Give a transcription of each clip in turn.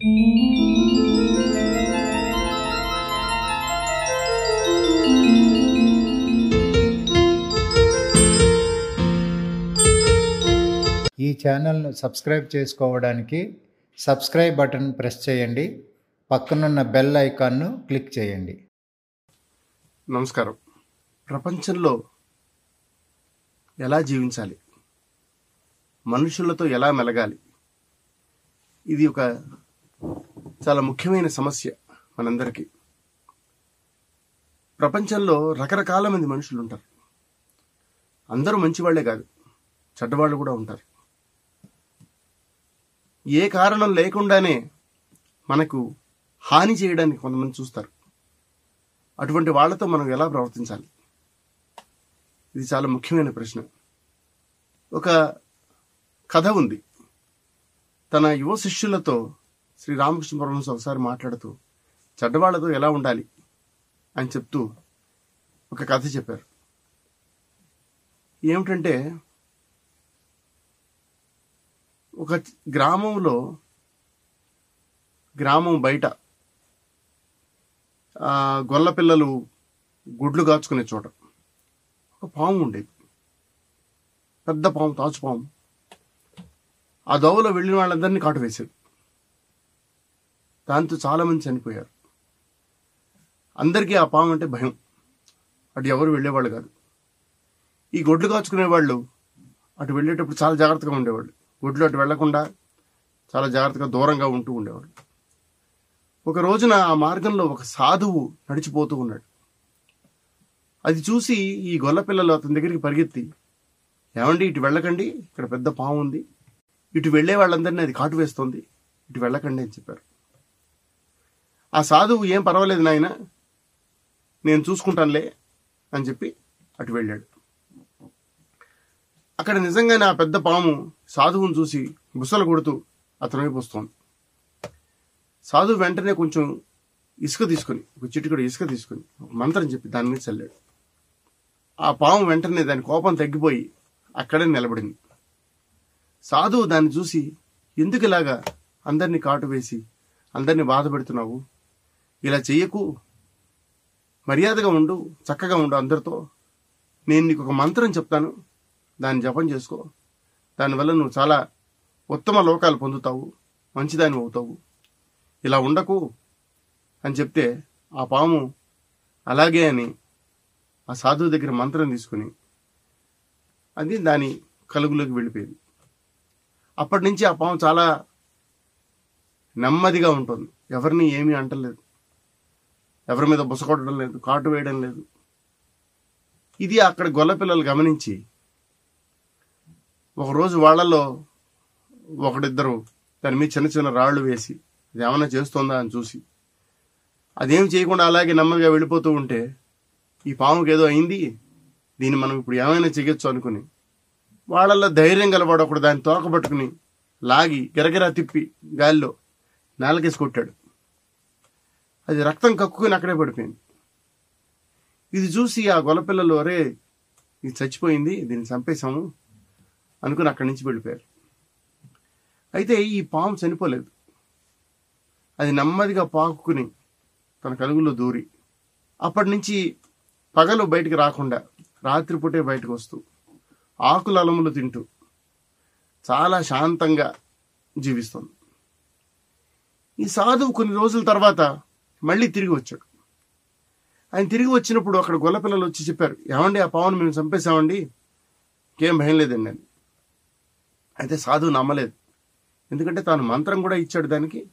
ఈ ఛానల్ను సబ్స్క్రైబ్ చేసుకోవడానికి సబ్స్క్రైబ్ బటన్ ప్రెస్ చేయండి. పక్కనున్న బెల్ ఐకాన్ను క్లిక్ చేయండి. నమస్కారం. ప్రపంచంలో ఎలా జీవించాలి? మనుషులతో ఎలా మెలగాలి? ఇది ఒక చాలా ముఖ్యమైన సమస్య మనందరికీ. ప్రపంచంలో రకరకాల మంది మనుషులు ఉంటారు. అందరూ మంచివాళ్ళే కాదు చెడ్డవాళ్ళు కూడా ఉంటారు. ఏ కారణం లేకుండానే మనకు హాని చేయడానికి కొంతమంది చూస్తారు. అటువంటి వాళ్ళతో మనం ఎలా ప్రవర్తించాలి? ఇది చాలా ముఖ్యమైన ప్రశ్న. ఒక కథ ఉంది. తన యువ శిష్యులతో శ్రీ రామకృష్ణ పరమహంస ఒకసారి మాట్లాడుతూ చెడ్డవాళ్ళతో ఎలా ఉండాలి? అని చెప్తూ ఒక కథ చెప్పారు. ఏమిటంటే ఒక గ్రామంలో గ్రామం బయట గొల్ల పిల్లలు గుడ్లు కాచుకునే చోట ఒక పాము ఉండేది. పెద్ద పాము తాచు పాము ఆ దోవలో వెళ్ళిన వాళ్ళందరినీ కాటు వేసేది. దాంతో చాలామంది చనిపోయారు. అందరికీ ఆ పాము అంటే భయం. అటు ఎవరు వెళ్ళేవాళ్ళు కాదు. ఈ గొడ్లు కాచుకునే వాళ్ళు అటు వెళ్ళేటప్పుడు చాలా జాగ్రత్తగా ఉండేవాళ్ళు. గొడ్లు అటు వెళ్ళకుండా చాలా జాగ్రత్తగా దూరంగా ఉంటూ ఉండేవాళ్ళు. ఒక రోజున ఆ మార్గంలో ఒక సాధువు నడిచిపోతూ ఉన్నాడు. అది చూసి ఈ గొల్ల పిల్లలు అతని దగ్గరికి పరిగెత్తి ఏమండి ఇటు వెళ్ళకండి ఇక్కడ పెద్ద పాము ఉంది. ఇటు వెళ్ళే వాళ్ళందరినీ అది కాటు వేస్తోంది. ఇటు వెళ్ళకండి అని చెప్పారు. ఆ సాధువు ఏం పర్వాలేదు నాయన నేను చూసుకుంటానులే అని చెప్పి అటు వెళ్ళాడు. అక్కడ నిజంగానే ఆ పెద్ద పాము సాధువును చూసి బుసలు కొడుతూ అతని వైపు వస్తోంది. సాధువు వెంటనే కొంచెం ఇసుక తీసుకొని ఒక చిటికడు ఇసుక తీసుకొని మంత్రం చెప్పి దాని మీద చల్లాడు. ఆ పాము వెంటనే దాని కోపం తగ్గిపోయి అక్కడే నిలబడింది. సాధువు దాన్ని చూసి ఎందుకు ఇలాగా అందరినీ కాటు వేసి అందరినీ బాధ పెడుతున్నావు? ఇలా చెయ్యకు. మర్యాదగా ఉండు చక్కగా ఉండు అందరితో. నేను నీకు ఒక మంత్రం చెప్తాను. దాన్ని జపం చేసుకో. దానివల్ల నువ్వు చాలా ఉత్తమ లోకాలు పొందుతావు మంచిదాని అవుతావు. ఇలా ఉండకు అని చెప్తే ఆ పాము అలాగే అని ఆ సాధువు దగ్గర మంత్రం తీసుకుని అది దాని కలుగులోకి వెళ్ళిపోయింది. అప్పటి నుంచి ఆ పాము చాలా నెమ్మదిగా ఉంటుంది. ఎవరిని ఏమీ అంటలేదు. ఎవరి మీద బుసకొట్టడం లేదు కాటు వేయడం లేదు. ఇది అక్కడ గొల్ల పిల్లలు గమనించి ఒకరోజు వాళ్ళలో ఒకడిద్దరు దాని మీద చిన్న చిన్న రాళ్ళు వేసి అది ఏమైనా చేస్తుందా? అని చూసి అదేం చేయకుండా అలాగే నెమ్మదిగా వెళ్ళిపోతూ ఉంటే ఈ పాముకి ఏదో అయింది దీన్ని మనం ఇప్పుడు ఏమైనా చెయ్యొచ్చు అనుకుని వాళ్ళల్లో ధైర్యం గలవాడు ఒకడు దాన్ని తోకబట్టుకుని లాగి గిరగిరా తిప్పి గాలిలో నేలకేసి కొట్టాడు. అది రక్తం కక్కుని అక్కడే పడిపోయింది. ఇది చూసి ఆ గొలపిల్లలు అరే ఇది చచ్చిపోయింది దీన్ని చంపేశాము అనుకుని అక్కడి నుంచి వెళ్ళిపోయారు. అయితే ఈ పాము చనిపోలేదు. అది నెమ్మదిగా పాకుని తన కలుగులో దూరి అప్పటి నుంచి పగలు బయటికి రాకుండా రాత్రిపూటే బయటకు వస్తూ ఆకుల అలములు తింటూ చాలా శాంతంగా జీవిస్తుంది. ఈ సాధువు కొన్ని రోజుల తర్వాత మళ్ళీ తిరిగి వచ్చాడు. ఆయన తిరిగి వచ్చినప్పుడు అక్కడ గొల్లపిల్లలు వచ్చి చెప్పారు ఏమండి ఆ పావును మేము చంపేశామండి? ఇంకేం భయం లేదండి అని. అయితే సాధువు నమ్మలేదు. ఎందుకంటే తాను మంత్రం కూడా ఇచ్చాడు దానికి.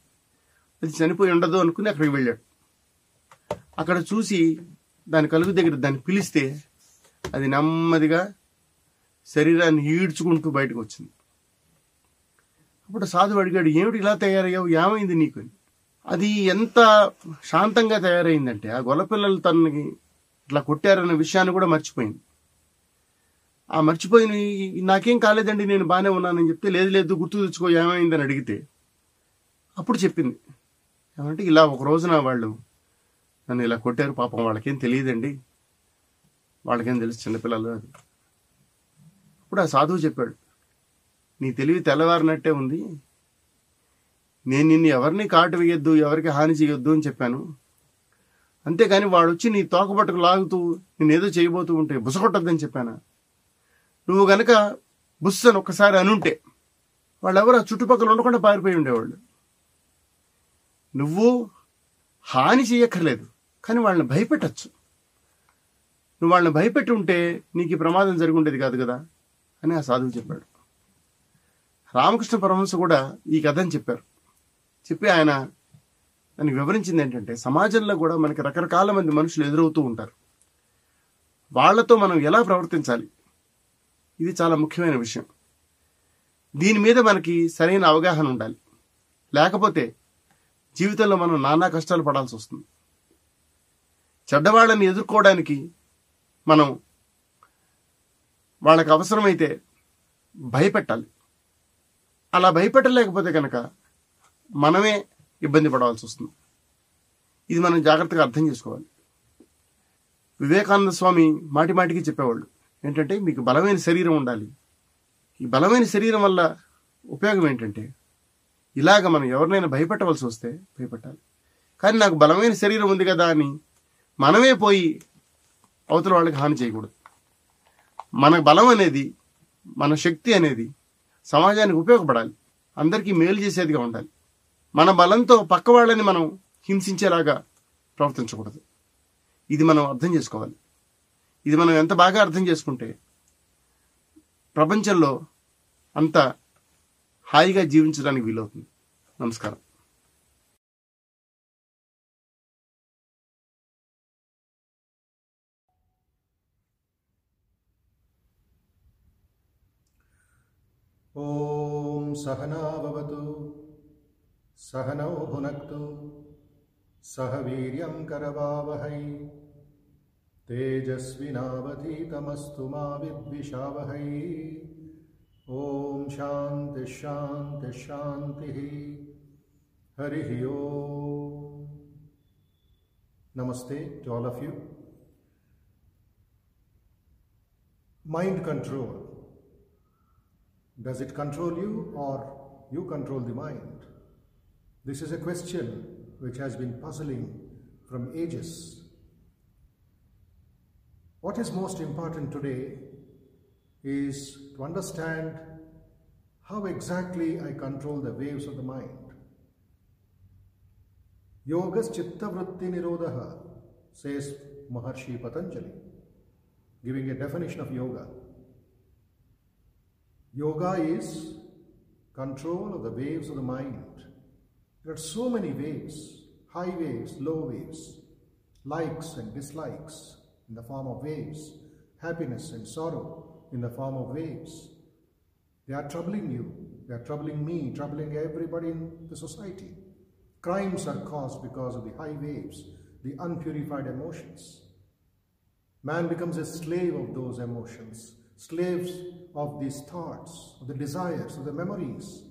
అది చనిపోయి ఉండదు అనుకుని అక్కడికి వెళ్ళాడు. అక్కడ చూసి దాని కలుగు దగ్గర దాన్ని పిలిస్తే అది నెమ్మదిగా శరీరాన్ని ఈడ్చుకుంటూ బయటకు వచ్చింది. అప్పుడు సాధువు అడిగాడు ఏమిటి ఇలా తయారయ్యావు? ఏమైంది నీకు? అని. అది ఎంత శాంతంగా తయారైందంటే ఆ గొల్లపిల్లలు తనకి ఇట్లా కొట్టారన్న విషయాన్ని కూడా మర్చిపోయింది. ఆ మర్చిపోయిన నాకేం కాలేదండి నేను బాగానే ఉన్నానని చెప్తే లేదు లేదు గుర్తు తెచ్చుకో ఏమైందని అడిగితే అప్పుడు చెప్పింది. ఏమంటే ఇలా ఒక రోజున వాళ్ళు నన్ను ఇలా కొట్టారు పాపం వాళ్ళకేం తెలియదండి. వాళ్ళకేం తెలుసు చిన్నపిల్లలు అది అప్పుడు ఆ సాధువు చెప్పాడు నీ తెలివి తెల్లవారినట్టే ఉంది నేను నిన్ను ఎవరిని కాటు వేయొద్దు ఎవరికి హాని చేయొద్దు అని చెప్పాను. అంతేకాని వాడు వచ్చి నీ తోకబట్టుకు లాగుతూ నేనేదో చేయబోతూ ఉంటే బుసగొట్టద్దని చెప్పానా? నువ్వు గనక బుస్ అని ఒక్కసారి అనుంటే వాళ్ళెవరు ఆ చుట్టుపక్కల ఉండకుండా పారిపోయి ఉండేవాళ్ళు. నువ్వు హాని చేయక్కర్లేదు కానీ వాళ్ళని భయపెట్టచ్చు. నువ్వు వాళ్ళని భయపెట్టి ఉంటే నీకు ఈ ప్రమాదం జరిగి ఉండేది కాదు కదా అని ఆ సాధువు చెప్పాడు. రామకృష్ణ పరమహంస కూడా ఈ కథని చెప్పారు. చెప్పి ఆయన దాన్ని వివరించింది ఏంటంటే సమాజంలో కూడా మనకి రకరకాల మంది మనుషులు ఎదురవుతూ ఉంటారు. వాళ్ళతో మనం ఎలా ప్రవర్తించాలి? ఇది చాలా ముఖ్యమైన విషయం. దీని మీద మనకి సరైన అవగాహన ఉండాలి. లేకపోతే జీవితంలో మనం నానా కష్టాలు పడాల్సి వస్తుంది. చెడ్డవాళ్ళని ఎదుర్కోవడానికి మనం వాళ్ళకి అవసరమైతే భయపెట్టాలి. అలా భయపెట్టలేకపోతే కనుక మనమే ఇబ్బంది పడవలసి వస్తుంది. ఇది మనం జాగ్రత్తగా అర్థం చేసుకోవాలి. వివేకానంద స్వామి మాటి మాటికి చెప్పేవాళ్ళు ఏంటంటే మీకు బలమైన శరీరం ఉండాలి. ఈ బలమైన శరీరం వల్ల ఉపయోగం ఏంటంటే ఇలాగ మనం ఎవరినైనా భయపెట్టవలసి వస్తే భయపెట్టాలి. కానీ నాకు బలమైన శరీరం ఉంది కదా అని మనమే పోయి అవతల వాళ్ళకి హాని చేయకూడదు. మన బలం అనేది మన శక్తి అనేది సమాజానికి ఉపయోగపడాలి. అందరికీ మేలు చేసేదిగా ఉండాలి. మన బలంతో పక్క వాళ్ళని మనం హింసించేలాగా ప్రవర్తించకూడదు ఇది మనం అర్థం చేసుకోవాలి ఇది మనం ఎంత బాగా అర్థం చేసుకుంటే ప్రపంచంలో అంత హాయిగా జీవించడానికి వీలవుతుంది నమస్కారం ॐ सहना भवतु सह नौ भुन सह वीर करवावहै तेजस्वीनावधीतमस्तु मिषावहै ओम शांति शांति शांति हरि ओ। नमस्ते to all of you. Mind control. Does it control you or you control the mind. This is a question which has been puzzling from ages. What is most important today is to understand how exactly I control the waves of the mind. Yogas chitta vritti nirodha, says Maharshi Patanjali, giving a definition of yoga. Yoga is control of the waves of the mind. There are so many waves high waves, low waves, likes and dislikes in the form of waves, happiness and sorrow in the form of waves. They are troubling you, they are troubling me, troubling everybody in the society. Crimes are caused because of the high waves, the unpurified emotions. Man becomes a slave of those emotions, slaves of these thoughts, of the desires, of the memories.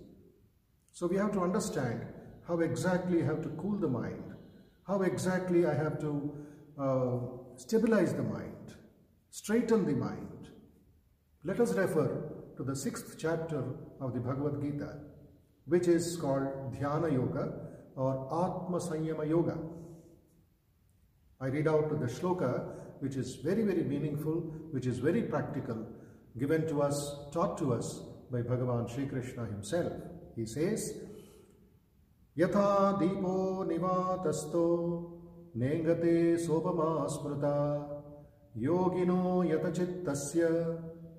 So we have to understand how exactly I have to cool the mind, how exactly I have to uh, stabilize the mind, straighten the mind. Let us refer to the sixth chapter of the Bhagavad Gita, which is called Dhyana Yoga or Atma Sanyama Yoga. I read out the shloka, which is very, very meaningful, which is very practical, given to us, taught to us by Bhagavan Sri Krishna himself. He says, यथा दीपो निवातस्थो, नेङ्गते सोपमा स्मृता। योगिनो यतचित्तस्य,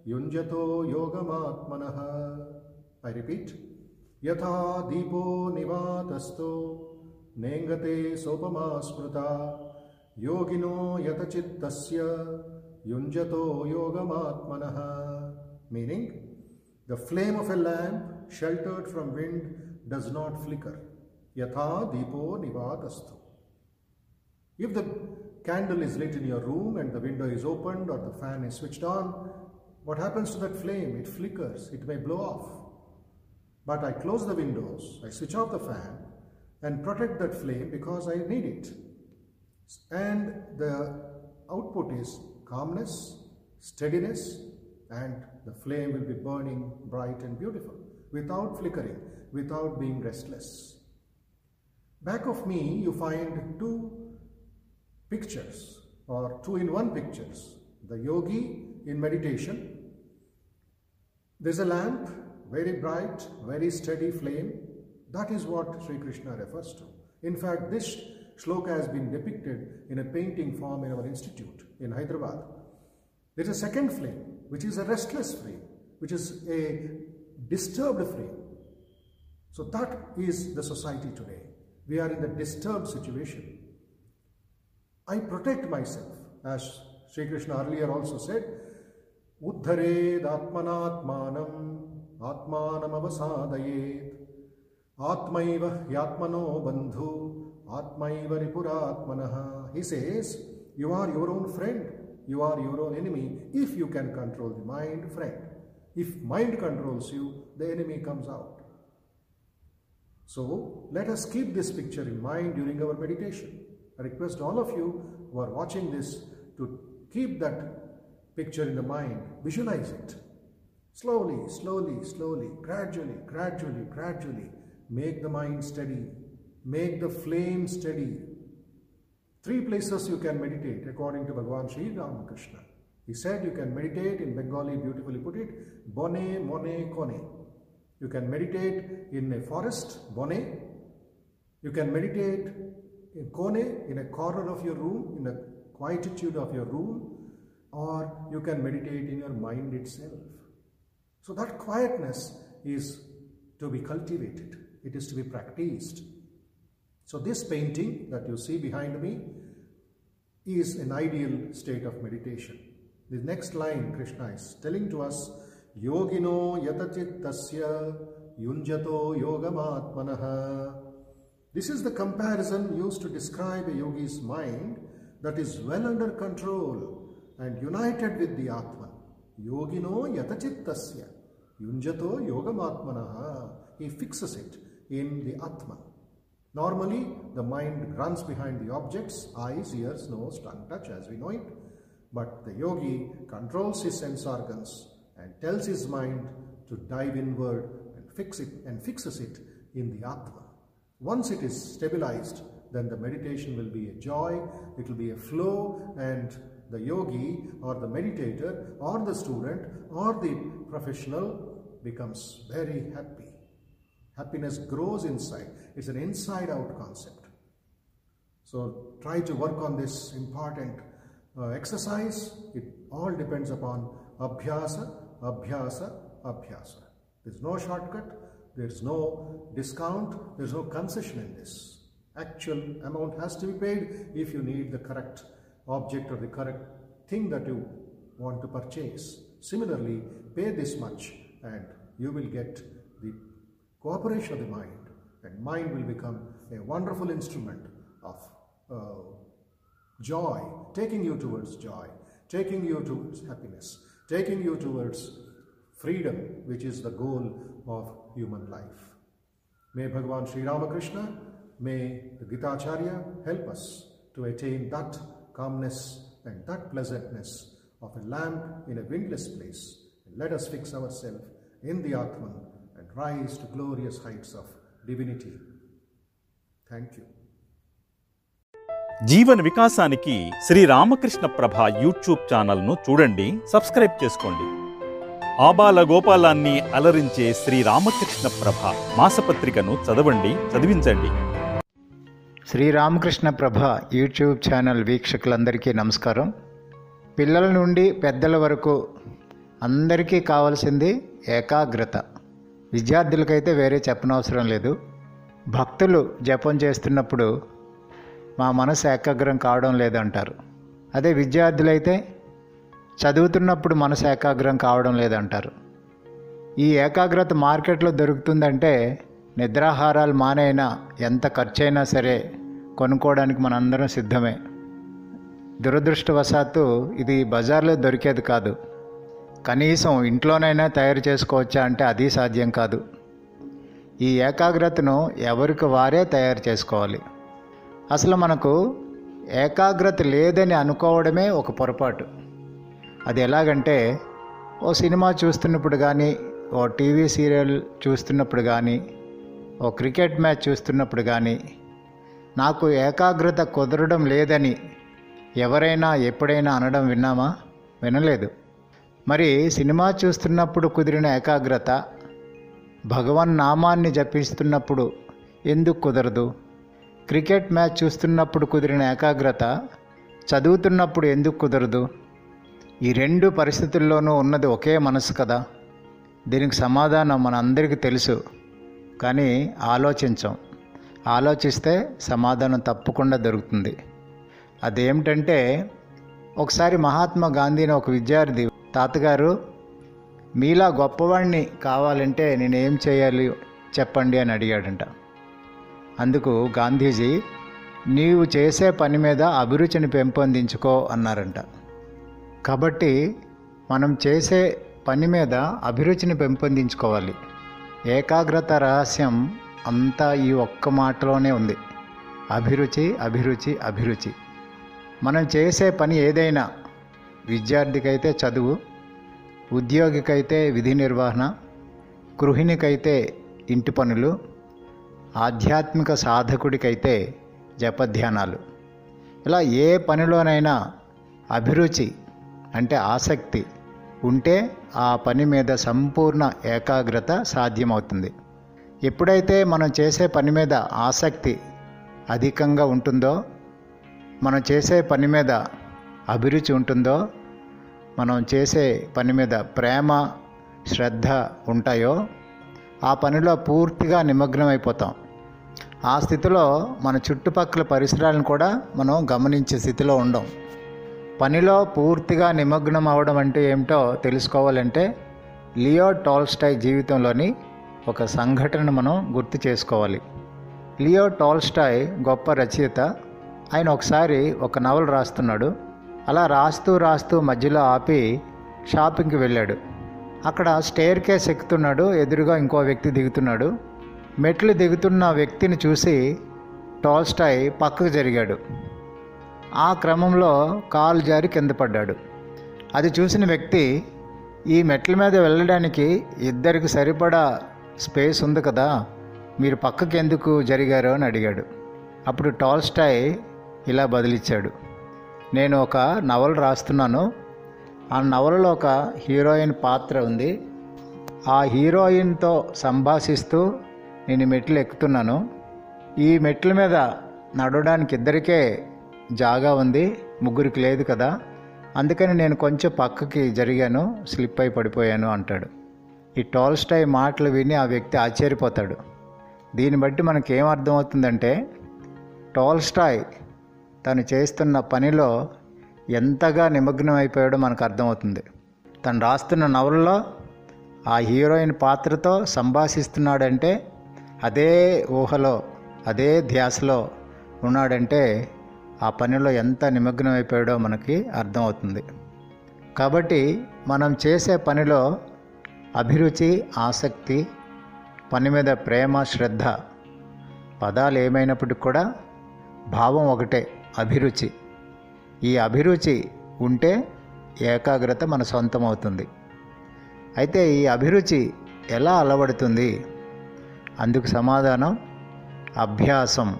युञ्जतो योगमात्मनः। ऐ repeat यथा दीपो निवातस्थो, नेङ्गते सोपमा स्मृता। योगिनो यतचित्तस्य, युञ्जतो योगमात्मनः। Meaning the flame of a lamp sheltered from wind does not flicker. Yatha Deepo Nivatastu. If the candle is lit in your room and the window is opened or the fan is switched on, what happens to that flame? It flickers, it may blow off. But I close the windows, I switch off the fan and protect that flame because I need it. And the output is calmness, steadiness, and the flame will be burning bright and beautiful without flickering, without being restless. Back of me, you find two pictures, or two in one pictures. The yogi in meditation. There's a lamp, very bright, very steady flame. That is what Sri Krishna refers to. In fact, this shloka has been depicted in a painting form in our institute in Hyderabad. There's a second flame, which is a restless flame, which is a disturbed flame. So that is the society today. We are in the disturbed situation. I protect myself, as Sri Krishna earlier also said, Uddhared Atmanatmanam Atmanam Avasadayet Atmaiva Yatmano Bandhu Atmaiva Ripuratmanaha. He says, You are your own friend, you are your own enemy if you can control the mind, friend. If mind controls you, the enemy comes out. So let us keep this picture in mind during our meditation. I request all of you who are watching this to keep that picture in the mind, visualize it. Slowly, slowly, slowly, gradually, gradually, gradually, make the mind steady, make the flame steady. Three places you can meditate according to Bhagavan Sri Ramakrishna. He said you can meditate, in Bengali beautifully put it, Bone, Mone, Kone. You can meditate in a forest, Bone. You can meditate in Kone, in a corner of your room, in the quietude of your room, or you can meditate in your mind itself. So that quietness is to be cultivated, it is to be practiced. So this painting that you see behind me is an ideal state of meditation. The next line Krishna is telling to us, Yogino yatachittasya yunjato yogamatmanaha. This is the comparison used to describe a yogi's mind that is well under control and united with the Atman. Yogino yatachittasya yunjato yogamatmanaha. He fixes it in the Atman. Normally, the mind runs behind the objects, eyes, ears, nose, tongue, touch, as we know it. But the yogi controls his sense organs and tells his mind to dive inward and fix it and fixes it in the Atman. Once it is stabilized, then the meditation will be a joy, it will be a flow, and the yogi or the meditator or the student or the professional becomes very happy. Happiness grows inside. It's an inside out concept. So try to work on this important uh, exercise. It all depends upon abhyasa, abhyasa, abhyasa. There's no shortcut, there's no discount, there's no concession in this. Actual amount has to be paid if you need the correct object or the correct thing that you want to purchase. Similarly, pay this much and you will get the cooperation of the mind and mind will become a wonderful instrument of uh, joy, taking you towards joy, taking you towards happiness, taking you towards freedom, which is the goal of human life. May Bhagavan Sri Ramakrishna, may the Gita Gitacharya help us to attain that calmness and that pleasantness of a lamp in a windless place. And let us fix ourselves in the Atman and rise to glorious heights of divinity. Thank you. జీవన వికాసానికి Shri Ramakrishna Prabha YouTube ఛానల్ను చూడండి subscribe చేసుకోండి. ఆబాల గోపాలాన్ని అలరించే శ్రీ రామకృష్ణ ప్రభ మాసపత్రికను చదవండి చదివించండి. శ్రీరామకృష్ణ ప్రభ యూట్యూబ్ ఛానల్ వీక్షకులందరికీ నమస్కారం. పిల్లల నుండి పెద్దల వరకు అందరికీ కావాల్సింది ఏకాగ్రత. విద్యార్థులకైతే వేరే చెప్పనవసరం లేదు. భక్తులు జపం చేస్తున్నప్పుడు మా మనసు ఏకాగ్రం కావడం లేదంటారు. అదే విద్యార్థులైతే చదువుతున్నప్పుడు మనసు ఏకాగ్రం కావడం లేదంటారు. ఈ ఏకాగ్రత మార్కెట్లో దొరుకుతుందంటే నిద్రాహారాలు మానైనా ఎంత ఖర్చైనా సరే కొనుక్కోవడానికి మనందరం సిద్ధమే. దురదృష్టవశాత్తు ఇది బజార్లో దొరికేది కాదు. కనీసం ఇంట్లోనైనా తయారు చేసుకోవచ్చా అంటే అది సాధ్యం కాదు. ఈ ఏకాగ్రతను ఎవరికి వారే తయారు చేసుకోవాలి. అసలు మనకు ఏకాగ్రత లేదని అనుకోవడమే ఒక పొరపాటు. అది ఎలాగంటే ఓ సినిమా చూస్తున్నప్పుడు కానీ ఓ టీవీ సీరియల్ చూస్తున్నప్పుడు కానీ ఓ క్రికెట్ మ్యాచ్ చూస్తున్నప్పుడు కానీ నాకు ఏకాగ్రత కుదరడం లేదని ఎవరైనా ఎప్పుడైనా అనడం విన్నామా? వినలేదు. మరి సినిమా చూస్తున్నప్పుడు కుదిరిన ఏకాగ్రత భగవన్ నామాన్ని జపిస్తున్నప్పుడు ఎందుకు కుదరదు? క్రికెట్ మ్యాచ్ చూస్తున్నప్పుడు కుదిరిన ఏకాగ్రత చదువుతున్నప్పుడు ఎందుకు కుదరదు? ఈ రెండు పరిస్థితుల్లోనూ ఉన్నది ఒకే మనసు కదా. దీనికి సమాధానం మన అందరికీ తెలుసు కానీ ఆలోచించం. ఆలోచిస్తే సమాధానం తప్పకుండా దొరుకుతుంది. అదేమిటంటే ఒకసారి మహాత్మా గాంధీని ఒక విద్యార్థి తాతగారు మీలా గొప్పవాడిని కావాలంటే నేను ఏం చేయాలి? చెప్పండి అని అడిగాడంట. అందుకు గాంధీజీ నీవు చేసే పని మీద అభిరుచిని పెంపొందించుకో అన్నారంట. కాబట్టి మనం చేసే పని మీద అభిరుచిని పెంపొందించుకోవాలి. ఏకాగ్రత రహస్యం అంతా ఈ ఒక్క మాటలోనే ఉంది. అభిరుచి అభిరుచి అభిరుచి. మనం చేసే పని ఏదైనా విద్యార్థికైతే చదువు ఉద్యోగికైతే విధి నిర్వహణ గృహిణికైతే ఇంటి పనులు ఆధ్యాత్మిక సాధకుడికైతే జపధ్యానాలు. ఇలా ఏ పనిలోనైనా అభిరుచి అంటే ఆసక్తి ఉంటే ఆ పని మీద సంపూర్ణ ఏకాగ్రత సాధ్యమవుతుంది. ఎప్పుడైతే మనం చేసే పని మీద ఆసక్తి అధికంగా ఉంటుందో మనం చేసే పని మీద అభిరుచి ఉంటుందో మనం చేసే పని మీద ప్రేమ శ్రద్ధ ఉంటాయో ఆ పనిలో పూర్తిగా నిమగ్నమైపోతాం. ఆ స్థితిలో మన చుట్టుపక్కల పరిసరాలను కూడా మనం గమనించే స్థితిలో ఉండం. పనిలో పూర్తిగా నిమగ్నం అవడం అంటే ఏమిటో తెలుసుకోవాలంటే లియో టాల్స్టాయ్ జీవితంలోని ఒక సంఘటనను మనం గుర్తు చేసుకోవాలి. లియో టాల్స్టాయ్ గొప్ప రచయిత. ఆయన ఒకసారి ఒక నవల రాస్తున్నాడు. అలా రాస్తూ రాస్తూ మధ్యలో ఆపి షాపింగ్కి వెళ్ళాడు. అక్కడ స్టేర్ కేస్ ఎక్కుతున్నాడు. ఎదురుగా ఇంకో వ్యక్తి దిగుతున్నాడు. మెట్లు దిగుతున్న వ్యక్తిని చూసి టాల్స్టాయ్ పక్కకు జరిగాడు. ఆ క్రమంలో కాలు జారి కింద పడ్డాడు. అది చూసిన వ్యక్తి ఈ మెట్ల మీద వెళ్ళడానికి ఇద్దరికి సరిపడా స్పేస్ ఉంది కదా మీరు పక్కకి ఎందుకు జరిగారు అని అడిగాడు. అప్పుడు టాల్స్టాయ్ ఇలా బదిలిచ్చాడు. నేను ఒక నవల రాస్తున్నాను. ఆ నవలలో ఒక హీరోయిన్ పాత్ర ఉంది. ఆ హీరోయిన్తో సంభాషిస్తూ నేను మెట్లు ఎక్కుతున్నాను. ఈ మెట్ల మీద నడవడానికి ఇద్దరికే జాగా ఉంది. ముగ్గురికి లేదు కదా. అందుకని నేను కొంచెం పక్కకి జరిగాను. స్లిప్ అయి పడిపోయాను అంటాడు. ఈ టోల్స్టై మాటలు విని ఆ వ్యక్తి ఆశ్చర్యపోతాడు. దీన్ని బట్టి మనకి ఏం అర్థమవుతుందంటే టోల్స్టాయ్ తను చేస్తున్న పనిలో ఎంతగా నిమగ్నం అయిపోయాడో మనకు అర్థమవుతుంది. తను రాస్తున్న నవలలో ఆ హీరోయిన్ పాత్రతో సంభాషిస్తున్నాడంటే అదే ఊహలో అదే ధ్యాసలో ఉన్నాడంటే ఆ పనిలో ఎంత నిమగ్నం అయిపోయాడో మనకి అర్థమవుతుంది. కాబట్టి మనం చేసే పనిలో అభిరుచి ఆసక్తి పని మీద ప్రేమ శ్రద్ధ పదాలు ఏమైనప్పటికి కూడా భావం ఒకటే అభిరుచి. ఈ అభిరుచి ఉంటే ఏకాగ్రత మన సొంతం అవుతుంది అయితే ఈ అభిరుచి ఎలా అలవడుతుంది? అందుకు సమాధానం అభ్యాసం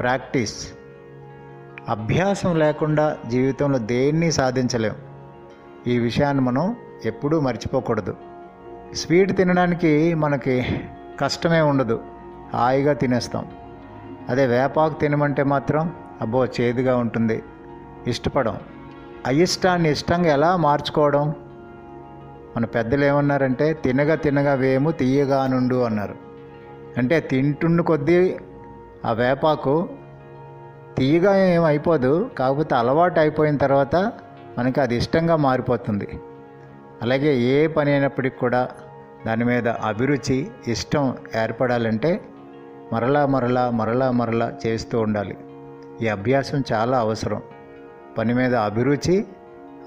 ప్రాక్టీస్. అభ్యాసం లేకుండా జీవితంలో దేన్ని సాధించలేం. ఈ విషయాన్ని మనం ఎప్పుడూ మర్చిపోకూడదు. స్వీట్ తినడానికి మనకి కష్టమే ఉండదు. హాయిగా తినేస్తాం. అదే వేపాకు తినమంటే మాత్రం అబ్బో చేదుగా ఉంటుంది. ఇష్టపడం. అయిష్టాన్ని ఇష్టంగా ఎలా మార్చుకోవడం? మన పెద్దలు ఏమన్నారంటే తినగా తినగా వేము తీయగా నుండు అన్నారు. అంటే తింటున్న కొద్దీ ఆ వేపాకు తీయగా ఏమైపోదు కాకపోతే అలవాటు అయిపోయిన తర్వాత మనకి అది ఇష్టంగా మారిపోతుంది. అలాగే ఏ పని అయినప్పటికి కూడా దాని మీద అభిరుచి ఇష్టం ఏర్పడాలంటే మరలా మరలా మరలా మరలా చేస్తూ ఉండాలి. ఈ అభ్యాసం చాలా అవసరం. పని మీద అభిరుచి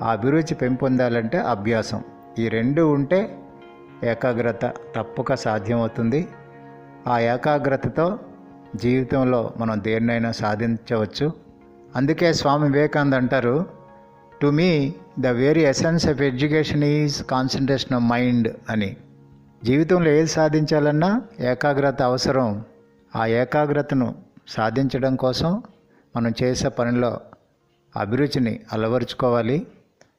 ఆ అభిరుచి పెంపొందాలంటే అభ్యాసం. ఈ రెండు ఉంటే ఏకాగ్రత తప్పక సాధ్యమవుతుంది. ఆ ఏకాగ్రతతో జీవితంలో మనం దేన్నైనా సాధించవచ్చు. అందుకే స్వామి వివేకాంద్ అంటారు to me the very essence of education is concentration of mind అని. జీవితంలో ఏది సాధించాలన్నా ఏకాగ్రత అవసరం. ఆ ఏకాగ్రతను సాధించడం కోసం మనం చేసే పనిలో అభిరుచిని అలవరుచుకోవాలి.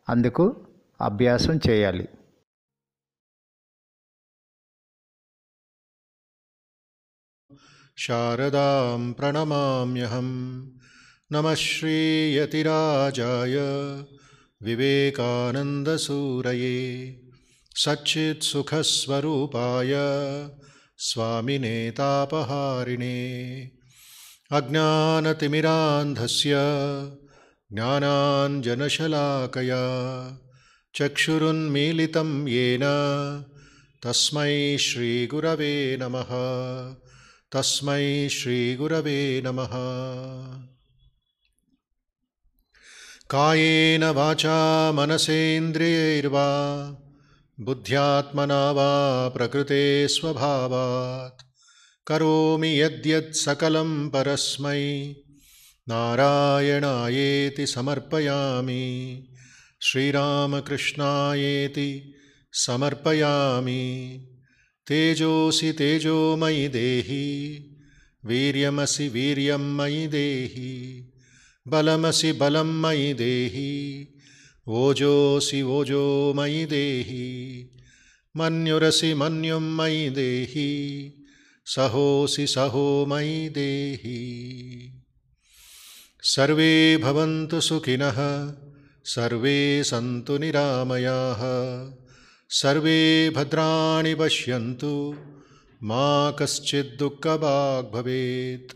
అందుకు అభ్యాసం చేయాలి. शारदां प्रणमाम्यहं। नमः श्रीयतिराजाय विवेकानन्दसूरये सच्चित्सुखस्वरूपाय स्वामिने तापहारिणे। अज्ञानतिमिरान्धस्य ज्ञानाञ्जनशलाकया चक्षुरुन्मीलितं येन तस्मै श्रीगुरवे नमः तस्मै श्रीगुरवे नमः। कायेन वाचा मनसेन्द्रियैर्वा, बुद्ध्यात्मना वा प्रकृते स्वभावात्। करोमि यद्यत् सकलं परस्मै। नारायणायेति समर्पयामि। श्रीरामकृष्णायेति समर्पयामि। तेजोऽसि तेजोमयि देहि वीर्यमसि वीर्यं मयि देहि बलमसि बलं मयि देहि ओजोऽसि ओजो मयि देहि मन्युरसि मन्युं मयि देहि सहोऽसि सहो मयि देहि। सर्वे भवन्तु सुखिनः सर्वे सन्तु निरामयाः सर्वे भद्राणि पश्यन्तु मा कश्चिद्दुःखभाग् भवेत्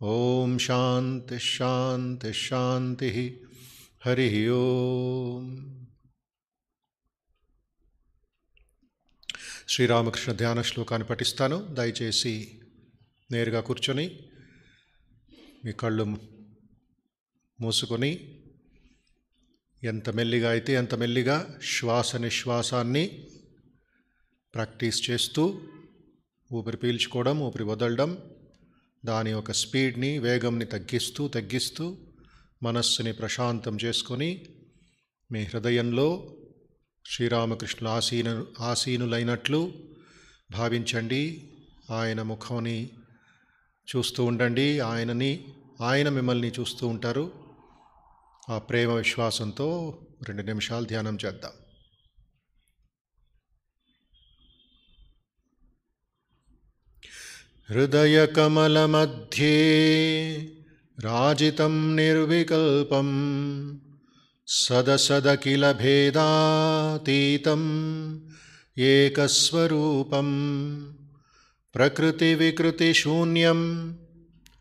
ॐ शान्तिः शान्तिः शान्तिः हरिः ఓం శ్రీరామకృష్ణ ధ్యాన శ్లోకాన్ని పఠిస్తాను దయచేసి నేరుగా కూర్చొని మీ కళ్ళు మూసుకొని ఎంత మెల్లిగా అయితే అంత మెల్లిగా శ్వాస నిశ్వాసాన్ని ప్రాక్టీస్ చేస్తూ ఊపిరి పీల్చుకోవడం ఊపిరి వదలడం దాని యొక్క స్పీడ్ని వేగంని తగ్గిస్తూ తగ్గిస్తూ మనస్సుని ప్రశాంతం చేసుకొని మీ హృదయంలో శ్రీరామకృష్ణుల ఆసీన ఆసీనులైనట్లు భావించండి. ఆయన ముఖంని చూస్తూ ఉండండి. ఆయనని ఆయన మిమ్మల్ని చూస్తూ ఉంటారు. ఆ ప్రేమ విశ్వాసంతో రెండు నిమిషాలు ధ్యానం చేద్దాం हृदयकमलमध्ये राजितं निर्विकल्पं सदसदखिलभेदातीतम् एकस्वरूपं प्रकृतिविकृतिशून्यं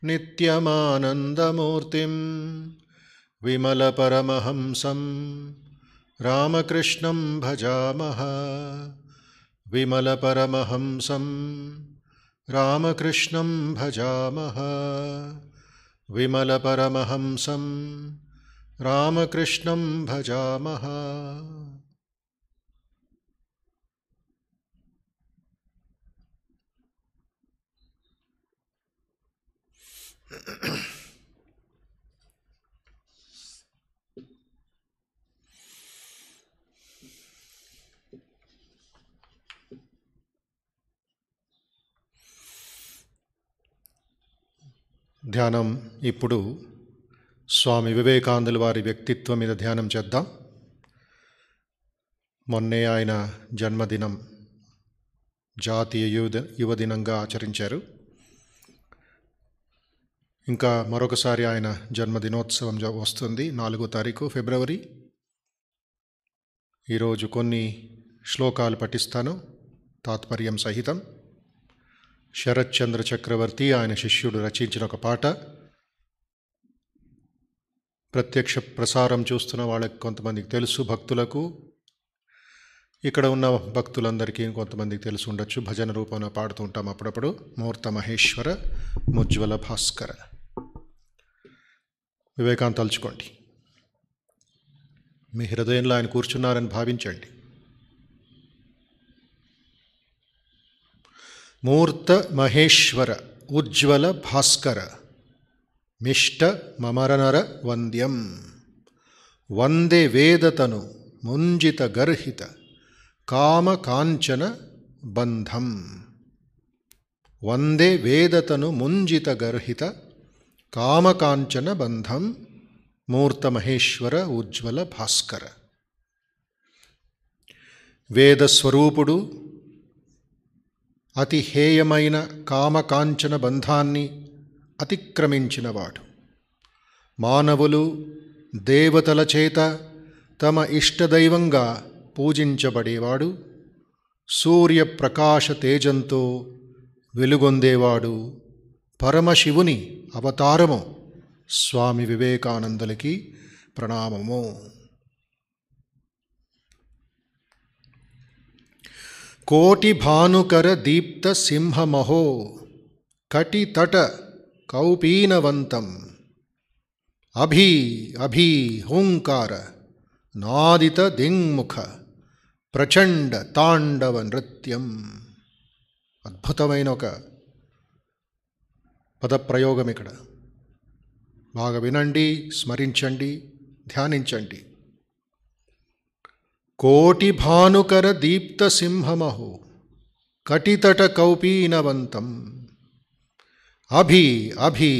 नित्यमानन्दमूर्तिम् विमलपरमहंसं रामकृष्णं भजामः। विमलपरमहंसं रामकृष्णं भजामः। विमलपरमहंसं रामकृष्णं भजामः। ధ్యానం ఇప్పుడు స్వామి వివేకానందుల వారి వ్యక్తిత్వం మీద ధ్యానం చేద్దాం. మొన్నే ఆయన జన్మదినం జాతీయ యువద యువదినంగా ఆచరించారు. ఇంకా మరొకసారి ఆయన జన్మదినోత్సవం వస్తుంది నాలుగో తారీఖు ఫిబ్రవరి. ఈరోజు కొన్ని శ్లోకాలు పఠిస్తాను తాత్పర్యం సహితం. శరత్చంద్ర చక్రవర్తి ఆయన శిష్యుడు రచించిన ఒక పాట. ప్రత్యక్ష ప్రసారం చూస్తున్న వాళ్ళకి కొంతమందికి తెలుసు భక్తులకు. ఇక్కడ ఉన్న భక్తులందరికీ కొంతమందికి తెలిసి ఉండొచ్చు. భజన రూపంలో పాడుతూ ఉంటాం అప్పుడప్పుడు. ముహూర్త మహేశ్వర ముజ్వల భాస్కర. వివేకాంత్ తలుచుకోండి. మీ హృదయంలో ఆయన కూర్చున్నారని భావించండి. మూర్త మహేశ్వర ఉజ్వల భాస్కర మిష్ట మమరనర వంద్యం వందే వేదతను ముంజిత గర్హిత కామ కాంచన బంధం వందే వేదతను ముంజిత గర్హిత కామకాంచన బంధం మూర్తమహేశ్వర ఉజ్వల భాస్కర వేదస్వరూపుడు అతి హేయమైన కామకాంచన బంధాన్ని అతిక్రమించినవాడు. మానవులు దేవతల చేత తమ ఇష్టదైవంగా పూజించబడేవాడు. సూర్యప్రకాశ తేజంతో వెలుగొందేవాడు పరమశివుని అవతారము. స్వామి వివేకానందులకి ప్రణామము. కోటి భానుకర దీప్త సింహమహో కటితట కౌపీనవంతం. అభి అభీ హుంకార నాదిత దింగ్ముఖ ప్రచండ తాండవ నృత్యం. అద్భుతమైన ఒక పదప్రయోగం ఇక్కడ. బాగా వినండి స్మరించండి ధ్యానించండి. కోటి భానుకర దీప్త సింహమహో కటితట కౌపీనవంతం। అభి అభి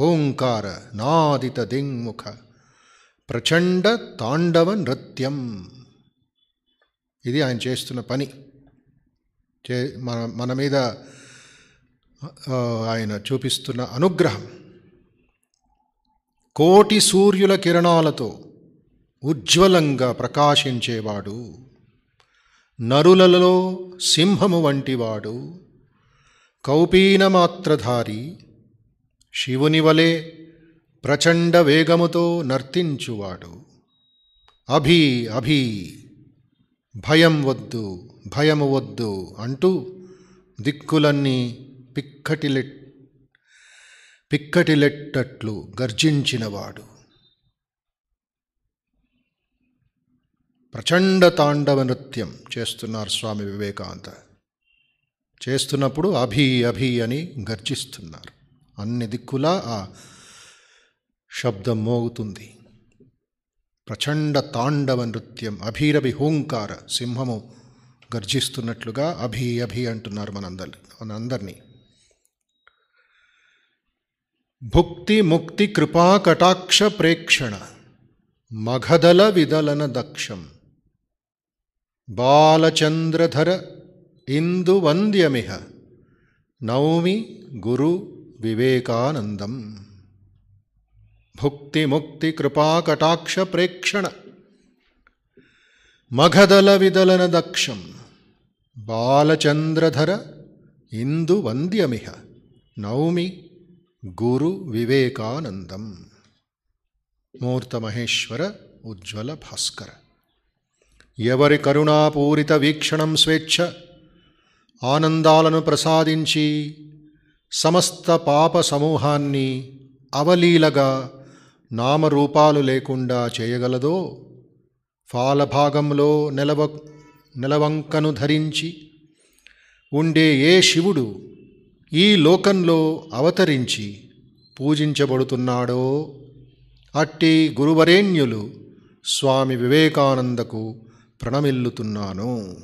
హోంకార నాదిత దింగ్ముఖ ప్రచండ తాండవ నృత్యం। ఇది ఆయన చేస్తున్న పని। చే మన మన మీద ఆయన చూపిస్తున్న అనుగ్రహం। కోటి సూర్యుల కిరణాలతో ఉజ్వలంగా ప్రకాశించేవాడు. నరులలో సింహము వంటివాడు. కౌపీనమాత్రధారి శివుని వలె ప్రచండ వేగముతో నర్తించువాడు. అభి అభి భయం వద్దు భయము వద్దు అంటూ దిక్కులన్నీ పిక్కటిలెట్ పిక్కటిలెట్టట్లు గర్జించినవాడు. ప్రచండ తాండవ నృత్యం చేస్తున్నారు స్వామి వివేకానంద. చేస్తున్నప్పుడు అభి అభి అని గర్జిస్తున్నారు. అన్ని దిక్కులా ఆ శబ్దం మోగుతుంది. ప్రచండ తాండవ నృత్యం అభిరభి హూంకార సింహము గర్జిస్తున్నట్లుగా అభి అభి అంటున్నారు మనందరి మనందరినీ. భుక్తి ముక్తి కృపా కటాక్ష ప్రేక్షణ మఘదల విదలన దక్షం బాలచంద్రధర ఇందువంద్యమిహ నౌమి గురు వివేకానందం భుక్తి ముక్తి కృపా కటాక్ష ప్రేక్షణ మఘదల విదలన దక్షం బాలచంద్రధర ఇందువంద్యమిహ నౌమి గురు వివేకానందం మూర్తమహేశ్వర ఉజ్వల భాస్కర ఎవరి కరుణాపూరిత వీక్షణం స్వేచ్ఛ? ఆనందాలను ప్రసాదించి సమస్త పాప సమూహాన్ని అవలీలగా నామరూపాలు లేకుండా చేయగలదో? ఫాలభాగంలో నెలవ నెలవంకను ధరించి ఉండే ఏ శివుడు ఈ లోకంలో అవతరించి పూజించబడుతున్నాడో? అట్టి గురువరేణ్యులు స్వామి వివేకానందకు ప్రణమిల్లుతున్నాను.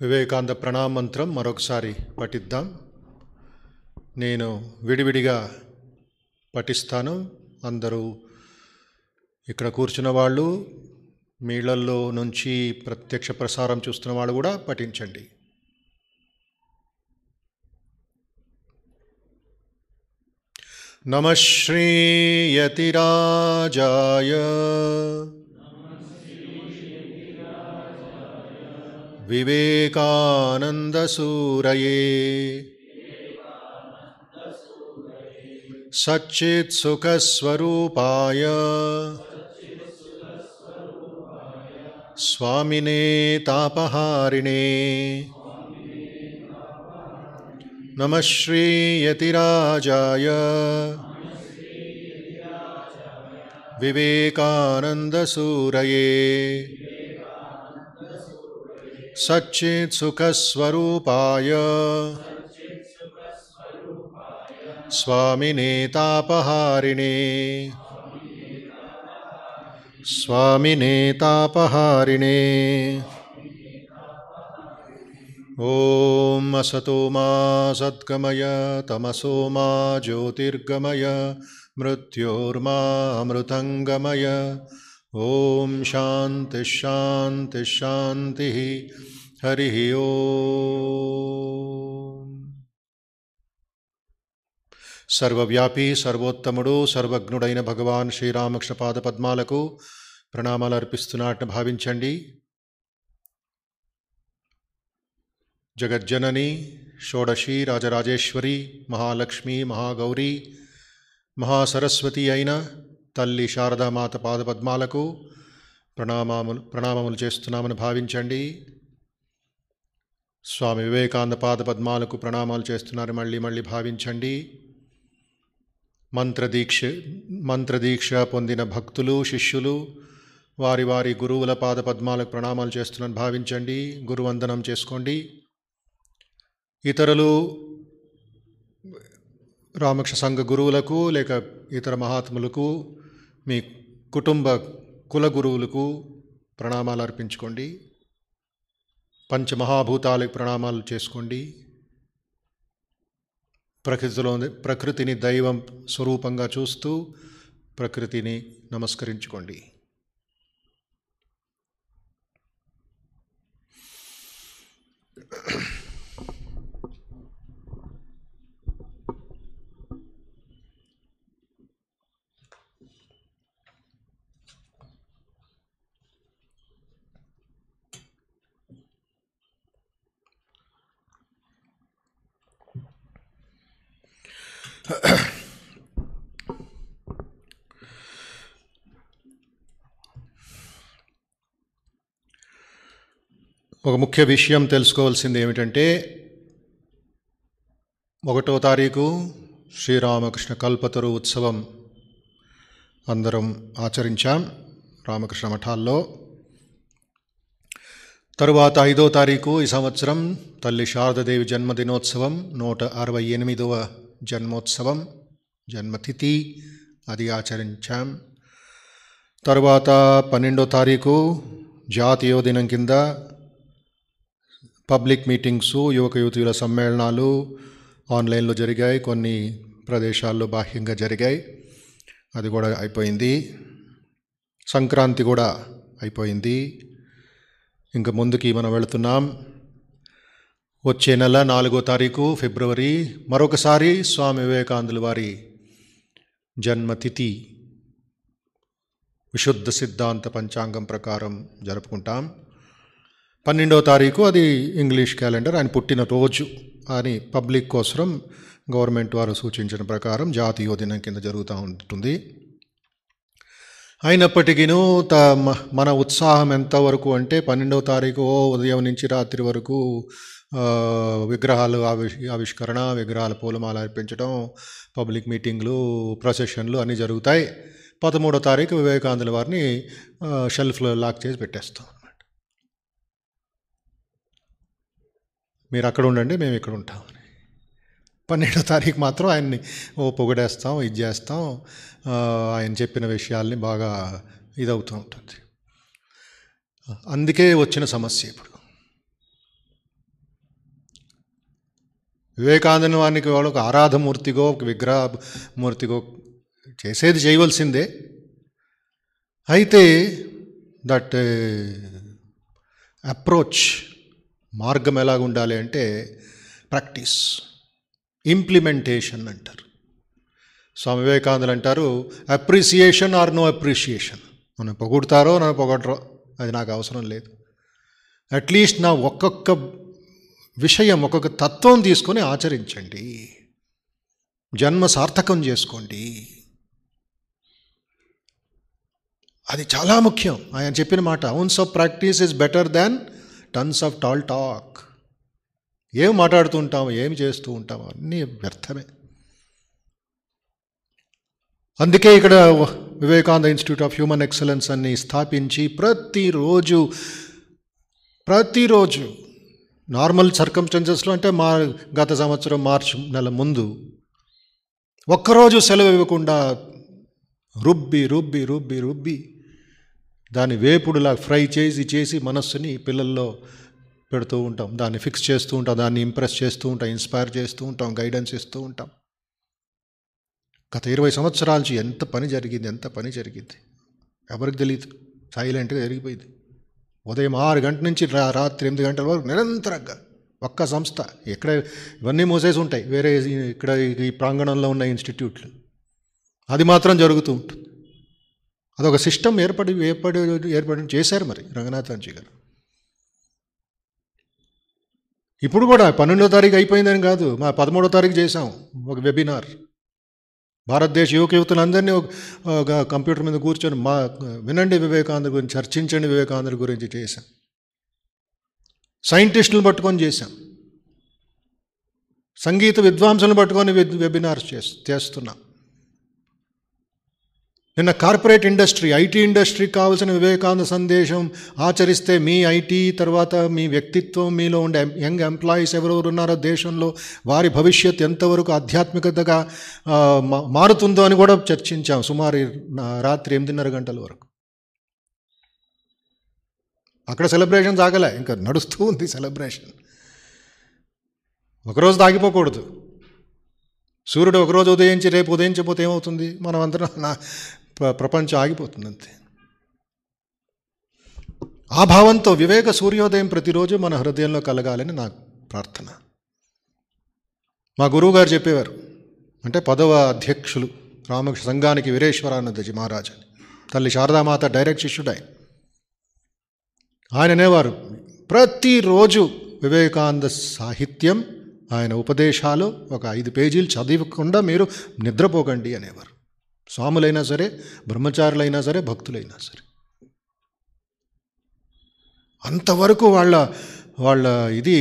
వివేకాంద ప్రణామ మంత్రం మరొకసారి పఠిద్దాం. నేను విడివిడిగా పఠిస్తాను. అందరూ ఇక్కడ కూర్చున్న వాళ్ళు మీళ్ళల్లో నుంచి ప్రత్యక్ష ప్రసారం చూస్తున్న వాళ్ళు కూడా పఠించండి. నమ శ్రీయతిరాజాయ. सच्चित्सुखस्वरूपाय स्वामिने तापहारिणे। नमः श्रीयतिराजाय विवेकानन्दसूरये। सच्चित्सुखस्वरूपाय स्वामिने तापहारिणे। स्वामिने तापहारिणे। ॐ असतो मा सद्गमय, तमसो मा ज्योतिर्गमय, मृत्योर्मा अमृतङ्गमय ॐ शान्तिः हरिः ఓం సర్వవ్యాపి సర్వోత్తముడు సర్వజ్ఞుడైన భగవాన్ శ్రీరామకృష్ణ పాద పద్మాలకు ప్రణామాలు అర్పిస్తున్నట్టు భావించండి. జగజ్జనని షోడశి రాజరాజేశ్వరి మహాలక్ష్మి మహాగౌరి మహాసరస్వతి అయిన తల్లి శారదామాత పాదపద్మాలకు ప్రణామములు ప్రణామములు చేస్తున్నామని భావించండి. స్వామి వివేకానంద పాదపద్మాలకు ప్రణామాలు చేస్తున్నారు. మళ్ళీ మళ్ళీ భావించండి. మంత్రదీక్ష మంత్రదీక్ష పొందిన భక్తులు శిష్యులు వారి వారి గురువుల పాదపద్మాలకు ప్రణామాలు చేస్తున్నాను. భావించండి గురువందనం చేసుకోండి. ఇతరులు రామక్ష సంఘ గురువులకు లేక ఇతర మహాత్ములకు మీ కుటుంబ కుల గురువులకు ప్రణామాలు అర్పించుకోండి. పంచమహాభూతాలకు ప్రణామాలు చేసుకోండి. ప్రకృతిలో ప్రకృతిని దైవం స్వరూపంగా చూస్తూ ప్రకృతిని నమస్కరించుకోండి. ఒక ముఖ్య విషయం తెలుసుకోవాల్సింది ఏమిటంటే ఒకటో తారీఖు శ్రీరామకృష్ణ కల్పతరు ఉత్సవం. అందరం ఆచరించాం రామకృష్ణ మఠాల్లో. తరువాత ఐదో తారీఖు ఈ సంవత్సరం తల్లి శారదాదేవి జన్మదినోత్సవం నూట అరవై ఎనిమిదవ జన్మోత్సవం జన్మతిథి అది ఆచరించాం. తరువాత పన్నెండో తారీఖు జాతీయ దినం కింద పబ్లిక్ మీటింగ్స్ యువక యువతుల సమ్మేళనాలు ఆన్లైన్లో జరిగాయి కొన్ని ప్రదేశాల్లో బాహ్యంగా జరిగాయి. అది కూడా అయిపోయింది. సంక్రాంతి కూడా అయిపోయింది. ఇంకా ముందుకి మనం వెళుతున్నాం. వచ్చే నెల నాలుగో తారీఖు ఫిబ్రవరి మరొకసారి స్వామి వివేకానందుల వారి జన్మతిథి. విశుద్ధ సిద్ధాంత పంచాంగం ప్రకారం జరుపుకుంటాం. పన్నెండవ తారీఖు అది ఇంగ్లీష్ క్యాలెండర్ ఆయన పుట్టిన రోజు అని పబ్లిక్ కోసం గవర్నమెంట్ వారు సూచించిన ప్రకారం జాతీయ దినం కింద జరుగుతూ ఉంటుంది. అయినప్పటికీను త మ- మన ఉత్సాహం ఎంతవరకు అంటే పన్నెండవ తారీఖు ఓ ఉదయం నుంచి రాత్రి వరకు విగ్రహాలు ఆవిష్ ఆవిష్కరణ విగ్రహాల పూలమాల అర్పించడం పబ్లిక్ మీటింగ్లు ప్రొసెషన్లు అన్నీ జరుగుతాయి. పదమూడో తారీఖు వివేకానందుల వారిని షెల్ఫ్లో లాక్ చేసి పెట్టేస్తాం అన్నమాట. మీరు అక్కడ ఉండండి మేము ఇక్కడ ఉంటామని పన్నెండో తారీఖు మాత్రం ఆయన్ని ఓ పొగడేస్తాం ఇది చేస్తాం. ఆయన చెప్పిన విషయాల్ని బాగా ఇదవుతూ ఉంటుంది. అందుకే వచ్చిన సమస్య ఇప్పుడు. వివేకానంద వారికి వాళ్ళు ఒక ఆరాధమూర్తిగో ఒక విగ్రహ మూర్తిగో చేసేది చేయవలసిందే. అయితే దట్ అప్రోచ్ మార్గం ఎలాగ ఉండాలి అంటే ప్రాక్టీస్ ఇంప్లిమెంటేషన్ అంటారు. స్వామి వివేకానందులు అంటారు అప్రిసియేషన్ ఆర్ నో అప్రిషియేషన్. నన్ను పొగుడతారో నన్ను పొగడరో అది నాకు అవసరం లేదు. అట్లీస్ట్ నా ఒక్కొక్క విషయం ఒక్కొక్క తత్వం తీసుకొని ఆచరించండి. జన్మ సార్థకం చేసుకోండి. అది చాలా ముఖ్యం. ఆయన చెప్పిన మాట ounce of practice is better than tons of tall talk ఏం మాట్లాడుతూ ఉంటాము ఏమి చేస్తూ ఉంటాము అన్నీ వ్యర్థమే. అందుకే ఇక్కడ Vivekananda institute of human excellence అన్ని స్థాపించి ప్రతిరోజు ప్రతిరోజు నార్మల్ సర్కంస్టెన్సెస్లో అంటే మా గత సంవత్సరం మార్చి నెల ముందు ఒక్కరోజు సెలవు ఇవ్వకుండా రుబ్బి రుబ్బి రుబ్బి రుబ్బి దాన్ని వేపుడులా ఫ్రై చేసి చేసి మనస్సుని పిల్లల్లో పెడుతూ ఉంటాం. దాన్ని ఫిక్స్ చేస్తూ ఉంటాం. దాన్ని ఇంప్రెస్ చేస్తూ ఉంటాం. ఇన్స్పైర్ చేస్తూ ఉంటాం. గైడెన్స్ ఇస్తూ ఉంటాం. గత ఇరవై సంవత్సరాల నుంచి ఎంత పని జరిగింది ఎంత పని జరిగింది? ఎవరికి తెలియదు సైలెంట్గా జరిగిపోయింది. ఉదయం ఆరు గంటల నుంచి రా రాత్రి ఎనిమిది గంటల వరకు నిరంతరంగా ఒక్క సంస్థ. ఎక్కడ ఇవన్నీ మూసేసి ఉంటాయి. వేరే ఇక్కడ ఈ ప్రాంగణంలో ఉన్న ఇన్స్టిట్యూట్లు. అది మాత్రం జరుగుతూ ఉంటుంది. అదొక సిస్టమ్ ఏర్పడి ఏర్పడి ఏర్పడి చేశారు మరి రంగనాథాంజీ గారు. ఇప్పుడు కూడా పన్నెండో తారీఖు అయిపోయిందని కాదు మా పదమూడో తారీఖు చేసాం ఒక వెబినార్. భారతదేశ యువక యువతులందరినీ ఒక కంప్యూటర్ మీద కూర్చొని మా వినండి వివేకానంద గురించి చర్చించండి వివేకానంద గురించి చేశాం. సైంటిస్టులను పట్టుకొని చేశాం. సంగీత విద్వాంసులను పట్టుకొని వెబినార్స్ చేస్తున్నాం. నిన్న కార్పొరేట్ ఇండస్ట్రీ ఐటీ ఇండస్ట్రీకి కావాల్సిన వివేకానంద సందేశం ఆచరిస్తే మీ ఐటీ తర్వాత మీ వ్యక్తిత్వం మీలో ఉండే యంగ్ ఎంప్లాయీస్ ఎవరెవరు ఉన్నారో దేశంలో వారి భవిష్యత్ ఎంతవరకు ఆధ్యాత్మికతగా మారుతుందో అని కూడా చర్చించాం సుమారు రాత్రి ఎనిమిదిన్నర గంటల వరకు. అక్కడ సెలబ్రేషన్ సాగలే ఇంకా నడుస్తూ ఉంది సెలబ్రేషన్. ఒకరోజు తాగిపోకూడదు. సూర్యుడు ఒకరోజు ఉదయించి రేపు ఉదయించకపోతే ఏమవుతుంది? మనం అందరం నా ప్రపంచం ఆగిపోతుంది అంతే. ఆ భావంతో వివేక సూర్యోదయం ప్రతిరోజు మన హృదయంలో కలగాలని నా ప్రార్థన. మా గురువుగారు చెప్పేవారు అంటే పదవ అధ్యక్షులు రామకృష్ణ సంఘానికి వీరేశ్వరానందజీ మహారాజ్. అని తల్లి శారదామాత డైరెక్ట్ శిష్యుడు ఆయన. ఆయన అనేవారు ప్రతిరోజు వివేకానంద సాహిత్యం ఆయన ఉపదేశాలు ఒక ఐదు పేజీలు చదవకుండా మీరు నిద్రపోకండి అనేవారు. స్వాములైనా సరే బ్రహ్మచారులైనా సరే భక్తులైనా సరే. అంతవరకు వాళ్ళ వాళ్ళ ఇది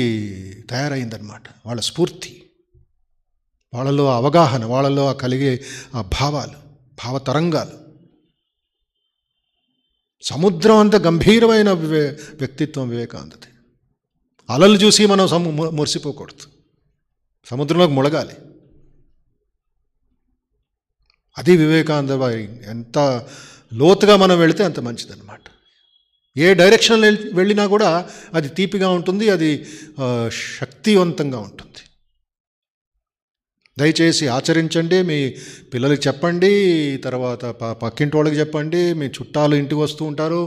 తయారైందనమాట వాళ్ళ స్ఫూర్తి. వాళ్ళలో అవగాహన వాళ్ళలో ఆ కలిగే ఆ భావాలు భావతరంగాలు. సముద్రం అంత గంభీరమైన వివే వ్యక్తిత్వం వివేకానందది. అలలు చూసి మనం సము మురిసిపోకూడదు. సముద్రంలోకి ముళగాలి అది వివేకానంద ఎంత లోతుగా మనం వెళితే అంత మంచిదన్నమాట. ఏ డైరెక్షన్ వెళ్ళినా కూడా అది తీపిగా ఉంటుంది అది శక్తివంతంగా ఉంటుంది. దయచేసి ఆచరించండి మీ పిల్లలకి చెప్పండి తర్వాత ప పక్కింటి వాళ్ళకి చెప్పండి మీ చుట్టాలు ఇంటికి వస్తూ ఉంటారు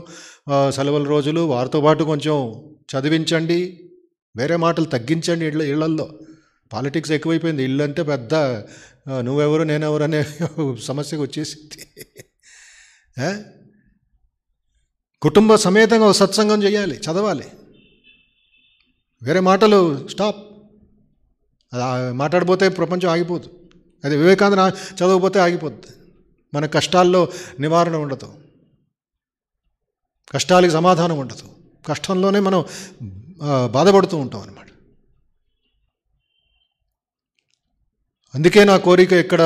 సెలవుల రోజులు వారితో పాటు కొంచెం చదివించండి వేరే మాటలు తగ్గించండి ఇళ్ళ ఇళ్ళల్లో. పాలిటిక్స్ ఎక్కువైపోయింది. ఇల్లు అంటే పెద్ద నువ్వెవరు నేనెవరు అనే సమస్యకు వచ్చేసింది. కుటుంబ సమేతంగా ఒక సత్సంగం చేయాలి చదవాలి. వేరే మాటలు స్టాప్. అది మాట్లాడిపోతే ప్రపంచం ఆగిపోదు. అది వివేకానంద చదవకపోతే ఆగిపోద్ది. మన కష్టాల్లో నివారణ ఉండదు. కష్టాలకి సమాధానం ఉండదు. కష్టంలోనే మనం బాధపడుతూ ఉంటాం అన్నమాట. అందుకే నా కోరిక ఇక్కడ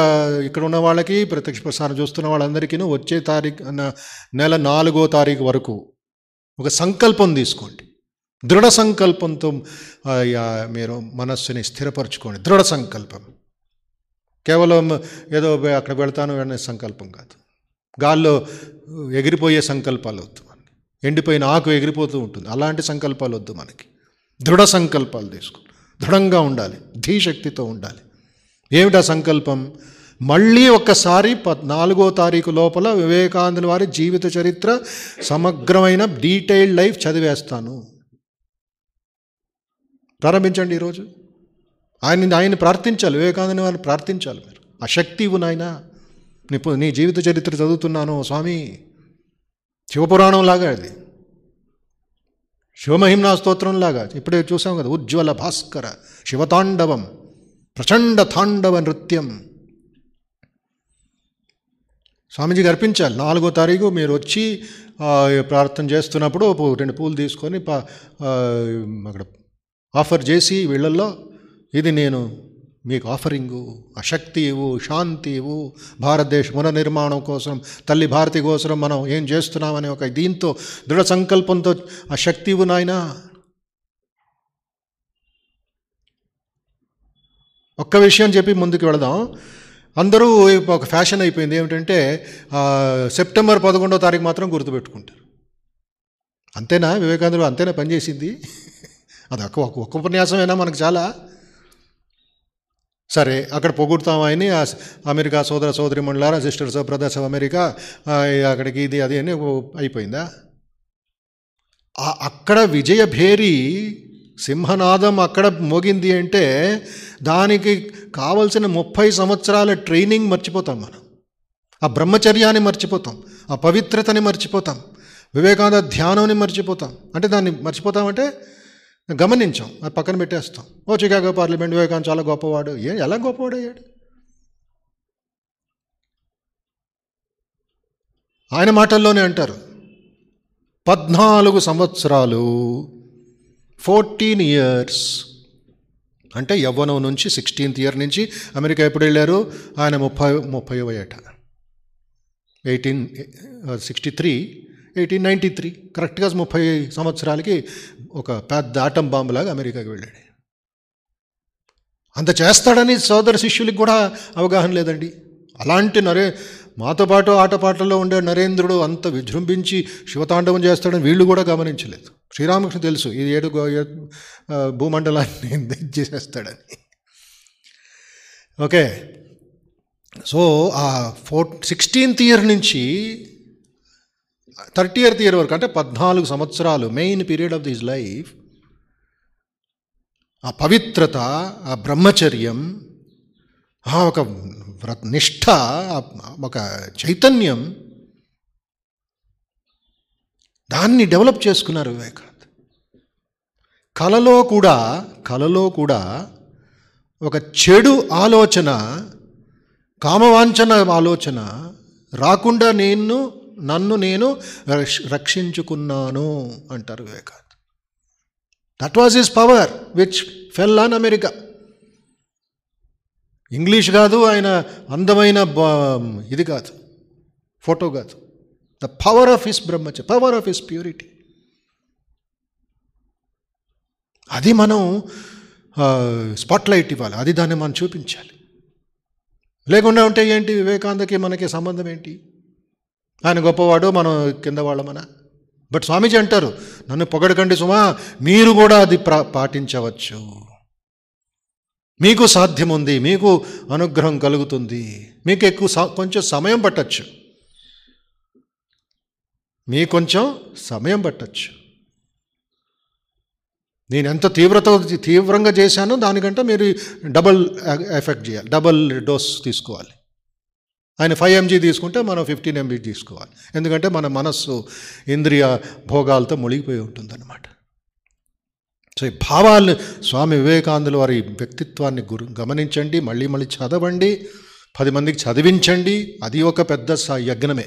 ఇక్కడ ఉన్న వాళ్ళకి ప్రత్యక్ష ప్రసారం చూస్తున్న వాళ్ళందరికీ వచ్చే తారీఖు నెల నాలుగో తారీఖు వరకు ఒక సంకల్పం తీసుకోండి. దృఢ సంకల్పంతో మీరు మనస్సుని స్థిరపరచుకోండి. దృఢ సంకల్పం. కేవలం ఏదో అక్కడ వెళ్తాను అనే సంకల్పం కాదు. గాల్లో ఎగిరిపోయే సంకల్పాలు వద్దు మనకి. ఎండిపోయిన ఆకు ఎగిరిపోతూ ఉంటుంది. అలాంటి సంకల్పాలు వద్దు మనకి. దృఢ సంకల్పాలు తీసుకో దృఢంగా ఉండాలి. ధీశక్తితో ఉండాలి. ఏమిటా సంకల్పం? మళ్ళీ ఒక్కసారి పద్ నాలుగో తారీఖు లోపల వివేకానందుల వారి జీవిత చరిత్ర సమగ్రమైన డీటెయిల్డ్ లైఫ్ చదివేస్తాను. ప్రారంభించండి ఈరోజు. ఆయన ఆయన్ని ప్రార్థించాలి వివేకానంద వారిని ప్రార్థించాలి మీరు. ఆ శక్తి ఇవ్వు నాయన. నీ నీ జీవిత చరిత్ర చదువుతున్నాను స్వామి. శివపురాణం లాగా అది. శివమహిమ్నా స్తోత్రం లాగా ఇప్పుడే చూసాం కదా ఉజ్వల భాస్కర శివతాండవం. ప్రచండ తాండవ నృత్యం. స్వామీజీకి అర్పించాలి. నాలుగో తారీఖు మీరు వచ్చి ప్రార్థన చేస్తున్నప్పుడు పూ- రెండు పూలు తీసుకొని అక్కడ ఆఫర్ చేసి వీళ్ళల్లో ఇది నేను మీకు ఆఫరింగు. ఆ శక్తి ఇవ్వు శాంతి ఇవ్వు. భారతదేశ పునర్నిర్మాణం కోసం తల్లి భారతి కోసం మనం ఏం చేస్తున్నామనే ఒక దీంతో దృఢ సంకల్పంతో ఆ శక్తి ఇవ్వు నాయనా. ఒక్క విషయం చెప్పి ముందుకు వెళదాం. అందరూ ఒక ఫ్యాషన్ అయిపోయింది. ఏమిటంటే సెప్టెంబర్ పదకొండో తారీఖు మాత్రం గుర్తుపెట్టుకుంటారు. అంతేనా? వివేకానందుడు అంతేనా పనిచేసింది అది ఒక్క ఒక్క- ఉపన్యాసమైనా మనకు చాలా? సరే అక్కడ పొగుడుతాం ఆయన్ని. అమెరికా సోదర సోదరి మండలారా సిస్టర్స్ బ్రదర్స్ ఆఫ్ అమెరికా అక్కడికి ఇది అది అని అయిపోయిందా? అక్కడ విజయభేరి సింహనాదం అక్కడ మోగింది అంటే దానికి కావలసిన ముప్పై సంవత్సరాల ట్రైనింగ్ మర్చిపోతాం మనం. ఆ బ్రహ్మచర్యాన్ని మర్చిపోతాం. ఆ పవిత్రతని మర్చిపోతాం. వివేకానంద ధ్యానాన్ని మర్చిపోతాం. అంటే దాన్ని మర్చిపోతామంటే గమనించాం. అది పక్కన పెట్టేస్తాం. ఓ చికాగో పార్లమెంట్ వివేకానంద చాలా గొప్పవాడు. ఏ ఎలా గొప్పవాడు అయ్యాడు? ఆయన మాటల్లోనే అంటారు పద్నాలుగు సంవత్సరాలు ఫోర్టీన్ ఇయర్స్. అంటే యవ్వనం నుంచి సిక్స్టీన్త్ ఇయర్ నుంచి అమెరికా ఎప్పుడు వెళ్ళారు? ఆయన ముప్పై ముప్పై ఏట. Eighteen sixty three eighteen ninety three. కరెక్ట్గా ముప్పై సంవత్సరాలకి ఒక పెద్ద ఆటం బాంబులాగా అమెరికాకి వెళ్ళాడు. అంత చేస్తాడని సోదర శిష్యులకి కూడా అవగాహన లేదండి. అలాంటి నరే మాతో పాటు ఆటపాటల్లో ఉండే నరేంద్రుడు అంత విజృంభించి శివతాండవం చేస్తాడని వీళ్ళు కూడా గమనించలేదు. శ్రీరామకృష్ణ తెలుసు ఇది ఏడు భూమండలాన్ని చేసేస్తాడని okay. So uh four sixteenth year నుంచి థర్టీ ఇయర్త్ ఇయర్ వరకు అంటే పద్నాలుగు సంవత్సరాలు main period of this life ఆ పవిత్రత ఆ బ్రహ్మచర్యం ఒక నిష్ఠ ఒక చైతన్యం దాన్ని డెవలప్ చేసుకున్నారు వివేకానంద్. కలలో కూడా కలలో కూడా ఒక చెడు ఆలోచన కామవాంఛన ఆలోచన రాకుండా నేను నన్ను నేను రక్షించుకున్నాను అంటారు Vivekanand. That was his power which fell on America English కాదు ఆయన అందమైన ఇది కాదు ఫోటో కాదు. ద పవర్ ఆఫ్ హిస్ బ్రహ్మచ పవర్ ఆఫ్ హిస్ ప్యూరిటీ అది మనం స్పాట్లైట్ ఇవ్వాలి అది దాన్ని మనం చూపించాలి. లేకుండా ఉంటే ఏంటి వివేకానందకి మనకి సంబంధం ఏంటి? ఆయన గొప్పవాడు మనం కింద వాళ్ళమన? బట్ స్వామీజీ అంటారు నన్ను పొగడకండి సుమా మీరు కూడా అది ప్రా పాటించవచ్చు. మీకు సాధ్యం ఉంది మీకు అనుగ్రహం కలుగుతుంది. మీకు ఎక్కువ కొంచెం సమయం పట్టచ్చు. మీ కొంచెం సమయం పట్టచ్చు. నేను ఎంత తీవ్రత తీవ్రంగా చేశానో దానికంటే మీరు డబల్ ఎఫెక్ట్ చేయాలి డబల్ డోస్ తీసుకోవాలి. ఆయన ఫైవ్ ఎంజీ తీసుకుంటే మనం ఫిఫ్టీన్ ఎంజీ తీసుకోవాలి. ఎందుకంటే మన మనస్సు ఇంద్రియ భోగాలతో మునిగిపోయి ఉంటుందన్నమాట. సో ఈ భావాలు స్వామి వివేకానందుల వారి వ్యక్తిత్వాన్ని గురు గమనించండి మళ్ళీ మళ్ళీ చదవండి పది మందికి చదివించండి. అది ఒక పెద్ద స- యజ్ఞమే.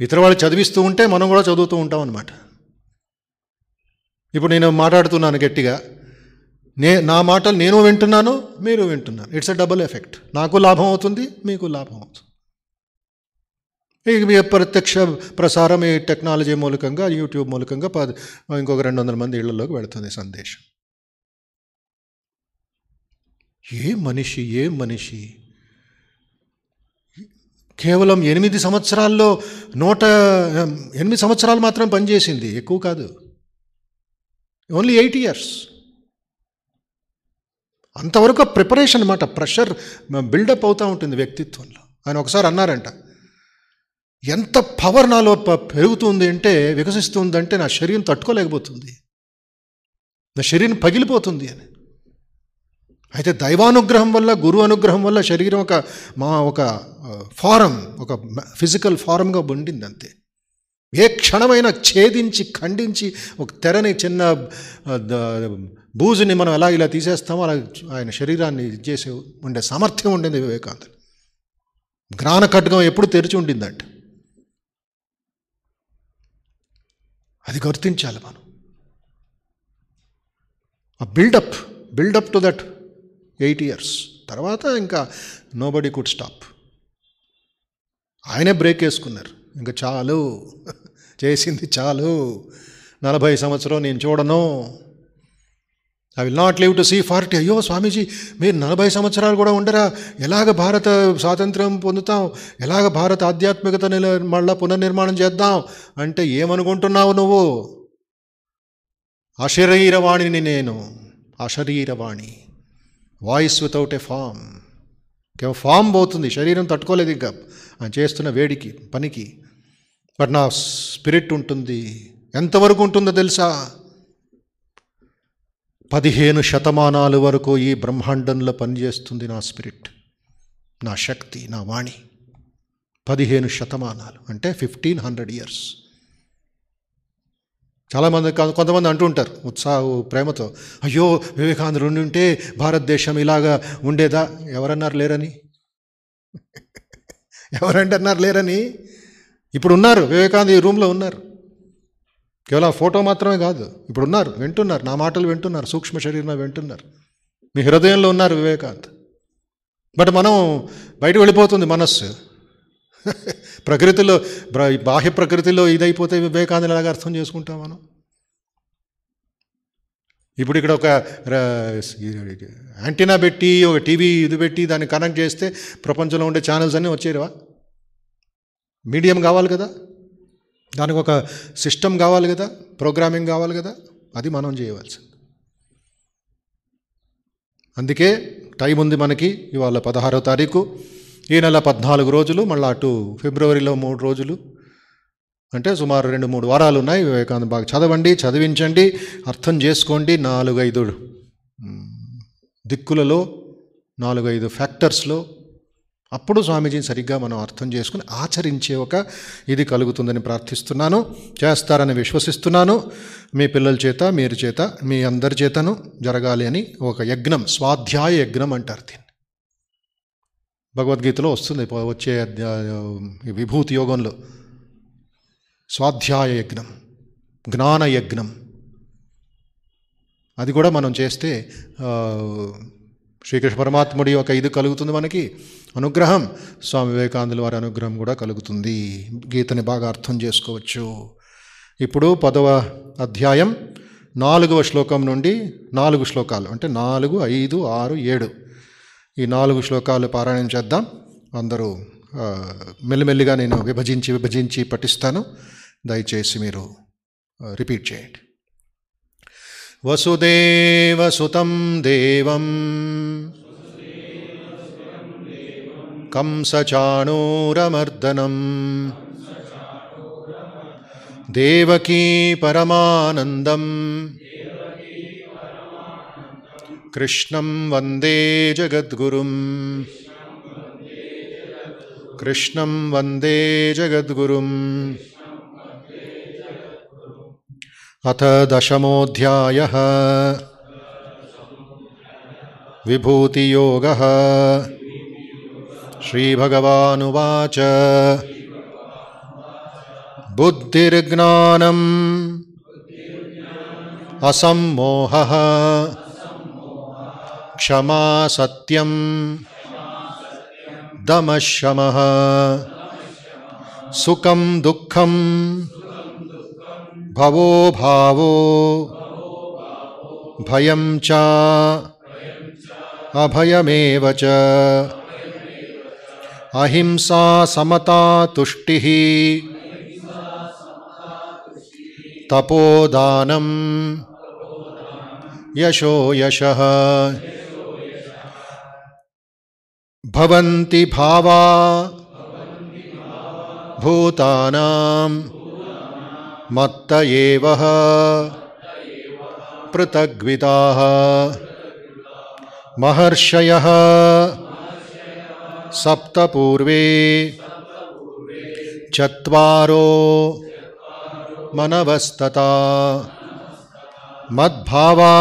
ఇతర వాళ్ళు చదివిస్తూ ఉంటే మనం కూడా చదువుతూ ఉంటాం అనమాట ఇప్పుడు నేను మాట్లాడుతున్నాను గట్టిగా. నే నా మాటలు నేను వింటున్నాను మీరు వింటున్నారు. ఇట్స్ అ డబుల్ ఎఫెక్ట్ నాకు లాభం అవుతుంది మీకు లాభం అవుతుంది. ప్రత్యక్ష ప్రసారం ఈ టెక్నాలజీ మూలకంగా యూట్యూబ్ మూలకంగా పది ఇంకొక రెండు వందల మంది ఇళ్ళలోకి వెళుతుంది సందేశం. ఏ మనిషి ఏ మనిషి? కేవలం ఎనిమిది సంవత్సరాల్లో నూట ఎనిమిది సంవత్సరాలు మాత్రం పనిచేసింది ఎక్కువ కాదు. ఓన్లీ ఎయిట్ ఇయర్స్ అంతవరకు ప్రిపరేషన్ అనమాట ప్రెషర్ బిల్డప్ అవుతూ ఉంటుంది వ్యక్తిత్వంలో. ఆయన ఒకసారి అన్నారంట ఎంత పవర్ నాలో పెరుగుతుంది అంటే వికసిస్తుందంటే నా శరీరం తట్టుకోలేకపోతుంది. నా శరీరం పగిలిపోతుంది అని. అయితే దైవానుగ్రహం వల్ల గురు అనుగ్రహం వల్ల శరీరం ఒక మా ఒక ఫారం ఒక ఫిజికల్ ఫారంగా ఉండింది అంతే ఏ క్షణమైనా ఛేదించి ఖండించి ఒక తెరని చిన్న బూజుని మనం ఎలా ఇలా తీసేస్తామో అలా ఆయన శరీరాన్ని చేసే ఉండే సామర్థ్యం ఉండింది వివేకానంద జ్ఞాన ఖడ్గం ఎప్పుడు తెరిచి ఉండిందంటే. అది గుర్తించాలి మనం. ఆ buildup buildup to that eight years తర్వాత ఇంకా నోబడి కుడ్ స్టాప్ ఆయనే బ్రేక్ వేసుకున్నారు. ఇంకా చాలు చేసింది చాలు. నలభై సంవత్సరం నేను చూడను. I will not live to see forty అయ్యో స్వామీజీ మీరు నలభై సంవత్సరాలు కూడా ఉండరా? ఎలాగ భారత స్వాతంత్రం పొందుతాం? ఎలాగ భారత ఆధ్యాత్మికత నిల మళ్ళా పునర్నిర్మాణం చేద్దాం? అంటే ఏమనుకుంటున్నావు నువ్వు? అశరీరవాణిని నేను. అశరీరవాణి. Voice without a form. కేవలం ఫామ్ పోతుంది? శరీరం తట్టుకోలేదు ఇంకా. ఆయన చేస్తున్న వేడికి పనికి. బట్ నా స్పిరిట్ ఉంటుంది. ఎంతవరకు ఉంటుందో తెలుసా? పదిహేను శతమానాల వరకు ఈ బ్రహ్మాండంలో పనిచేస్తుంది నా స్పిరిట్ నా శక్తి నా వాణి. పదిహేను శతమానాలు అంటే ఫిఫ్టీన్ హండ్రెడ్ ఇయర్స్. చాలామంది కొంతమంది అంటుంటారు ఉత్సాహ ప్రేమతో అయ్యో వివేకానందుడు ఉంటే భారతదేశం ఇలాగా ఉండేదా? ఎవరన్నారు లేరని? ఎవరంటన్నారు లేరని? ఇప్పుడు ఉన్నారు వివేకానంద ఈ రూమ్లో ఉన్నారు. కేవలం ఆ ఫోటో మాత్రమే కాదు. ఇప్పుడు ఉన్నారు వింటున్నారు నా మాటలు వింటున్నారు సూక్ష్మ శరీరంలో వింటున్నారు. మీ హృదయంలో ఉన్నారు వివేకాంత్. బట్ మనం బయట వెళ్ళిపోతుంది మనస్సు. ప్రకృతిలో బాహ్య ప్రకృతిలో ఇదైపోతే వివేకానంద ఎలాగ అర్థం చేసుకుంటాం మనం? ఇప్పుడు ఇక్కడ ఒక యాంటీనా పెట్టి ఒక టీవీ ఇది పెట్టి దాన్ని కనెక్ట్ చేస్తే ప్రపంచంలో ఉండే ఛానల్స్ అన్నీ వచ్చేవా మీడియం కావాలి కదా? దానికి ఒక సిస్టమ్ కావాలి కదా ప్రోగ్రామింగ్ కావాలి కదా అది మనం చేయవలసింది అందుకే టైం ఉంది మనకి ఇవాళ పదహారో తారీఖు. ఈ నెల పద్నాలుగు రోజులు మళ్ళీ అటు ఫిబ్రవరిలో మూడు రోజులు. అంటే సుమారు రెండు మూడు వారాలు ఉన్నాయి. వివేకానంద బాగా చదవండి చదివించండి అర్థం చేసుకోండి. నాలుగైదు దిక్కులలో నాలుగైదు ఫ్యాక్టర్స్లో అప్పుడు స్వామీజీని సరిగ్గా మనం అర్థం చేసుకుని ఆచరించే ఒక ఇది కలుగుతుందని ప్రార్థిస్తున్నాను. చేస్తారని విశ్వసిస్తున్నాను. మీ పిల్లల చేత మీరు చేత మీ అందరి చేతను జరగాలి అని ఒక యజ్ఞం స్వాధ్యాయ యజ్ఞం అంటారు దీన్ని. భగవద్గీతలో వస్తుంది వచ్చే విభూతి యోగంలో. స్వాధ్యాయ యజ్ఞం జ్ఞాన యజ్ఞం. అది కూడా మనం చేస్తే శ్రీకృష్ణ పరమాత్ముడి యొక్క ఇది కలుగుతుంది మనకి. అనుగ్రహం. స్వామి వివేకానందుల వారి అనుగ్రహం కూడా కలుగుతుంది. గీతని బాగా అర్థం చేసుకోవచ్చు. ఇప్పుడు పదవ అధ్యాయం నాలుగవ శ్లోకం నుండి నాలుగు శ్లోకాలు అంటే నాలుగు ఐదు ఆరు ఏడు. ఈ నాలుగు శ్లోకాలు పారాయణం చేద్దాం. అందరూ మెల్లిమెల్లిగా నేను విభజించి విభజించి పఠిస్తాను. దయచేసి మీరు రిపీట్ చేయండి. వసుదేవసుతం దేవం కంసచాణూరమర్దనం దేవకీ పరమానందం కృష్ణం వందే జగద్గురుం కృష్ణం వందే జగద్గురుం अथ दशमोध्याय विभूति श्रीभगवाच बुद्धिर्ज्ञानम् असमोह क्षमा सत्यं। दमशमः सुखम दुखम भवो भावो भयं च अभयमेव च अहिंसा समता तुष्टिः तपोदानं यशो यशः भवन्ति भावा भूतानां मत्त पृथग्विदाः महर्षयः सप्तपूर्वे चत्वारो मनवस्तता मद्भावा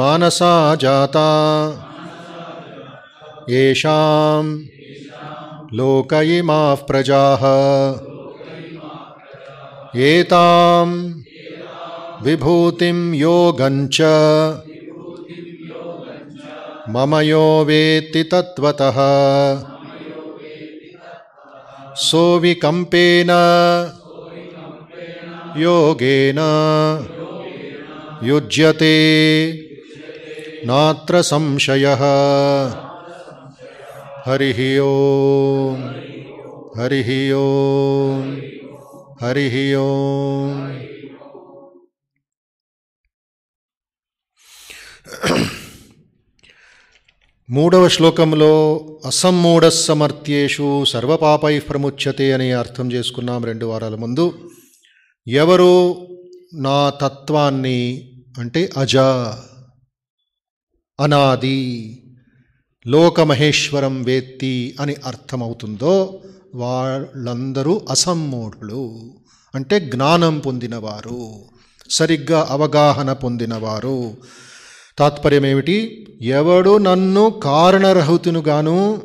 मानसा जाता येषां लोक इमाः प्रजाः एताम् विभूतिं योगञ्च मम यो वेत्ति तत्त्वतः। सोऽविकम्पेन योगेन युज्यते। नात्र संशयः। हरिः ओम्। हरिः ओम्। హరి ఓం మూడవ శ్లోకంలో అసమ్మూఢ సమర్థ్యేషు సర్వపాపై ప్రముచ్యతే అని అర్థం చేసుకున్నాం రెండు వారాల ముందు. ఎవరు నా తత్వాన్ని అంటే అజ అనాది లోకమహేశ్వరం వేత్తి అని అర్థమవుతుందో వాళ్ళందరూ అసమ్మూఢులు. అంటే జ్ఞానం పొందినవారు సరిగ్గా అవగాహన పొందినవారు. తాత్పర్యం ఏమిటి ఎవడు నన్ను కారణరహితునుగాను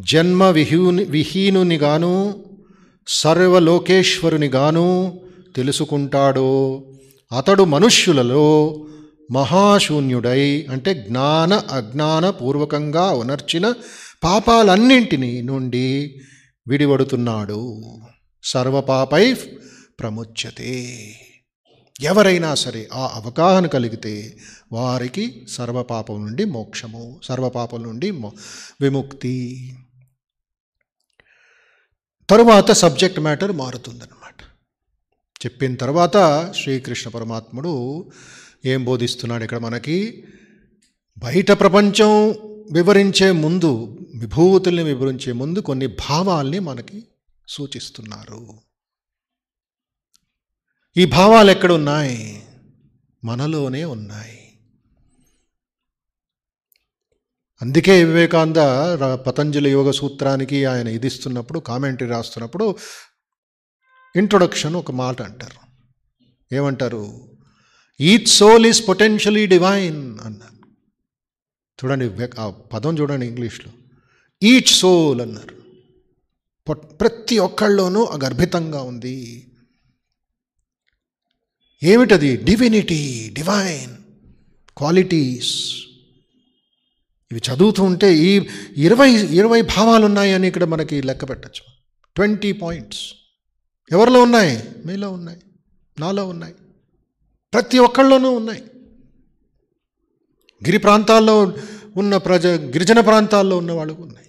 జన్మ విహీని విహీనునిగాను సర్వలోకేశ్వరునిగాను తెలుసుకుంటాడో? అతడు మనుష్యులలో మహాశూన్యుడై అంటే జ్ఞాన అజ్ఞాన పూర్వకంగా ఉనర్చిన పాపాలన్నింటినీ నుండి విడివడుతున్నాడు. సర్వపాపై ప్రముచ్యతే. ఎవరైనా సరే ఆ అవగాహన కలిగితే వారికి సర్వపాపం నుండి మోక్షము సర్వపాపం నుండి మో విముక్తి. తరువాత సబ్జెక్ట్ మ్యాటర్ మారుతుందన్నమాట. చెప్పిన తర్వాత శ్రీకృష్ణ పరమాత్ముడు ఏం బోధిస్తున్నాడు ఇక్కడ మనకి? బయట ప్రపంచం వివరించే ముందు విభూతుల్ని వివరించే ముందు కొన్ని భావాల్ని మనకి సూచిస్తున్నారు. ఈ భావాలు ఎక్కడున్నాయి? మనలోనే ఉన్నాయి. అందుకే వివేకానంద పతంజలి యోగ సూత్రానికి ఆయన ఇదిస్తున్నప్పుడు కామెంటరీ రాస్తున్నప్పుడు ఇంట్రొడక్షన్ ఒక మాట అంటారు. ఏమంటారు? Each soul is potentially divine అన్నారు. చూడండి ఆ పదం చూడండి ఇంగ్లీష్లో. ఈచ్ సోల్ అన్నారు. ప్రతి ఒక్కళ్ళలోనూ అగర్భితంగా ఉంది. ఏమిటది? Divinity divine qualities. ఇవి చదువుతూ ఉంటే ఈ ఇరవై ఇరవై భావాలు ఉన్నాయని ఇక్కడ మనకి లెక్క పెట్టచ్చు. Twenty points. ఎవరిలో ఉన్నాయి? మీలో ఉన్నాయి. నాలో ఉన్నాయి. ప్రతి ఒక్కళ్ళలోనూ ఉన్నాయి. గిరి ప్రాంతాల్లో ఉన్న ప్రజ గిరిజన ప్రాంతాల్లో ఉన్న వాళ్ళకు ఉన్నాయి.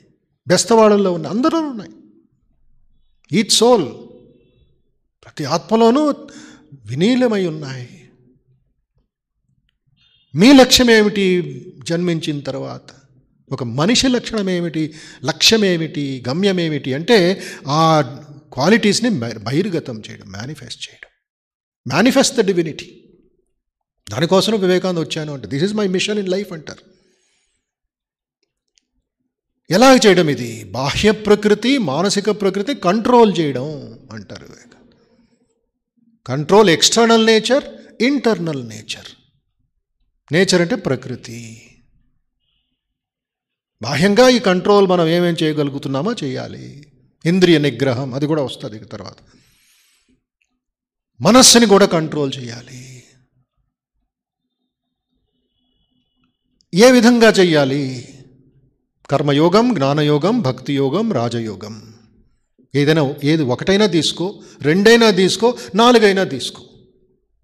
బెస్తవాళ్ళల్లో ఉన్న అందరూ ఉన్నాయి. ఈచ్ సోల్ ప్రతి ఆత్మలోనూ వినీలమై ఉన్నాయి. మీ లక్ష్యం ఏమిటి జన్మించిన తర్వాత ఒక మనిషి లక్షణం ఏమిటి లక్ష్యం ఏమిటి గమ్యం ఏమిటి అంటే ఆ క్వాలిటీస్ని బై- బహిర్గతం చేయడం మేనిఫెస్ట్ చేయడం. Manifest the divinity. దానికోసం వివేకానంద వచ్చాను అంటే this is my mission in life అంటారు. ఎలా చేయడం ఇది? బాహ్య ప్రకృతి మానసిక ప్రకృతి కంట్రోల్ చేయడం అంటారు control external nature internal nature. Nature అంటే ప్రకృతి. బాహ్యంగా ఈ కంట్రోల్ మనం ఏమేం చేయగలుగుతున్నామో చేయాలి. ఇంద్రియ నిగ్రహం అది కూడా వస్తుంది తర్వాత. మనస్సుని కూడా కంట్రోల్ చేయాలి. ఏ విధంగా చెయ్యాలి కర్మయోగం జ్ఞానయోగం భక్తి యోగం రాజయోగం. ఏదైనా ఏది ఒకటైనా తీసుకో రెండైనా తీసుకో నాలుగైనా తీసుకో.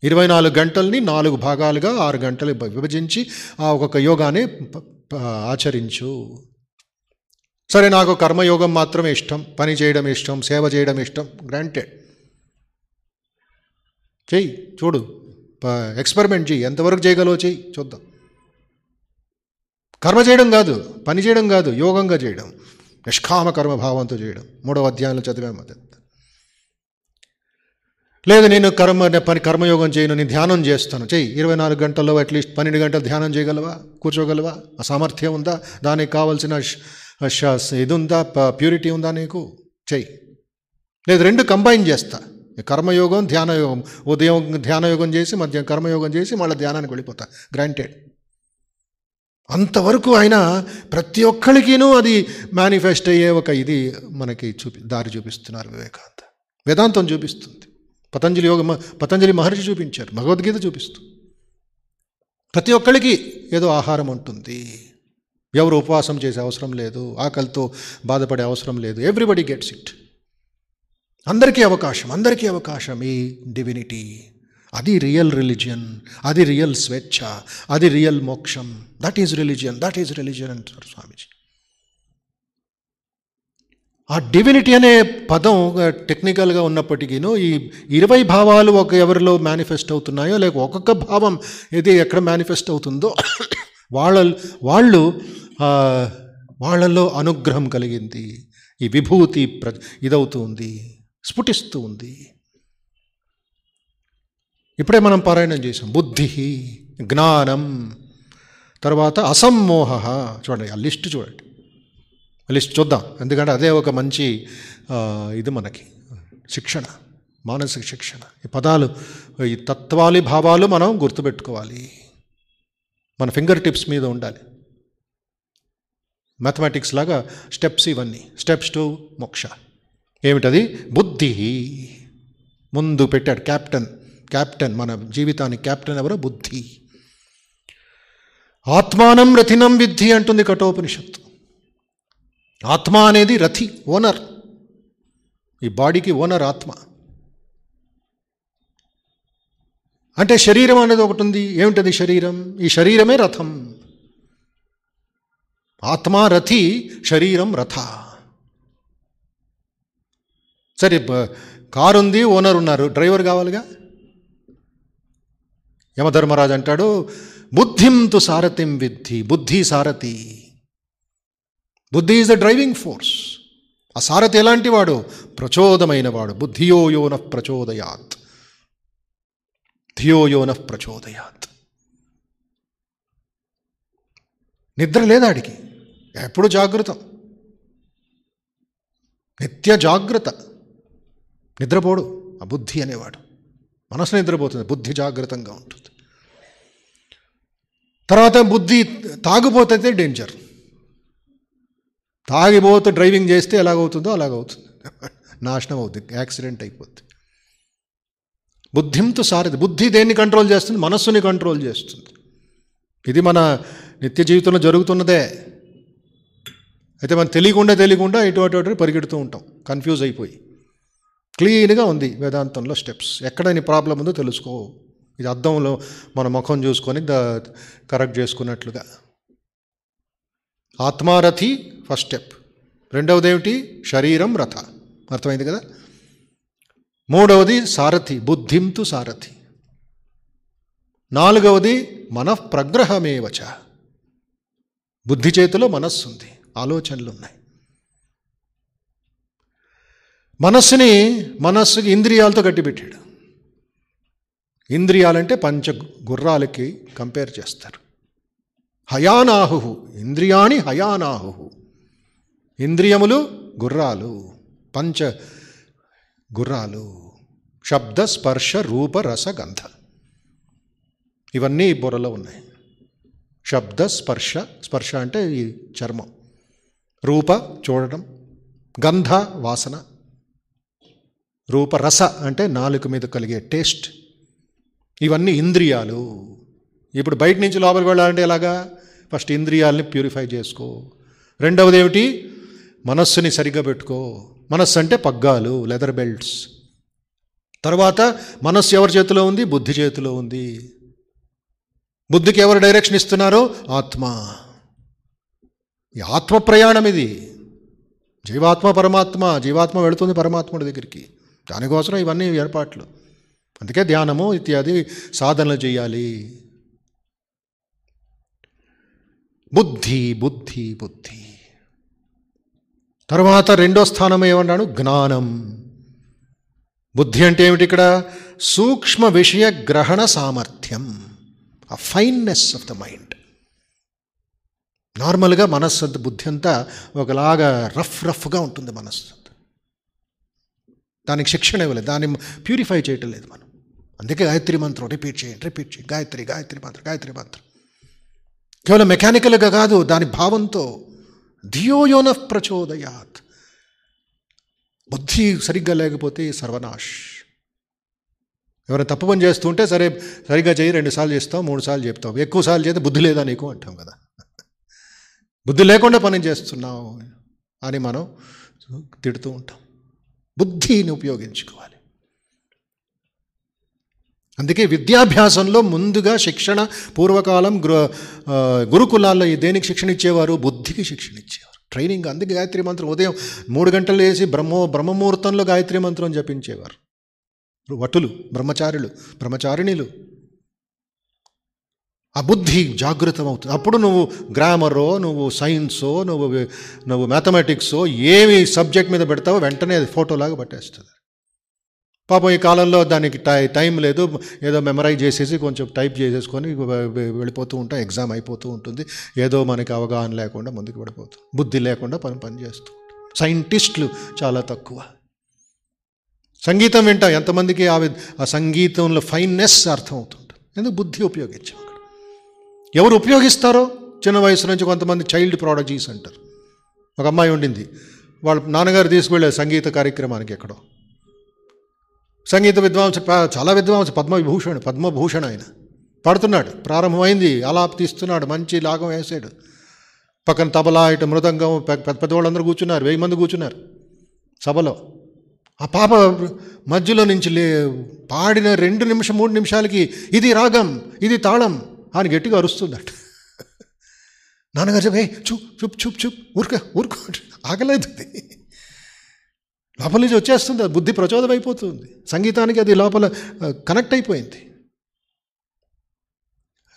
ఇరవై నాలుగు గంటల్ని నాలుగు భాగాలుగా ఆరు గంటలు విభజించి ఆ ఒక్కొక్క యోగాన్ని ఆచరించు. సరే నాకు కర్మయోగం మాత్రమే ఇష్టం పని చేయడం ఇష్టం సేవ చేయడం ఇష్టం గ్రాంటెడ్ చెయ్యి చూడు ప- ఎక్స్పెరిమెంట్ చెయ్యి ఎంతవరకు చేయగలవో చెయ్యి చూద్దాం. కర్మ చేయడం కాదు పని చేయడం కాదు యోగంగా చేయడం. నిష్కామ కర్మ భావంతో చేయడం. మూడవ అధ్యాయంలో చదివాము అది లేదు నేను కర్మ పని కర్మయోగం చేయను నేను ధ్యానం చేస్తాను. చెయ్యి ఇరవై నాలుగు గంటల్లో అట్లీస్ట్ పన్నెండు గంటలు ధ్యానం చేయగలవా? కూర్చోగలవా? ఆ సామర్థ్యం ఉందా? దానికి కావాల్సిన ఇది ఉందా ప్యూరిటీ ఉందా నీకు? చెయ్యి. లేదు రెండు కంబైన్ చేస్తా. కర్మయోగం ధ్యానయోగం. ఉదయం ధ్యానయోగం చేసి మధ్యాహ్నం కర్మయోగం చేసి మళ్ళీ ధ్యానానికి వెళ్ళిపోతా. గ్రాంటెడ్. అంతవరకు ఆయన ప్రతి ఒక్కరికినూ అది మేనిఫెస్ట్ అయ్యే ఒక ఇది మనకి చూపి దారి చూపిస్తున్నారు వివేకాంత వేదాంతం చూపిస్తుంది. పతంజలి యోగ పతంజలి మహర్షి చూపించారు. భగవద్గీత చూపిస్తుంది. ప్రతి ఒక్కరికి ఏదో ఆహారం ఉంటుంది. ఎవరు ఉపవాసం చేసే అవసరం లేదు. ఆకలితో బాధపడే అవసరం లేదు. ఎవ్రీబడి గెట్స్ ఇట్ అందరికీ అవకాశం అందరికీ అవకాశం ఈ డివినిటీ అది రియల్ రిలిజియన్ అది రియల్ స్వేచ్ఛ అది రియల్ మోక్షం. That is religion that is religion అంటారు స్వామీజీ. ఆ డివినిటీ అనే పదం టెక్నికల్గా ఉన్నప్పటికీను ఈ ఇరవై భావాలు ఒక ఎవరిలో మేనిఫెస్ట్ అవుతున్నాయో లేక ఒక్కొక్క భావం ఏది ఎక్కడ మేనిఫెస్ట్ అవుతుందో వాళ్ళ వాళ్ళు వాళ్ళల్లో వాళ్ళలో అనుగ్రహం కలిగింది. ఈ విభూతి ప్ర ఇదవుతుంది స్ఫుటిస్తూ ఉంది. ఇప్పుడే మనం పారాయణం చేసాం బుద్ధి జ్ఞానం తర్వాత అసమ్మోహ. చూడండి ఆ లిస్ట్ చూడండి. లిస్ట్ చూద్దాం. ఎందుకంటే అదే ఒక మంచి ఇది మనకి. శిక్షణ మానసిక శిక్షణ. ఈ పదాలు ఈ తత్వాలు భావాలు మనం గుర్తుపెట్టుకోవాలి. మన ఫింగర్ టిప్స్ మీద ఉండాలి. మ్యాథమెటిక్స్ లాగా స్టెప్స్ ఇవన్నీ. స్టెప్స్ టు మోక్ష. ఏమిటది? బుద్ధి. ముందు పెట్టాడు క్యాప్టెన్. క్యాప్టెన్ మన జీవితానికి క్యాప్టెన్ ఎవరో? బుద్ధి. ఆత్మానం రథినం విద్ధి అంటుంది కఠోపనిషత్తు. ఆత్మ అనేది రథి ఓనర్. ఈ బాడీకి ఓనర్ ఆత్మ. అంటే శరీరం అనేది ఒకటి ఉంది. ఏమిటది శరీరం? ఈ శరీరమే రథం. ఆత్మ రథి శరీరం రథ. సరే కారు ఉంది ఓనర్ ఉన్నారు. డ్రైవర్ కావాలిగా? యమధర్మరాజు అంటాడు బుద్ధిం తు సారథిం విద్ధి బుద్ధి సారథి. బుద్ధి ఈజ్ ద డ్రైవింగ్ ఫోర్స్. ఆ సారథి ఎలాంటి వాడు? ప్రచోదమైన వాడు. బుద్ధియో యోన ప్రచోదయాత్. ధియో యోన ప్రచోదయాత్. నిద్ర లేదాడికి ఎప్పుడు జాగృతం నిత్య జాగ్రత్త. నిద్రపోడు. ఆ బుద్ధి అనేవాడు. మనసు నిద్రపోతుంది బుద్ధి జాగ్రత్తగా ఉంటుంది. తర్వాత బుద్ధి తాగిపోతే డేంజర్ తాగిపోతే డ్రైవింగ్ చేస్తే ఎలాగవుతుందో అలాగవుతుంది. నాశనం అవుతుంది యాక్సిడెంట్ అయిపోతుంది బుద్ధింతో సారది బుద్ధి దేన్ని కంట్రోల్ చేస్తుంది? మనస్సుని కంట్రోల్ చేస్తుంది. ఇది మన నిత్య జీవితంలో జరుగుతున్నదే. అయితే మనం తెలియకుండా తెలియకుండా ఇటు అటు అటు పరిగెడుతూ ఉంటాం. కన్ఫ్యూజ్ అయిపోయి. క్లీన్గా ఉంది వేదాంతంలో స్టెప్స్. ఎక్కడ నీ ప్రాబ్లం ఉందో తెలుసుకో. ఇది అద్దంలో మన ముఖం చూసుకొని ద కరెక్ట్ చేసుకున్నట్లుగా. ఆత్మారథి ఫస్ట్ స్టెప్. రెండవది ఏమిటి? శరీరం రథ. అర్థమైంది కదా? మూడవది సారథి బుద్ధింతు సారథి. నాలుగవది మనఃప్రగ్రహమేవచ బుద్ధి చేతిలో మనస్సు ఉంది ఆలోచనలు ఉన్నాయి మనస్సుని మనస్సుకి ఇంద్రియాలతో గట్టిపెట్టాడు. ఇంద్రియాలంటే పంచ గుర్రాలకి కంపేర్ చేస్తారు. హయానాహు ఇంద్రియాణి హయానాహు ఇంద్రియములు గుర్రాలు పంచ గుర్రాలు శబ్ద స్పర్శ రూప రస గంధ. ఇవన్నీ బుర్రలో ఉన్నాయి. శబ్ద స్పర్శ స్పర్శ అంటే ఈ చర్మం. రూప చూడడం. గంధ వాసన. రూపరస అంటే నాలుక మీద కలిగే టేస్ట్. ఇవన్నీ ఇంద్రియాలు. ఇప్పుడు బయట నుంచి లోపలికి వెళ్ళాలంటే ఎలాగా? ఫస్ట్ ఇంద్రియాలని ప్యూరిఫై చేసుకో. రెండవది ఏమిటి మనస్సుని సరిగ్గా పెట్టుకో. మనస్సు అంటే పగ్గాలు లెదర్ బెల్ట్స్. తర్వాత మనస్సు ఎవరి చేతిలో ఉంది? బుద్ధి చేతిలో ఉంది. బుద్ధికి ఎవరు డైరెక్షన్ ఇస్తున్నారో? ఆత్మ. ఈ ఆత్మ ప్రయాణం ఇది. జీవాత్మ పరమాత్మ జీవాత్మ వెళుతుంది పరమాత్ముడి దగ్గరికి. దానికోసం ఇవన్నీ ఏర్పాట్లు. అందుకే ధ్యానము ఇత్యాది సాధనలు చేయాలి. బుద్ధి బుద్ధి బుద్ధి. తర్వాత రెండో స్థానం ఏమన్నాడు జ్ఞానం. బుద్ధి అంటే ఏమిటి ఇక్కడ? సూక్ష్మ విషయ గ్రహణ సామర్థ్యం. ఆ ఫైన్నెస్ ఆఫ్ ద మైండ్ నార్మల్గా మనస్సు అంత బుద్ధి అంతా ఒకలాగా రఫ్ రఫ్గా ఉంటుంది మనస్సు. దానికి శిక్షణ ఇవ్వలేదు దాన్ని ప్యూరిఫై చేయటం లేదు మనం. అందుకే గాయత్రి మంత్రం రిపీట్ చేయండి రిపీట్ చేయండి. గాయత్రి గాయత్రి మంత్రం గాయత్రి మంత్రం. కేవలం మెకానికల్గా కాదు దాని భావంతో ధియోయోన ప్రచోదయాత్. బుద్ధి సరిగ్గా లేకపోతే సర్వనాష్ ఎవరైనా తప్పు పని చేస్తుంటే సరే సరిగ్గా చేయి రెండు సార్లు చేస్తాం మూడు సార్లు చెప్తాం ఎక్కువ సార్లు చేస్తే బుద్ధి లేదా నీకు అంటాం కదా. బుద్ధి లేకుండా పని చేస్తున్నావు అని మనం తిడుతూ ఉంటాం. బుద్ధిని ఉపయోగించుకోవాలి. అందుకే విద్యాభ్యాసంలో ముందుగా శిక్షణ పూర్వకాలం గురు గురుకులాల్లో దేనికి శిక్షణ ఇచ్చేవారు? బుద్ధికి శిక్షణ ఇచ్చేవారు. ట్రైనింగ్ అందుకే గాయత్రి మంత్రం ఉదయం మూడు గంటలు వేసి బ్రహ్మో బ్రహ్మముహూర్తంలో గాయత్రి మంత్రం జపించేవారు. వటులు బ్రహ్మచారులు బ్రహ్మచారిణులు ఆ బుద్ధి జాగృతం అవుతుంది అప్పుడు నువ్వు గ్రామరో నువ్వు సైన్సో నువ్వు నువ్వు మ్యాథమెటిక్సో ఏమి సబ్జెక్ట్ మీద పెడతావో వెంటనే అది ఫోటోలాగా పట్టేస్తుంది. పాపం ఈ కాలంలో దానికి టై టైం లేదు. ఏదో మెమరైజ్ చేసేసి కొంచెం టైప్ చేసేసుకొని వెళ్ళిపోతూ ఉంటాం ఎగ్జామ్ అయిపోతూ ఉంటుంది. ఏదో మనకి అవగాహన లేకుండా ముందుకు పడిపోతుంది బుద్ధి లేకుండా పని పని చేస్తూ ఉంటాం. సైంటిస్టులు చాలా తక్కువ. సంగీతం వింటాం. ఎంతమందికి ఆ వి- సంగీతంలో ఫైన్నెస్ అర్థం అవుతుంటుంది ఎందుకు? బుద్ధి ఉపయోగించాం. ఎవరు ఉపయోగిస్తారో చిన్న వయసు నుంచి కొంతమంది చైల్డ్ ప్రాడజీస్ అంటారు. ఒక అమ్మాయి ఉండింది. వాళ్ళ నాన్నగారు తీసుకువెళ్ళే సంగీత కార్యక్రమానికి ఎక్కడో. సంగీత విద్వాంస చాలా విద్వాంస పద్మవిభూషణ్ పద్మభూషణ్ ఆయన. పడుతున్నాడు. ప్రారంభమైంది. ఆలాప్ తీస్తున్నాడు. మంచి లాగం వేసాడు. పక్కన తబలా ఇటు మృదంగం పెద్ద పెద్ద వాళ్ళందరూ కూర్చున్నారు. వెయ్యి మంది కూర్చున్నారు. సభలో. ఆ పాప మధ్యలో నుంచి లే పాడిన రెండు నిమిషం మూడు నిమిషాలకి ఇది రాగం ఇది తాళం. అని గట్టిగా అరుస్తుందట. నాన్నగారు చెప్పే చూప్ చూప్ చూప్ చూప్ ఊరుక ఊరుకో ఆగలేదు లోపల నుంచి వచ్చేస్తుంది అది బుద్ధి ప్రచోదం అయిపోతుంది. సంగీతానికి అది లోపల కనెక్ట్ అయిపోయింది.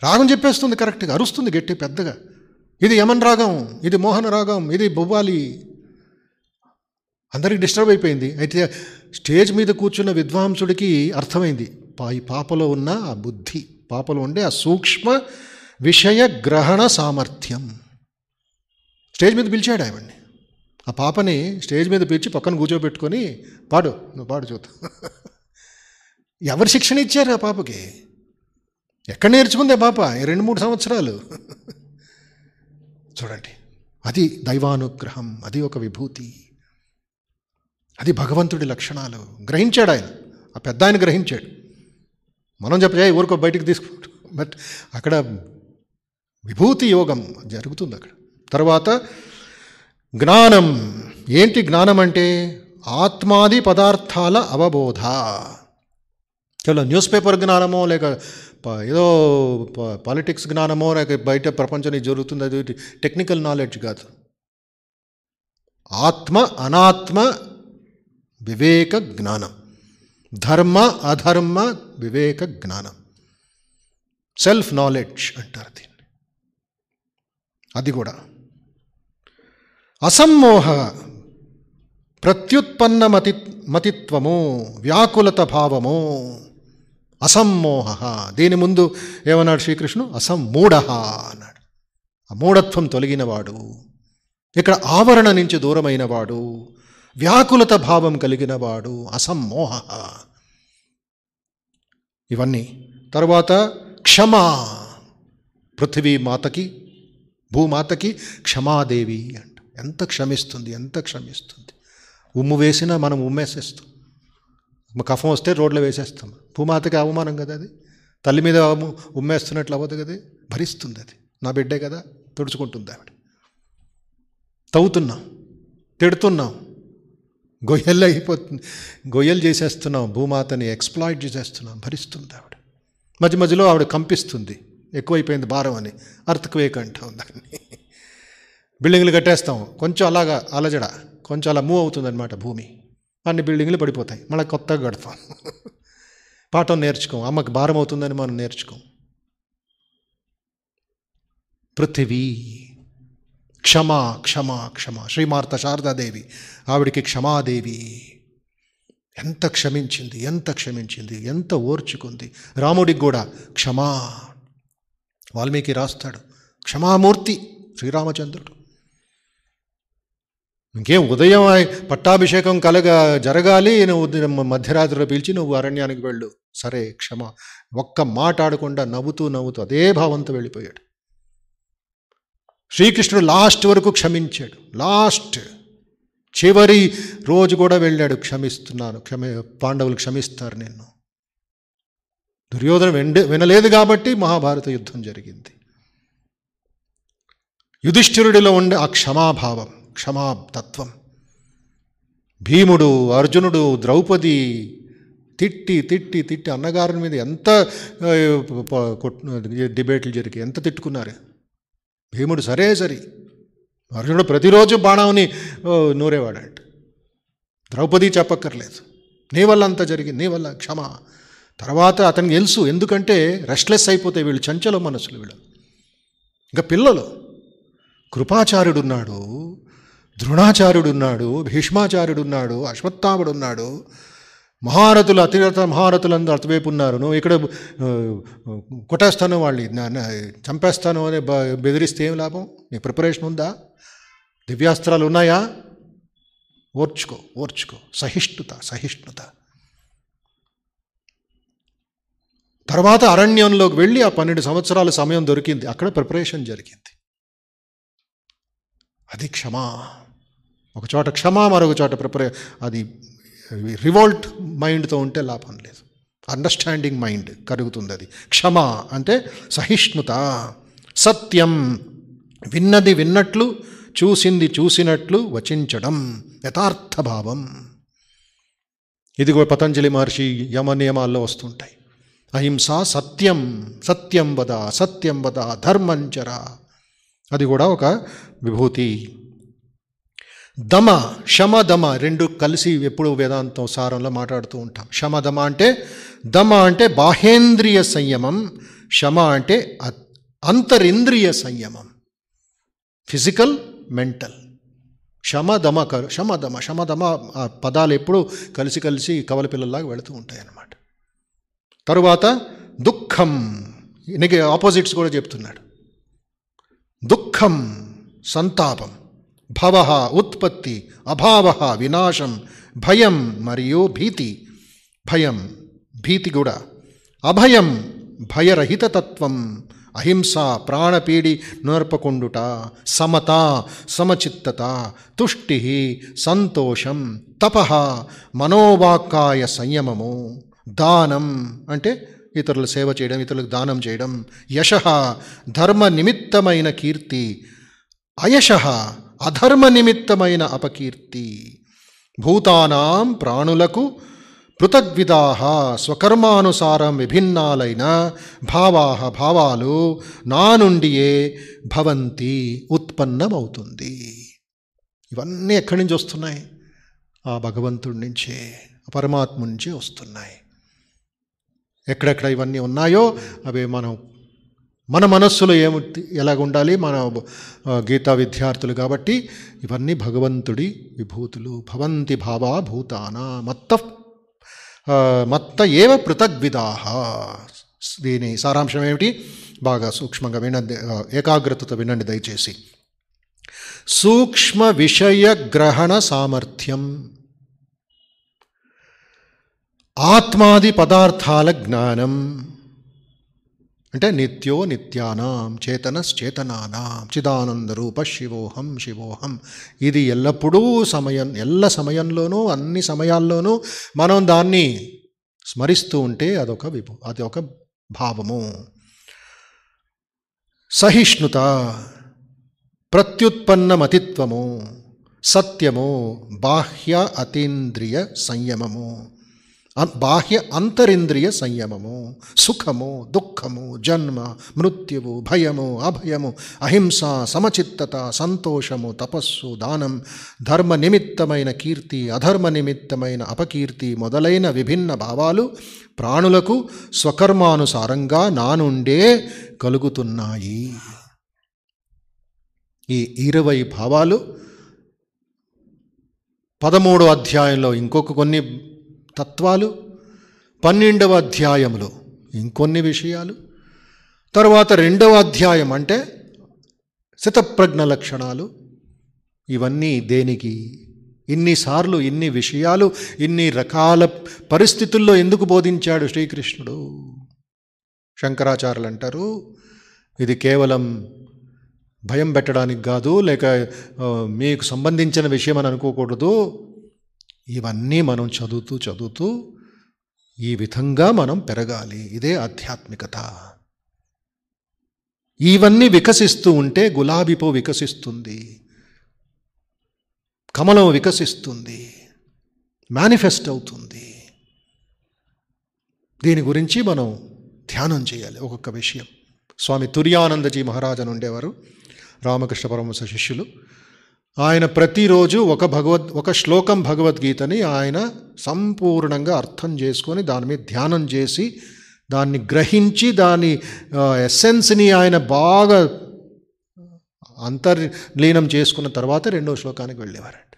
రాగం చెప్పేస్తుంది కరెక్ట్గా అరుస్తుంది గట్టి పెద్దగా. ఇది యమన్ రాగం ఇది మోహన రాగం ఇది బొవ్వాలి. అందరికి డిస్టర్బ్ అయిపోయింది. అయితే స్టేజ్ మీద కూర్చున్న విద్వాంసుడికి అర్థమైంది ఈ పాపలో ఉన్న ఆ బుద్ధి. పాపలో ఉండే ఆ సూక్ష్మ విషయ గ్రహణ సామర్థ్యం. స్టేజ్ మీద పిలిచాడు ఆవిడ్ని ఆ పాపని స్టేజ్ మీద పిలిచి పక్కన కూర్చోబెట్టుకొని పాడు నువ్వు పాడు చూద్దాం. ఎవరు శిక్షణ ఇచ్చారు ఆ పాపకి? ఎక్కడ నేర్చుకుంది ఆ పాప? ఈ రెండు మూడు సంవత్సరాలు. చూడండి అది దైవానుగ్రహం అది ఒక విభూతి. అది భగవంతుడి లక్షణాలు. గ్రహించాడు ఆయన. ఆ పెద్ద ఆయన గ్రహించాడు. మనం చెప్పే ఊరికో బయటికి తీసుకుంటాం బట్ అక్కడ విభూతి యోగం జరుగుతుంది అక్కడ. తర్వాత జ్ఞానం. ఏంటి జ్ఞానం అంటే ఆత్మాది పదార్థాల అవబోధ. కేవలం న్యూస్ పేపర్ జ్ఞానమో లేక ఏదో పాలిటిక్స్ జ్ఞానమో లేక బయట ప్రపంచం జరుగుతుంది అది టెక్నికల్ నాలెడ్జ్ కాదు. ఆత్మ అనాత్మ వివేక జ్ఞానం. ధర్మ అధర్మ వివేక జ్ఞానం. సెల్ఫ్ నాలెడ్జ్ అంటారు దీన్ని. అది కూడా. అసమ్మోహ ప్రత్యుత్పన్న మతి మతిత్వము వ్యాకులత భావము. అసమ్మోహ దీని ముందు ఏమన్నాడు శ్రీకృష్ణుడు? అసమ్మూఢ అన్నాడు. ఆ మూఢత్వం తొలగినవాడు. ఇక్కడ ఆవరణ నుంచి దూరమైనవాడు. వ్యాకులత భావం కలిగినవాడు అసమ్మోహ. ఇవన్నీ తర్వాత క్షమా. పృథివీ మాతకి భూమాతకి క్షమాదేవి అంట. ఎంత క్షమిస్తుంది ఎంత క్షమిస్తుంది. ఉమ్ము వేసినా మనం ఉమ్మేసేస్తాం. కఫం వస్తే రోడ్లో వేసేస్తాం. భూమాతకి అవమానం కదా అది. తల్లి మీద ఉమ్మేస్తున్నట్లు అవ్వదు కదా భరిస్తుంది అది. నా బిడ్డే కదా తుడుచుకుంటుంది ఆవిడ. తవ్వుతున్నాం తిడుతున్నాం. గొయ్యలు అయిపోతుంది గొయ్యలు చేసేస్తున్నాం భూమాతని ఎక్స్ప్లాయిట్ చేసేస్తున్నాం భరిస్తుంది ఆవిడ. మధ్య మధ్యలో ఆవిడ కంపిస్తుంది ఎక్కువైపోయింది భారం అని. అర్థక్వేక్ అంటాం దాన్ని. బిల్డింగ్లు కట్టేస్తాం కొంచెం అలాగా అలజడ కొంచెం అలా మూవ్ అవుతుందన్నమాట భూమి. అన్ని బిల్డింగ్లు పడిపోతాయి మళ్ళీ కొత్తగా కడతాం. పాఠం నేర్చుకోం అమ్మకి భారం అవుతుందని మనం నేర్చుకోం. పృథివీ క్షమ క్షమ క్షమ. శ్రీమార్త శారదాదేవి ఆవిడికి క్షమాదేవి. ఎంత క్షమించింది ఎంత క్షమించింది ఎంత ఓర్చుకుంది. రాముడికి కూడా క్షమా. వాల్మీకి రాస్తాడు క్షమామూర్తి శ్రీరామచంద్రుడు. ఇంకేం ఉదయం పట్టాభిషేకం కలగ జరగాలి నువ్వు మధ్యరాత్రిలో పిలిచి నువ్వు అరణ్యానికి వెళ్ళు. సరే క్షమ. ఒక్క మాట ఆడకుండా నవ్వుతూ నవ్వుతూ అదే భావంతో వెళ్ళిపోయాడు. శ్రీకృష్ణుడు లాస్ట్ వరకు క్షమించాడు. లాస్ట్. చివరి రోజు కూడా వెళ్ళాడు. క్షమిస్తున్నాను. క్షమ పాండవులు క్షమిస్తారు నిన్ను. దుర్యోధన వెండ వినలేదు కాబట్టి మహాభారత యుద్ధం జరిగింది. యుధిష్ఠిరుడిలో ఉండే ఆ క్షమాభావం క్షమాతత్వం. భీముడు అర్జునుడు ద్రౌపది తిట్టి తిట్టి తిట్టి అన్నగారి మీద ఎంత డిబేట్లు జరిగి ఎంత తిట్టుకున్నారు? భీముడు సరే సరి. అర్జునుడు ప్రతిరోజు బాణాన్ని నూరేవాడంట. ద్రౌపది చెప్పక్కర్లేదు. నీ వల్ల అంత జరిగింది నీ వల్ల క్షమ. తర్వాత అతనికి తెలుసు ఎందుకంటే రెస్ట్లెస్ అయిపోతే వీళ్ళు చంచల మనసులు వీళ్ళు. ఇంకా పిల్లలు. కృపాచార్యుడున్నాడు ద్రోణాచార్యుడున్నాడు భీష్మాచార్యుడున్నాడు అశ్వత్థాముడున్నాడు మహారథులు అతిరథ మహారథులందరూ అటువైపు ఉన్నారు. నువ్వు ఇక్కడ కొట్టేస్తాను వాళ్ళని చంపేస్తాను అని బ- బెదిరిస్తే ఏం లాభం? నీ ప్రిపరేషన్ ఉందా? దివ్యాస్త్రాలు ఉన్నాయా? ఓర్చుకో ఓర్చుకో. సహిష్ణుత సహిష్ణుత. తర్వాత అరణ్యంలోకి వెళ్ళి ఆ పన్నెండు సంవత్సరాల సమయం దొరికింది. అక్కడ ప్రిపరేషన్ జరిగింది. అది క్షమా. ఒక చోట క్షమా మరొక చోట ప్రిపరే అది రివోల్ట్ మైండ్తో ఉంటే లాభం లేదు. అండర్స్టాండింగ్ మైండ్ కలుగుతుంది అది. క్షమ అంటే సహిష్ణుత. సత్యం. విన్నది విన్నట్లు చూసింది చూసినట్లు వచించడం. యథార్థ భావం ఇది కూడా పతంజలి మహర్షి యమ నియమాల్లో వస్తుంటాయి. అహింస సత్యం. సత్యం వద సత్యం వద ధర్మంచర అది కూడా ఒక విభూతి. దమ శమ దమ రెండు కలిసి ఎప్పుడు వేదాంతం సారంలో మాట్లాడుతూ ఉంటాం. శమ దమ అంటే దమ అంటే బాహేంద్రియ సంయమం శమ అంటే అంతరింద్రియ సంయమం. Physical mental. శమదమ కరు శమదమ శమదమ ఆ పదాలు ఎప్పుడూ కలిసి కలిసి కవల పిల్లల్లాగా వెళుతూ ఉంటాయి అన్నమాట తరువాత దుఃఖం ఇనికి ఆపోజిట్స్ కూడా చెప్తున్నాడు. దుఃఖం సంతాపం. భవ ఉత్పత్తి అభావ వినాశం భయం మరియు భీతి. భయం భీతి కూడా. అభయం భయరహితతత్వం అహింస ప్రాణపీడి నర్పకుండుట సమత సమచిత్తత తుష్టి సంతోషం తప మనోవాక్కాయ సంయమము. దానం అంటే ఇతరుల సేవ చేయడం ఇతరులకు దానం చేయడం. యశ ధర్మ నిమిత్తమైన కీర్తి. అయశ అధర్మ నిమిత్తమైన అపకీర్తి. భూతానాం ప్రాణులకు పృథగ్విధాహ స్వకర్మానుసారం విభిన్నాలైన భావా భావాలు నా నుండియే భవంతి ఉత్పన్నమవుతుంది. ఇవన్నీ ఎక్కడి నుంచి వస్తున్నాయి? ఆ భగవంతుడి నుంచే పరమాత్మ నుంచే వస్తున్నాయి. ఎక్కడెక్కడ ఇవన్నీ ఉన్నాయో అవి మనం మన మనస్సులో ఏమి ఎలాగుండాలి? మన గీతా విద్యార్థులు కాబట్టి ఇవన్నీ భగవంతుడి విభూతులు. భవంతి భావా భూతాన మత్త మత్త ఏవ పృథగ్విధాహ దీని సారాంశం ఏమిటి? బాగా సూక్ష్మంగా వినండి ఏకాగ్రతతో వినండి దయచేసి. సూక్ష్మ విషయ గ్రహణ సామర్థ్యం. ఆత్మాది పదార్థాల జ్ఞానం. అంటే నిత్యో నిత్యానాం చేతనశ్చేతనానాం చిదానంద రూప శివోహం శివోహం. ఇది ఎల్లప్పుడూ సమయం ఎల్ల సమయంలోనూ అన్ని సమయాల్లోనూ మనం దాన్ని స్మరిస్తూ ఉంటే అదొక విభు అది ఒక భావము. సహిష్ణుత ప్రత్యుత్పన్నమతిత్వము సత్యము బాహ్య అతీంద్రియ సంయమము. బాహ్య అంతరింద్రియ సంయమము. సుఖము దుఃఖము జన్మ మృత్యువు భయము అభయము అహింస సమచిత్తత సంతోషము తపస్సు దానం ధర్మ నిమిత్తమైన కీర్తి అధర్మ నిమిత్తమైన అపకీర్తి మొదలైన విభిన్న భావాలు ప్రాణులకు స్వకర్మానుసారంగా నా నుండే కలుగుతున్నాయి. ఈ ఇరవై భావాలు పదమూడో అధ్యాయంలో ఇంకొక కొన్ని తత్వాలు. పన్నెండవ అధ్యాయంలో ఇంకొన్ని విషయాలు. తర్వాత రెండవ అధ్యాయం అంటే శతప్రజ్ఞ లక్షణాలు. ఇవన్నీ దేనికి? ఇన్నిసార్లు ఇన్ని విషయాలు ఇన్ని రకాల పరిస్థితుల్లో ఎందుకు బోధించాడు శ్రీకృష్ణుడు? శంకరాచార్యులు అంటారు ఇది కేవలం భయం పెట్టడానికి కాదు లేక మీకు సంబంధించిన విషయం అని అనుకోకూడదు. ఇవన్నీ మనం చదువుతూ చదువుతూ ఈ విధంగా మనం పెరగాలి. ఇదే ఆధ్యాత్మికత. ఇవన్నీ వికసిస్తూ ఉంటే గులాబీ పువ్వు వికసిస్తుంది. కమలం వికసిస్తుంది. మేనిఫెస్ట్ అవుతుంది. దీని గురించి మనం ధ్యానం చేయాలి ఒక్కొక్క విషయం. స్వామి తుర్యానందజీ మహారాజ్ అని ఉండేవారు రామకృష్ణ పరమహంస శిష్యులు. ఆయన ప్రతిరోజు ఒక భగవద్ ఒక శ్లోకం భగవద్గీతని ఆయన సంపూర్ణంగా అర్థం చేసుకొని దాని మీద ధ్యానం చేసి దాన్ని గ్రహించి దాని ఎస్సెన్స్ని ఆయన బాగా అంతర్లీనం చేసుకున్న తర్వాత రెండో శ్లోకానికి వెళ్ళేవారంట.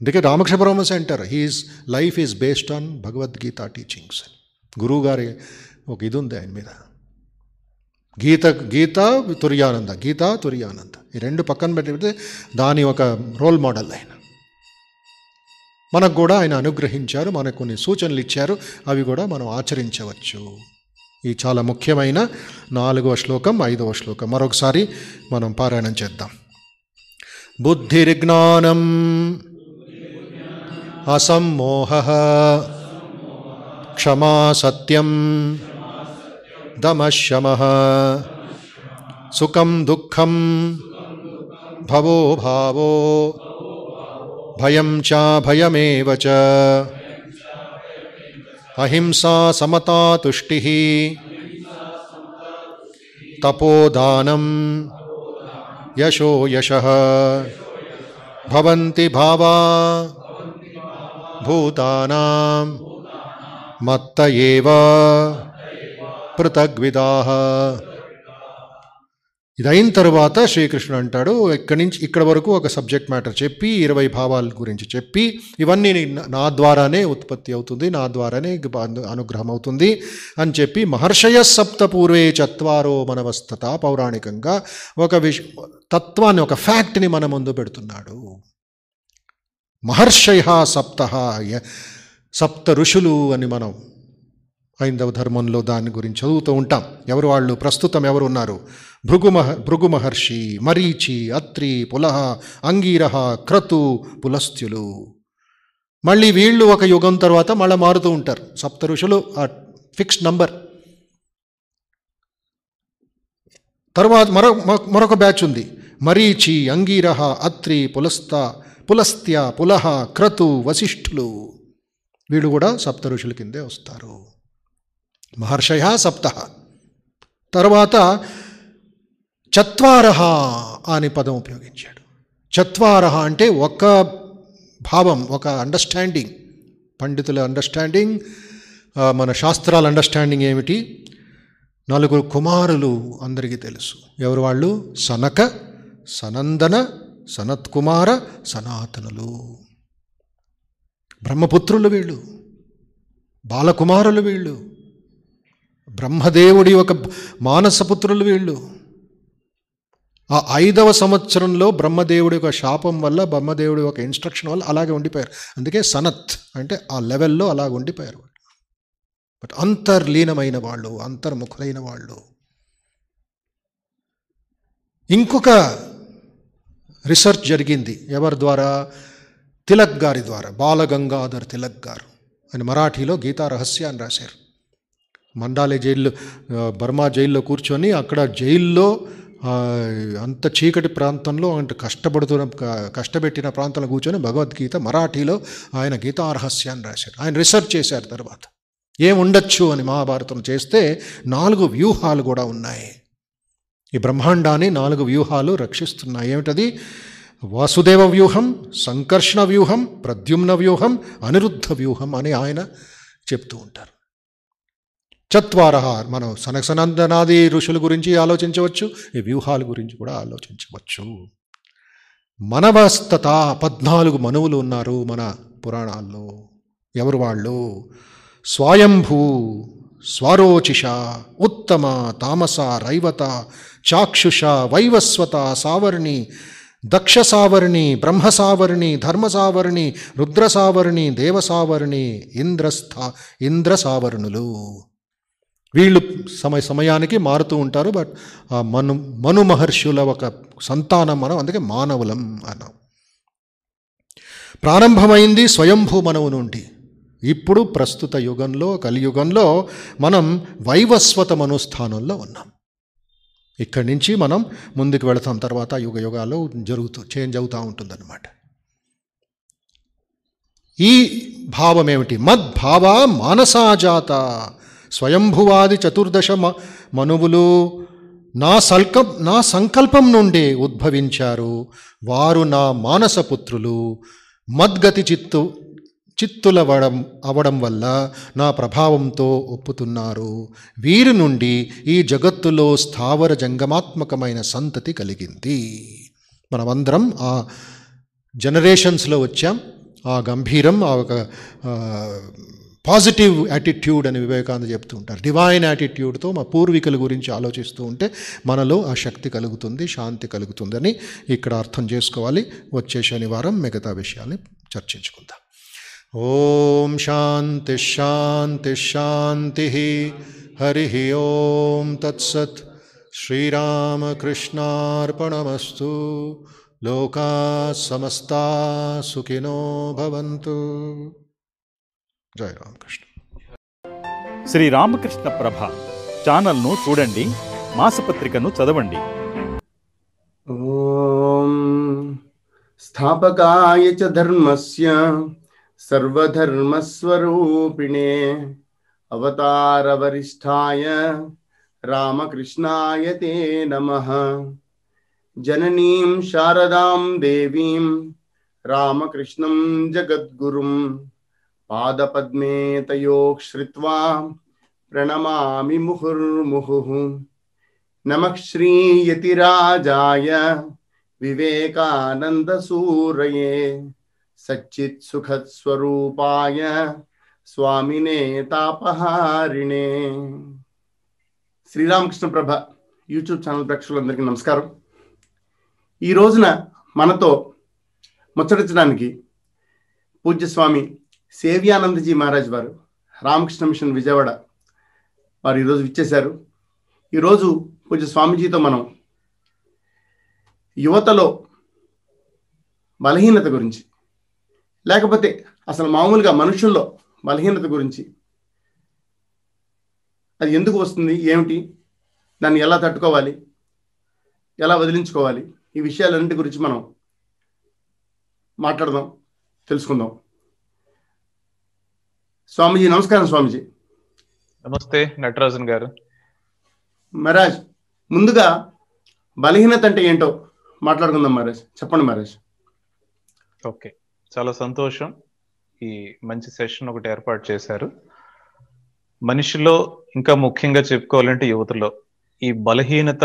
అందుకే రామకృష్ణ పరమహంస అంటారు his life is based on Bhagavad Gita teachings గురువు గారి ఒక ఇది ఉంది ఆయన మీద. గీత గీత తుర్యానంద గీత తుర్యానంద. ఈ రెండు పక్కన పెట్టి దాని ఒక రోల్ మోడల్ ఆయన. మనకు కూడా ఆయన అనుగ్రహించారు మనకు కొన్ని సూచనలు ఇచ్చారు అవి కూడా మనం ఆచరించవచ్చు. ఈ చాలా ముఖ్యమైన నాలుగవ శ్లోకం ఐదవ శ్లోకం. మరొకసారి మనం పారాయణం చేద్దాం. బుద్ధిర్జ్ఞానం అసమ్మోహ క్షమా సత్యం దమశమ సుఖం దుఃఖం భవో భావో భయం చ భయమేవ చ అహింసా సమతా తుష్టి తపోదానం యశో యశ భవంతి భావా భూతానాం మత్త ఏవ పృథగ్విదా ఇదైన తర్వాత శ్రీకృష్ణుడు అంటాడు ఇక్కడి నుంచి ఇక్కడ వరకు ఒక సబ్జెక్ట్ మ్యాటర్ చెప్పి ఇరవై భావాల గురించి చెప్పి ఇవన్నీ నా ద్వారానే ఉత్పత్తి అవుతుంది నా ద్వారానే అనుగ్రహం అవుతుంది అని చెప్పి మహర్షయ సప్త పూర్వే చత్వారో మనవస్థత పౌరాణికంగా ఒక విష తత్వాన్ని ఒక ఫ్యాక్ట్ని మన ముందు పెడుతున్నాడు. మహర్షయ సప్త సప్త ఋషులు అని మనం హైందవ ధర్మంలో దాని గురించి చదువుతూ ఉంటాం. ఎవరు వాళ్ళు? ప్రస్తుతం ఎవరు ఉన్నారు? భృగు భృగు మహర్షి మరీచి అత్రి పులహ అంగీరహ క్రతు పులస్త్యులు. మళ్ళీ వీళ్ళు ఒక యుగం తర్వాత మళ్ళీ మారుతూ ఉంటారు. సప్త ఋషులు ఆ ఫిక్స్డ్ నంబర్. తర్వాత మరో మరొ- మరొక బ్యాచ్ ఉంది. మరీచి అంగీరహ అత్రి పులస్త పులస్త్య పులహ క్రతు వశిష్ఠులు. వీళ్ళు కూడా సప్త ఋషుల కిందే వస్తారు. మహర్షయ సప్త. తర్వాత చత్వారహ అనే పదం ఉపయోగించాడు. చత్వారహ అంటే ఒక భావం ఒక అండర్స్టాండింగ్ పండితుల అండర్స్టాండింగ్ మన శాస్త్రాల అండర్స్టాండింగ్ ఏమిటి? నలుగురు కుమారులు అందరికీ తెలుసు. ఎవరు వాళ్ళు? సనక సనందన సనత్కుమార సనాతనులు. బ్రహ్మపుత్రులు వీళ్ళు బాలకుమారులు వీళ్ళు. బ్రహ్మదేవుడి ఒక మానసపుత్రులు వీళ్ళు. ఆ ఐదవ సంవత్సరంలో బ్రహ్మదేవుడి యొక్క శాపం వల్ల బ్రహ్మదేవుడి ఒక ఇన్స్ట్రక్షన్ వల్ల అలాగే ఉండిపోయారు. అందుకే సనత్ అంటే ఆ లెవెల్లో అలాగ ఉండిపోయారు వాళ్ళు. బట్ అంతర్లీనమైన వాళ్ళు అంతర్ముఖులైన వాళ్ళు. ఇంకొక రీసెర్చ్ జరిగింది. ఎవరి ద్వారా? తిలక్ గారి ద్వారా. బాలగంగాధర్ తిలక్ గారు. ఆయన మరాఠీలో గీతా రహస్యాన్ని రాశారు. మండాలే జైల్లో బర్మా జైల్లో కూర్చొని అక్కడ జైల్లో అంత చీకటి ప్రాంతంలో అంటే కష్టపడుతున్న కష్టపెట్టిన ప్రాంతంలో కూర్చొని భగవద్గీత మరాఠీలో ఆయన గీతారహస్యాన్ని రాశారు. ఆయన రీసెర్చ్ చేశారు తర్వాత. ఏముండొచ్చు అని మహాభారతం చేస్తే నాలుగు వ్యూహాలు కూడా ఉన్నాయి. ఈ బ్రహ్మాండాన్ని నాలుగు వ్యూహాలు రక్షిస్తున్నాయి. ఏమిటది? వాసుదేవ వ్యూహం సంకర్షణ వ్యూహం ప్రద్యుమ్న వ్యూహం అనిరుద్ధ వ్యూహం అని ఆయన చెప్తూ ఉంటారు. చత్వారహ మనం సనసనందనాది ఋషుల గురించి ఆలోచించవచ్చు ఈ వ్యూహాల గురించి కూడా ఆలోచించవచ్చు. మనవస్తత పద్నాలుగు మనువులు ఉన్నారు మన పురాణాల్లో. ఎవరు వాళ్ళు? స్వయంభూ స్వరోచిష ఉత్తమ తామస రైవత చాక్షుష వైవస్వత సావర్ణి దక్ష బ్రహ్మసావర్ణి ధర్మసావర్ణి రుద్రసావర్ణి దేవసావర్ణి ఇంద్రస్థ ఇంద్రసావర్ణులు. వీళ్ళు సమయ సమయానికి మారుతూ ఉంటారు బట్ ఆ మను మను మహర్షుల ఒక సంతానం మనం అందుకే మానవులం అన్నాం ప్రారంభమైంది స్వయంభూ మనవు నుండి. ఇప్పుడు ప్రస్తుత యుగంలో కలియుగంలో మనం వైవస్వత మనోస్థానంలో ఉన్నాం. ఇక్కడి నుంచి మనం ముందుకు వెళతాం తర్వాత యుగ యుగాల్లో జరుగుతూ చేంజ్ అవుతూ ఉంటుందన్నమాట. ఈ భావం ఏమిటి మద్భావ మానసాజాత. స్వయంభువాది చతుర్దశ మ- మనువులు నా సల్క నా సంకల్పం నుండి ఉద్భవించారు. వారు నా మానసపుత్రులు మద్గతి చిత్తు చిత్తులవడం అవడం వల్ల నా ప్రభావంతో ఒప్పుతున్నారు. వీరి నుండి ఈ జగత్తులో స్థావర జంగమాత్మకమైన సంతతి కలిగింది. మనమందరం ఆ జనరేషన్స్లో వచ్చాం. ఆ గంభీరం ఆ ఒక పాజిటివ్ యాటిట్యూడ్ అని వివేకానంద చెప్తూ ఉంటారు. డివైన్ యాటిట్యూడ్తో మా పూర్వీకుల గురించి ఆలోచిస్తూ ఉంటే మనలో ఆ శక్తి కలుగుతుంది శాంతి కలుగుతుందని ఇక్కడ అర్థం చేసుకోవాలి. వచ్చే శనివారం మిగతా విషయాల్ని చర్చించుకుందాం. ఓం శాంతి శాంతి శాంతి హరి ఓం తత్సత్. శ్రీరామకృష్ణార్పణమస్తు. లోకా సమస్తా సుఖినో భవంతు. జై రామకృష్ణ. శ్రీ రామకృష్ణ ప్రభ ఛానల్ను చూడండి మాసపత్రికను చదవండి. ఓం స్థాపకాయ చ ధర్మస్య సర్వధర్మస్వరూపిణే అవతారవరిష్టాయ రామకృష్ణాయ తే నమ. జననీం శారదాం దేవీం రామకృష్ణం జగద్గురుం. पादपद्मे तयोः श्रित्वा प्रणमामि मुहुर्मुहुः नमः श्रीयतिराजाय विवेकानन्दसूरये सच्चित्सुखस्वरूपाय స్వామినే తాపహారిణే శ్రీరామకృష్ణ ప్రభ యూట్యూబ్ ఛానల్ ప్రేక్షకులందరికీ నమస్కారం ఈ రోజున మనతో ముచ్చరించడానికి పూజ్యస్వామి సేవ్యానందజీ మహారాజ్ వారు రామకృష్ణ మిషన్ విజయవాడ వారు ఈరోజు ఇచ్చేశారు ఈరోజు పూజ స్వామీజీతో మనం యువతలో బలహీనత గురించి లేకపోతే అసలు మామూలుగా మనుషుల్లో బలహీనత గురించి అది ఎందుకు వస్తుంది ఏమిటి దాన్ని ఎలా తట్టుకోవాలి ఎలా వదిలించుకోవాలి ఈ విషయాలన్నింటి గురించి మనం మాట్లాడదాం తెలుసుకుందాం. స్వామీజీ నమస్కారం స్వామీజీ. నమస్తే నటరాజన్ గారు. మహారాజ్ ముందుగా బలహీనత అంటే ఏంటో మాట్లాడుకుందాం మహారాజ్. చెప్పండి మహారాజ్. ఓకే. చాలా సంతోషం ఈ మంచి సెషన్ ఒకటి ఏర్పాటు చేశారు. మనిషిలో ఇంకా ముఖ్యంగా చెప్పుకోవాలంటే యువతలో ఈ బలహీనత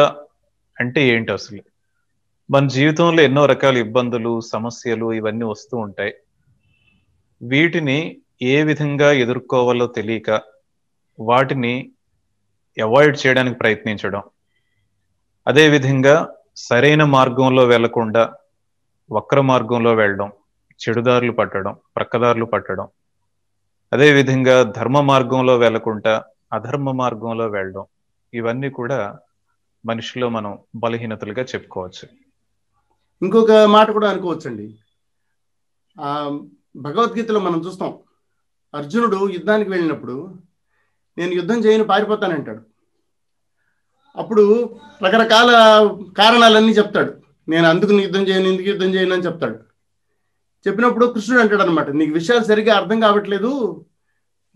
అంటే ఏంటి అసలు? మన జీవితంలో ఎన్నో రకాల ఇబ్బందులు సమస్యలు ఇవన్నీ వస్తూ ఉంటాయి. వీటిని ఏ విధంగా ఎదుర్కోవాలో తెలియక వాటిని అవాయిడ్ చేయడానికి ప్రయత్నించడం. అదేవిధంగా సరైన మార్గంలో వెళ్ళకుండా వక్ర మార్గంలో వెళ్ళడం చెడుదారులు పట్టడం ప్రక్కదారులు పట్టడం. అదేవిధంగా ధర్మ మార్గంలో వెళ్ళకుండా అధర్మ మార్గంలో వెళ్ళడం ఇవన్నీ కూడా మనిషిలో మనం బలహీనతలుగా చెప్పుకోవచ్చు. ఇంకొక మాట కూడా అనుకోవచ్చండి. ఆ భగవద్గీతలో మనం చూస్తాం అర్జునుడు యుద్ధానికి వెళ్ళినప్పుడు నేను యుద్ధం చేయను పారిపోతానంటాడు. అప్పుడు రకరకాల కారణాలన్నీ చెప్తాడు. నేను అందుకు యుద్ధం చేయను ఎందుకు యుద్ధం చేయను అని చెప్తాడు. చెప్పినప్పుడు కృష్ణుడు అంటాడు అనమాట నీకు విషయాలు సరిగా అర్థం కావట్లేదు.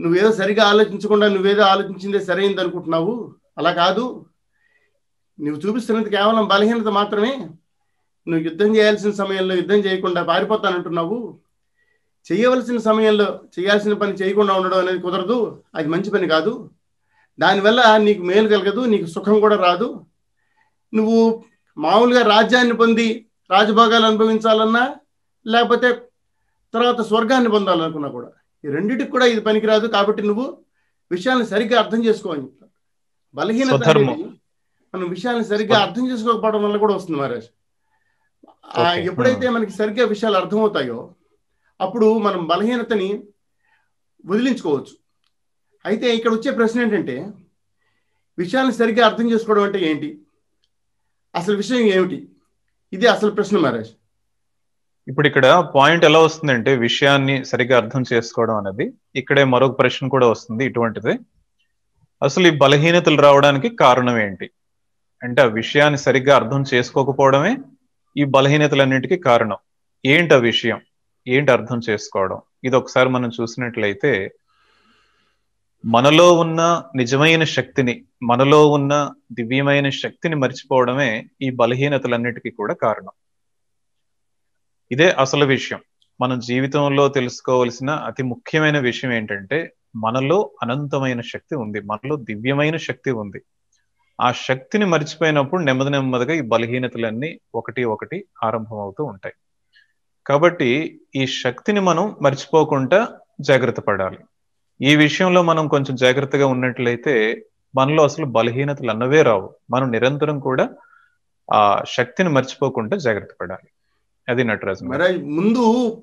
నువ్వేదో సరిగా ఆలోచించకుండా నువ్వేదో ఆలోచించిందే సరైంది అనుకుంటున్నావు. అలా కాదు. నువ్వు చూపిస్తున్నది కేవలం బలహీనత మాత్రమే. నువ్వు యుద్ధం చేయాల్సిన సమయంలో యుద్ధం చేయకుండా పారిపోతానంటున్నావు. చేయవలసిన సమయంలో చేయాల్సిన పని చేయకుండా ఉండడం అనేది కుదరదు. అది మంచి పని కాదు. దానివల్ల నీకు మేలు కలగదు నీకు సుఖం కూడా రాదు. నువ్వు మామూలుగా రాజ్యాన్ని పొంది రాజభోగాలు అనుభవించాలన్నా లేకపోతే తర్వాత స్వర్గాన్ని పొందాలనుకున్నా కూడా. ఈ రెండింటికి కూడా ఇది పనికిరాదు. కాబట్టి నువ్వు విషయాలను సరిగ్గా అర్థం చేసుకో అని చెప్తారు బలహీనత మనం విషయాలను సరిగ్గా అర్థం చేసుకోకపోవడం వల్ల కూడా వస్తుంది మహారాజ్. ఎప్పుడైతే మనకి సరిగ్గా విషయాలు అర్థమవుతాయో అప్పుడు మనం బలహీనతని వదిలించుకోవచ్చు. అయితే ఇక్కడ వచ్చే ప్రశ్న ఏంటంటే విషయాన్ని సరిగ్గా అర్థం చేసుకోవడం అంటే ఏంటి? అసలు విషయం ఏమిటి? ఇది అసలు ప్రశ్న మహారాజ్ ఇప్పుడు ఇక్కడ పాయింట్ ఎలా వస్తుందంటే విషయాన్ని సరిగ్గా అర్థం చేసుకోవడం అనేది. ఇక్కడే మరొక ప్రశ్న కూడా వస్తుంది ఇటువంటిది. అసలు ఈ బలహీనతలు రావడానికి కారణం ఏంటి? అంటే ఆ విషయాన్ని సరిగ్గా అర్థం చేసుకోకపోవడమే ఈ బలహీనతలన్నిటికీ కారణం. ఏంటి ఆ విషయం? ఏంటి అర్థం చేసుకోవడం? ఇది ఒకసారి మనం చూసినట్లయితే మనలో ఉన్న నిజమైన శక్తిని మనలో ఉన్న దివ్యమైన శక్తిని మర్చిపోవడమే ఈ బలహీనతలన్నిటికీ కూడా కారణం. ఇదే అసలు విషయం. మనం జీవితంలో తెలుసుకోవలసిన అతి ముఖ్యమైన విషయం ఏంటంటే మనలో అనంతమైన శక్తి ఉంది. మనలో దివ్యమైన శక్తి ఉంది. ఆ శక్తిని మర్చిపోయినప్పుడు నెమ్మది నెమ్మదిగా ఈ బలహీనతలన్నీ ఒకటి ఒకటి ఆరంభమవుతూ ఉంటాయి. కాబట్టి ఈ శక్తిని మనం మర్చిపోకుండా జాగ్రత్త పడాలి. ఈ విషయంలో మనం కొంచెం జాగ్రత్తగా ఉన్నట్లయితే మనలో అసలు బలహీనతలు అన్నవే రావు. మనం నిరంతరం కూడా ఆ శక్తిని మర్చిపోకుండా జాగ్రత్త పడాలి. అది నటరాజు. మరి ముందు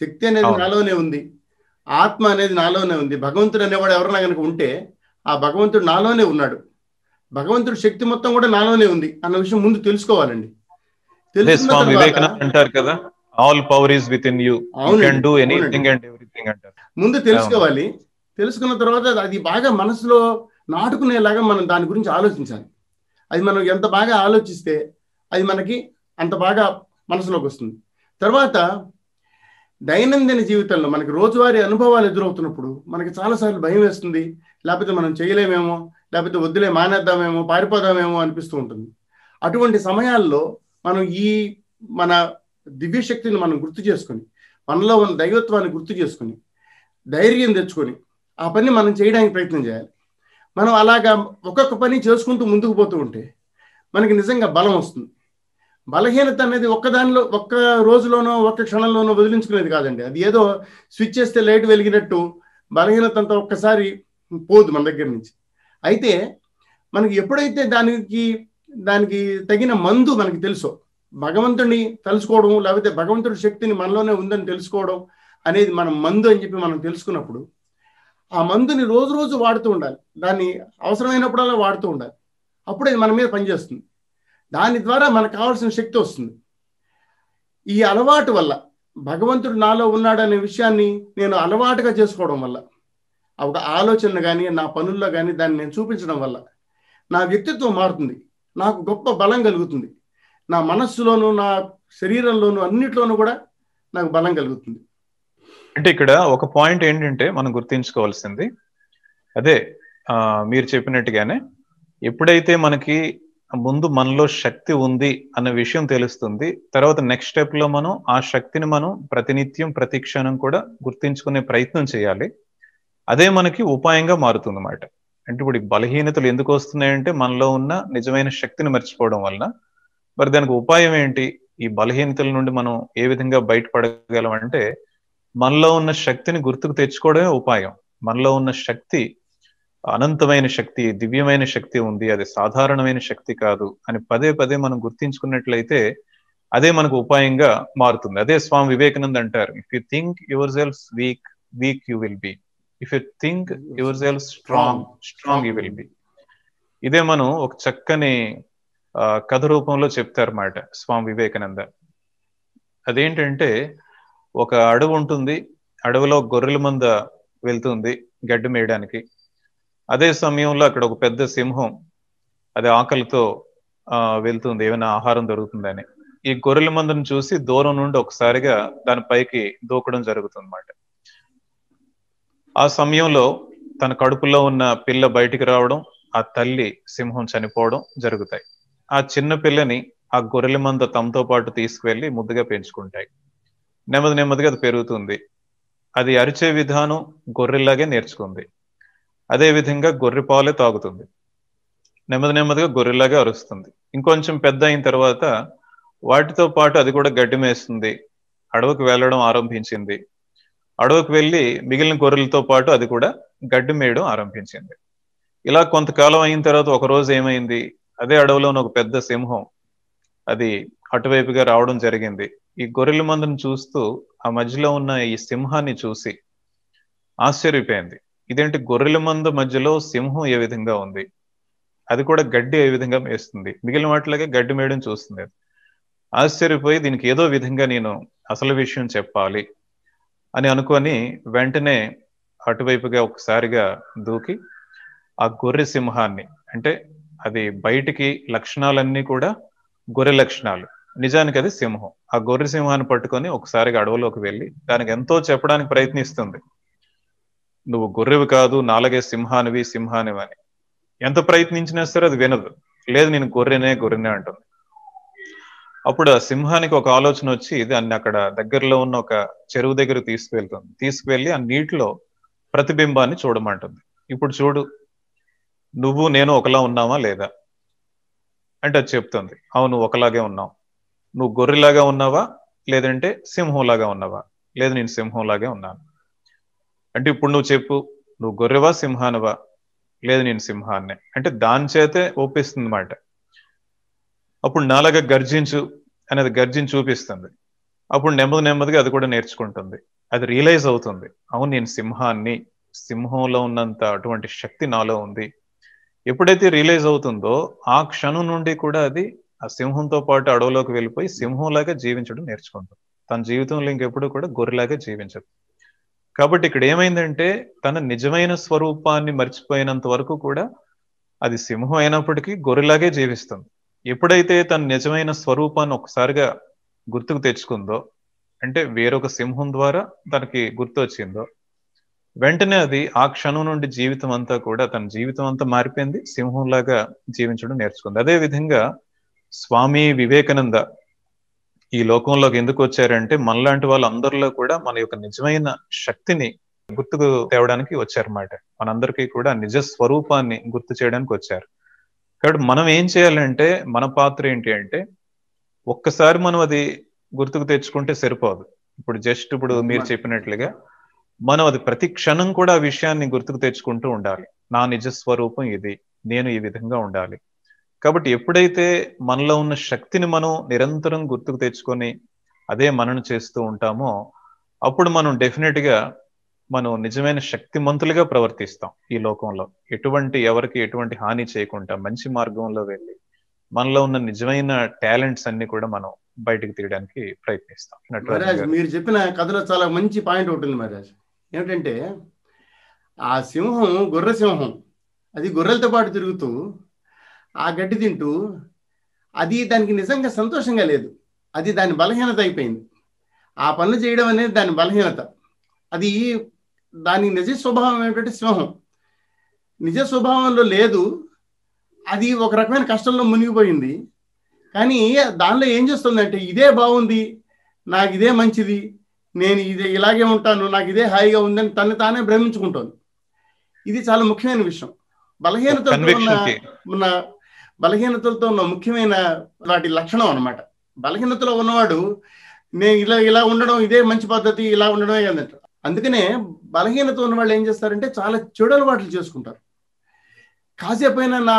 శక్తి అనేది. నాలోనే ఉంది. ఆత్మ అనేది నాలోనే ఉంది. భగవంతుడు అనేవాడు ఎవరైనా కనుక ఉంటే ఆ భగవంతుడు నాలోనే ఉన్నాడు. భగవంతుడు శక్తి మొత్తం కూడా నాలోనే ఉంది అన్న విషయం ముందు తెలుసుకోవాలండి. వివేకానంద అంటారు కదా all power is within you can do. Anything and everything అంటారు. ముందు తెలుసుకోవాలి. తెలుసుకున్న తర్వాత అది బాగా మనసులో నాటుకునేలాగా మనం దాని గురించి ఆలోచించాలి. అది మనం ఎంత బాగా ఆలోచిస్తే అది మనకి అంత బాగా మనసులోకి వస్తుంది. తర్వాత దైనందిన జీవితంలో మనకి రోజువారీ అనుభవాలు ఎదురవుతున్నప్పుడు మనకి చాలాసార్లు భయం వేస్తుంది. లేకపోతే మనం చేయలేమేమో లేకపోతే వద్దులే మానేద్దామేమో పారిపోదామేమో అనిపిస్తూ ఉంటుంది. అటువంటి సమయాల్లో మనం ఈ మన దివ్యశక్తిని మనం గుర్తు చేసుకొని మనలో ఉన్న దైవత్వాన్ని గుర్తు చేసుకొని ధైర్యం తెచ్చుకొని ఆ పని మనం చేయడానికి ప్రయత్నం చేయాలి. మనం అలాగా ఒక్కొక్క పని చేసుకుంటూ ముందుకు పోతూ ఉంటే మనకి నిజంగా బలం వస్తుంది. బలహీనత అనేది ఒక్కదానిలో ఒక్క రోజులోనో ఒక్క క్షణంలోనో వదిలించుకునేది కాదండి. అది ఏదో స్విచ్ చేస్తే లైట్ వెలిగినట్టు బలహీనత అంతా ఒక్కసారి పోదు మన దగ్గర నుంచి. అయితే మనకి ఎప్పుడైతే దానికి దానికి తగిన మందు మనకి తెలుసో భగవంతుడిని తలుచుకోవడం లేకపోతే భగవంతుడి శక్తిని మనలోనే ఉందని తెలుసుకోవడం అనేది మనం మందు అని చెప్పి మనం తెలుసుకున్నప్పుడు ఆ మందుని రోజు రోజు వాడుతూ ఉండాలి. దాన్ని అవసరమైనప్పుడల్లా వాడుతూ ఉండాలి. అప్పుడు అది మన మీద పనిచేస్తుంది. దాని ద్వారా మనకు కావాల్సిన శక్తి వస్తుంది. ఈ అలవాటు వల్ల భగవంతుడు నాలో ఉన్నాడనే విషయాన్ని నేను అలవాటుగా చేసుకోవడం వల్ల ఒక ఆలోచన కానీ నా పనుల్లో కానీ దాన్ని నేను చూపించడం వల్ల నా వ్యక్తిత్వం మారుతుంది. నాకు గొప్ప బలం కలుగుతుంది. నా మనస్సులోను నా శరీరంలోను అన్నిట్లోనూ కూడా నాకు బలం కలుగుతుంది. అంటే ఇక్కడ ఒక పాయింట్ ఏంటంటే మనం గుర్తించుకోవాల్సింది. అదే మీరు చెప్పినట్టుగానే ఎప్పుడైతే మనకి ముందు మనలో శక్తి ఉంది అన్న విషయం తెలుస్తుంది తర్వాత నెక్స్ట్ స్టెప్లో మనం ఆ శక్తిని మనం ప్రతినిత్యం ప్రతి క్షణం కూడా గుర్తించుకునే ప్రయత్నం చేయాలి. అదే మనకి ఉపాయంగా మారుతుంది అన్నమాట అంటే ఇప్పుడు బలహీనతలు ఎందుకు వస్తున్నాయంటే మనలో ఉన్న నిజమైన శక్తిని మర్చిపోవడం వలన. మరి దానికి ఉపాయం ఏంటి? ఈ బలహీనతల నుండి మనం ఏ విధంగా బయటపడగలం అంటే మనలో ఉన్న శక్తిని గుర్తుకు తెచ్చుకోవడమే ఉపాయం. మనలో ఉన్న శక్తి అనంతమైన శక్తి దివ్యమైన శక్తి ఉంది అది సాధారణమైన శక్తి కాదు అని పదే పదే మనం గుర్తించుకున్నట్లయితే అదే మనకు ఉపాయంగా మారుతుంది. అదే స్వామి వివేకానంద్ అంటారు if you think yourselves weak weak you will be if you think yourselves strong strong you will be ఇదే మనం ఒక చక్కని కథ రూపంలో చెప్తారన్నమాట స్వామి వివేకానంద. అదేంటంటే ఒక అడవి ఉంటుంది అడవిలో గొర్రెల మంద వెళ్తుంది గడ్డి మేయడానికి. అదే సమయంలో అక్కడ ఒక పెద్ద సింహం అది ఆకలితో వెళ్తుంది ఏమైనా ఆహారం దొరుకుతుందని. ఈ గొర్రెల మందను చూసి దూరం నుండి ఒకసారిగా దాని పైకి దూకడం జరుగుతుందన్నమాట. ఆ సమయంలో తన కడుపులో ఉన్న పిల్ల బయటికి రావడం ఆ తల్లి సింహం చనిపోవడం జరుగుతాయి. ఆ చిన్న పిల్లని ఆ గొర్రెల మంద తమతో పాటు తీసుకువెళ్ళి ముద్దుగా పెంచుకుంటాయి. నెమ్మది నెమ్మదిగా అది పెరుగుతుంది. అది అరిచే విధానం గొర్రెలాగే నేర్చుకుంది. అదే విధంగా గొర్రె పాలే తాగుతుంది. నెమ్మది నెమ్మదిగా గొర్రెలాగే అరుస్తుంది. ఇంకొంచెం పెద్ద అయిన తర్వాత వాటితో పాటు అది కూడా గడ్డి మేస్తుంది. అడవికి వెళ్ళడం ఆరంభించింది. అడవికి వెళ్ళి మిగిలిన గొర్రెలతో పాటు అది కూడా గడ్డి మేయడం ఆరంభించింది. ఇలా కొంతకాలం అయిన తర్వాత ఒక రోజు ఏమైంది? అదే అడవిలోని ఒక పెద్ద సింహం. అది అటువైపుగా రావడం జరిగింది. ఈ గొర్రెల మందును చూస్తూ ఆ మధ్యలో ఉన్న ఈ సింహాన్ని చూసి ఆశ్చర్యపోయింది. ఇదేంటి గొర్రెల మంద మధ్యలో సింహం ఏ విధంగా ఉంది? అది కూడా గడ్డి ఏ విధంగా మేస్తుంది? మిగిలిన వాటిలాగే గడ్డి మేయడం చూస్తుంది. ఆశ్చర్యపోయి దీనికి ఏదో విధంగా నేను అసలు విషయం చెప్పాలి అని అనుకొని వెంటనే అటువైపుగా ఒకసారిగా దూకి ఆ గొర్రె సింహాన్ని అంటే అది బయటికి లక్షణాలన్నీ కూడా గొర్రె లక్షణాలు. నిజానికి అది సింహం. ఆ గొర్రె సింహాన్ని పట్టుకొని ఒకసారిగా అడవులోకి వెళ్ళి దానికి ఎంతో చెప్పడానికి ప్రయత్నిస్తుంది. నువ్వు గొర్రెవి కాదు నాలుగే సింహానివి సింహానివి అని. ఎంత ప్రయత్నించినా సరే అది వినదు. లేదు నేను గొర్రెనే గొర్రెనే అంటుంది. అప్పుడు ఆ సింహానికి ఒక ఆలోచన వచ్చి దాన్ని అక్కడ దగ్గరలో ఉన్న ఒక చెరువు దగ్గర తీసుకువెళ్తుంది తీసుకువెళ్ళి ఆ నీటిలో ప్రతిబింబాన్ని చూడమంటుంది. ఇప్పుడు చూడు నువ్వు నేను ఒకలా ఉన్నావా లేదా? అంటే అది చెప్తుంది. అవును ఒకలాగే ఉన్నావు. నువ్వు గొర్రెలాగా ఉన్నావా? లేదంటే సింహంలాగా ఉన్నావా? లేదు నేను సింహంలాగే ఉన్నాను. అంటే ఇప్పుడు నువ్వు చెప్పు నువ్వు గొర్రెవా సింహానవా? లేదు నేను సింహాన్నే. అంటే దాని చేతే ఒప్పిస్తుంది మాట అప్పుడు నాలాగా గర్జించు అనేది గర్జించి చూపిస్తుంది. అప్పుడు నెమ్మది నెమ్మదిగా అది కూడా నేర్చుకుంటుంది. అది రియలైజ్ అవుతుంది. అవును నేను సింహాన్ని సింహంలో ఉన్నంత అటువంటి శక్తి నాలో ఉంది. ఎప్పుడైతే రియలైజ్ అవుతుందో ఆ క్షణం నుండి కూడా అది ఆ సింహంతో పాటు అడవులోకి వెళ్ళిపోయి సింహంలాగా జీవించడం నేర్చుకుంటుంది తన జీవితంలో ఇంకెప్పుడు కూడా గొర్రెలాగా జీవించదు. కాబట్టి ఇక్కడ ఏమైందంటే తన నిజమైన స్వరూపాన్ని మర్చిపోయినంత వరకు కూడా అది సింహం అయినప్పటికీ గొర్రెలాగే జీవిస్తుంది. ఎప్పుడైతే తన నిజమైన స్వరూపాన్ని ఒకసారిగా గుర్తుకు తెచ్చుకుందో అంటే వేరొక సింహం ద్వారా తనకి గుర్తు వచ్చిందో వెంటనే అది ఆ క్షణం నుండి జీవితం అంతా కూడా తన జీవితం అంతా మారిపోయింది. సింహంలాగా జీవించడం నేర్చుకుంది. అదే విధంగా స్వామి వివేకానంద ఈ లోకంలోకి ఎందుకు వచ్చారంటే మనలాంటి వాళ్ళందరిలో కూడా మన యొక్క నిజమైన శక్తిని గుర్తుకు తేవడానికి వచ్చారన్నమాట. మనందరికీ కూడా నిజ స్వరూపాన్ని గుర్తు చేయడానికి వచ్చారు. కాబట్టి మనం ఏం చేయాలంటే మన పాత్ర ఏంటి అంటే ఒక్కసారి మనం అది గుర్తుకు తెచ్చుకుంటే సరిపోదు. ఇప్పుడు జస్ట్ ఇప్పుడు మీరు చెప్పినట్లుగా మనం అది ప్రతి క్షణం కూడా ఆ విషయాన్ని గుర్తుకు తెచ్చుకుంటూ ఉండాలి. నా నిజ స్వరూపం ఇది నేను ఈ విధంగా ఉండాలి. కాబట్టి ఎప్పుడైతే మనలో ఉన్న శక్తిని మనం నిరంతరం గుర్తుకు తెచ్చుకొని అదే మనను చేస్తూ ఉంటామో అప్పుడు మనం డెఫినెట్గా మనం నిజమైన శక్తిమంతులుగా ప్రవర్తిస్తాం ఈ లోకంలో. ఎటువంటి ఎవరికి ఎటువంటి హాని చేయకుండా మంచి మార్గంలో వెళ్ళి మనలో ఉన్న నిజమైన టాలెంట్స్ అన్ని కూడా మనం బయటకు తీయడానికి ప్రయత్నిస్తాం. మీరు చెప్పిన కథలో చాలా మంచి పాయింట్ ఉంది మహారాజ్. ఏమిటంటే ఆ సింహం గొర్రె సింహం అది గొర్రెలతో పాటు తిరుగుతూ ఆ గడ్డి తింటూ అది దానికి నిజంగా సంతోషంగా లేదు. అది దాని బలహీనత అయిపోయింది. ఆ పనులు చేయడం అనేది దాని బలహీనత. అది దాని నిజ స్వభావం ఏమిటంటే సింహం. నిజ స్వభావంలో లేదు. అది ఒక రకమైన కష్టంలో మునిగిపోయింది. కానీ దానిలో ఏం చేస్తుందంటే ఇదే బాగుంది నాకు ఇదే మంచిది నేను ఇదే ఇలాగే ఉంటాను నాకు ఇదే హాయిగా ఉందని తను తానే భ్రమించుకుంటోంది. ఇది చాలా ముఖ్యమైన విషయం. బలహీనతలతో ఉన్న బలహీనతలతో ఉన్న ముఖ్యమైన వాటి లక్షణం అన్నమాట. బలహీనతలో ఉన్నవాడు నేను ఇలా ఇలా ఉండడం ఇదే మంచి పద్ధతి ఇలా ఉండడమే కదంట అందుకనే బలహీనత ఉన్న వాళ్ళు ఏం చేస్తారంటే చాలా చెడు అలవాట్లు చేసుకుంటారు. కాసేపైనా నా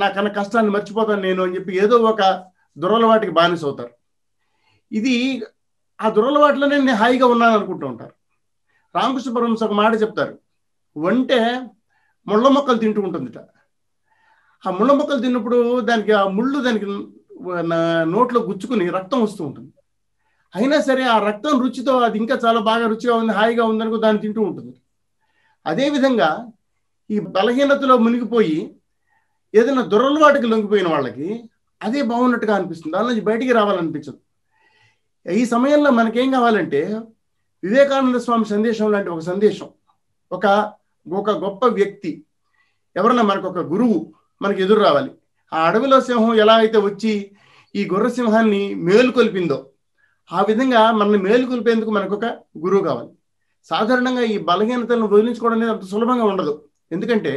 నా కన్నా కష్టాన్ని మర్చిపోతాను నేను అని చెప్పి ఏదో ఒక దురలవాటికి బానిస అవుతారు. ఇది ఆ దురలవాట్లోనే నేను హాయిగా ఉన్నాను అనుకుంటూ ఉంటారు. రామకృష్ణ పరమహంస ఒక మాట చెప్తారు. వంటే ముళ్ళ మొక్కలు తింటూ ఉంటుందిట. ఆ ముళ్ళ మొక్కలు తిన్నప్పుడు దానికి ఆ ముళ్ళు దానికి నోట్లో గుచ్చుకుని రక్తం వస్తూ ఉంటుంది. అయినా సరే ఆ రక్తం రుచితో అది ఇంకా చాలా బాగా రుచిగా ఉంది హాయిగా ఉందనుకో దాన్ని తింటూ ఉంటుంది. అదేవిధంగా ఈ బలహీనతలో మునిగిపోయి ఏదైనా దురలవాటికి లొంగిపోయిన వాళ్ళకి అదే బాగున్నట్టుగా అనిపిస్తుంది. దాని నుంచి బయటికి రావాలనిపించదు. ఈ సమయంలో మనకేం కావాలంటే వివేకానంద స్వామి సందేశం లాంటి ఒక సందేశం ఒక ఒక గొప్ప వ్యక్తి ఎవరన్నా మనకు ఒక గురువు మనకు ఎదురు రావాలి. ఆ అడవిలో సింహం ఎలా అయితే వచ్చి ఈ గుర్ర సింహాన్ని మేలుకొల్పిందో ఆ విధంగా మనల్ని మేలుకొల్పేందుకు మనకు ఒక గురువు కావాలి. సాధారణంగా ఈ బలహీనతలను వదిలించుకోవడం అనేది అంత సులభంగా ఉండదు. ఎందుకంటే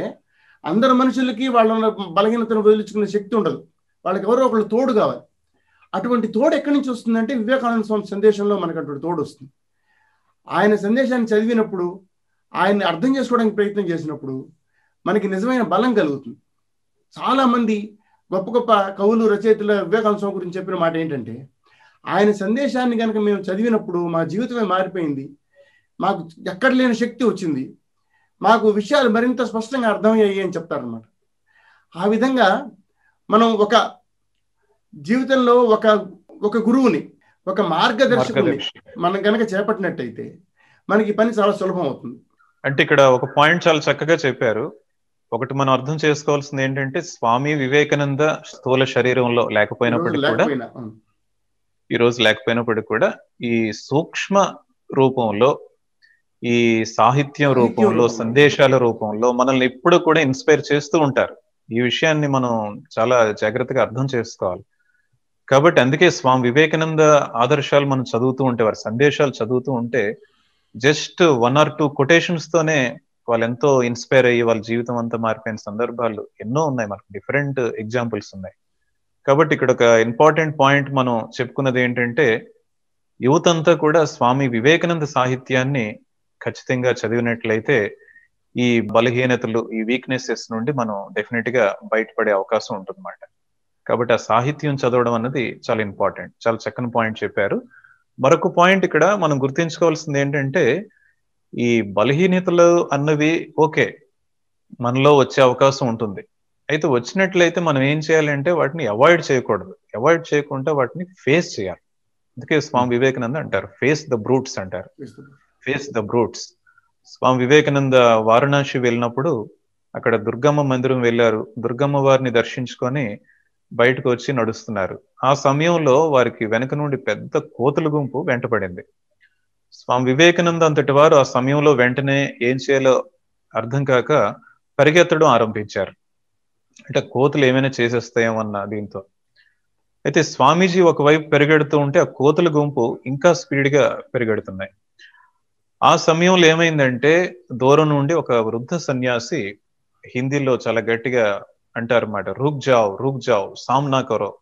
అందరు మనుషులకి వాళ్ళ బలహీనతను వదిలించుకునే శక్తి ఉండదు. వాళ్ళకి ఎవరో ఒకళ్ళు తోడు కావాలి. అటువంటి తోడు ఎక్కడి నుంచి వస్తుందంటే వివేకానంద స్వామి సందేశంలో మనకు అటువంటి తోడు వస్తుంది. ఆయన సందేశాన్ని చదివినప్పుడు ఆయన్ని అర్థం చేసుకోవడానికి ప్రయత్నం చేసినప్పుడు మనకి నిజమైన బలం కలుగుతుంది. చాలామంది గొప్ప గొప్ప కవులు రచయితల వివేకానంద స్వామి గురించి చెప్పిన మాట ఏంటంటే ఆయన సందేశాన్ని కనుక మేము చదివినప్పుడు మా జీవితమే మారిపోయింది. మాకు ఎక్కడ లేని శక్తి వచ్చింది. మాకు విషయాలు మరింత స్పష్టంగా అర్థమయ్యాయి అని చెప్తారనమాట ఆ విధంగా మనం ఒక జీవితంలో ఒక ఒక గురువుని ఒక మార్గదర్శకుని మార్గదర్శి మనం కనుక చేపట్టినట్టయితే మనకి పని చాలా సులభం అవుతుంది. అంటే ఇక్కడ ఒక పాయింట్ చాలా చక్కగా చెప్పారు. ఒకటి మనం అర్థం చేసుకోవాల్సింది ఏంటంటే స్వామి వివేకానంద స్థూల శరీరంలో లేకపోయినప్పటికీ కూడా. ఈ రోజు లేకపోయినప్పటికీ కూడా ఈ సూక్ష్మ రూపంలో ఈ సాహిత్యం రూపంలో. సందేశాల రూపంలో మనల్ని ఎప్పుడు కూడా ఇన్స్పైర్ చేస్తూ ఉంటారు. ఈ విషయాన్ని మనం చాలా జాగ్రత్తగా అర్థం చేసుకోవాలి. కాబట్టి అందుకే స్వామి వివేకానంద ఆదర్శాలు మనం చదువుతూ ఉంటే వారి సందేశాలు చదువుతూ ఉంటే just one or two quotations తోనే వాళ్ళు ఎంతో ఇన్స్పైర్ అయ్యి వాళ్ళ జీవితం అంతా మారిపోయిన సందర్భాలు ఎన్నో ఉన్నాయి. మనకు డిఫరెంట్ ఎగ్జాంపుల్స్ ఉన్నాయి. కాబట్టి ఇక్కడ ఒక ఇంపార్టెంట్ పాయింట్ మనం చెప్పుకున్నది ఏంటంటే యువత అంతా కూడా స్వామి వివేకానంద సాహిత్యాన్ని ఖచ్చితంగా చదివినట్లయితే ఈ బలహీనతలు ఈ వీక్నెసెస్ నుండి మనం డెఫినెట్గా బయటపడే అవకాశం ఉంటుందన్నమాట. కాబట్టి ఆ సాహిత్యం చదవడం అన్నది చాలా ఇంపార్టెంట్ చాలా చక్కని పాయింట్ చెప్పారు. మరొక పాయింట్ ఇక్కడ మనం గుర్తించుకోవాల్సింది ఏంటంటే ఈ బలహీనతలు అన్నవి ఓకే మనలో వచ్చే అవకాశం ఉంటుంది. అయితే వచ్చినట్లయితే మనం ఏం చేయాలంటే వాటిని అవాయిడ్ చేయకూడదు. అవాయిడ్ చేయకుండా వాటిని ఫేస్ చేయాలి. అందుకే స్వామి వివేకానంద అంటారు ఫేస్ ద బ్రూట్స్ అంటారు. Face the brutes Swami Vivekananda Varanasi వెళ్ళినప్పుడు అక్కడ దుర్గమ్మ మందిరం వెళ్ళారు. దుర్గమ్మ వారిని దర్శించుకొని బయటకు వచ్చి నడుస్తున్నారు. ఆ సమయంలో వారికి వెనక నుండి పెద్ద కోతుల గుంపు వెంటపడింది స్వామి వివేకానంద అంతటి వారు ఆ సమయంలో వెంటనే ఏం చేయాలో అర్థం కాక పరిగెత్తడం ఆరంభించారు. అంటే కోతులు ఏమైనా చేసేస్తాయేమన్న దీంతో. అయితే స్వామీజీ ఒకవైపు పెరిగెడుతూ ఉంటే ఆ కోతుల గుంపు ఇంకా స్పీడ్గా పెరిగెడుతున్నాయి. ఆ సమయంలో ఏమైందంటే దూరం నుండి ఒక వృద్ధ సన్యాసి హిందీలో చాలా గట్టిగా అంటారు అన్నమాట రూక్ జావ్ రూక్ జావ్ సామ్నా కరో.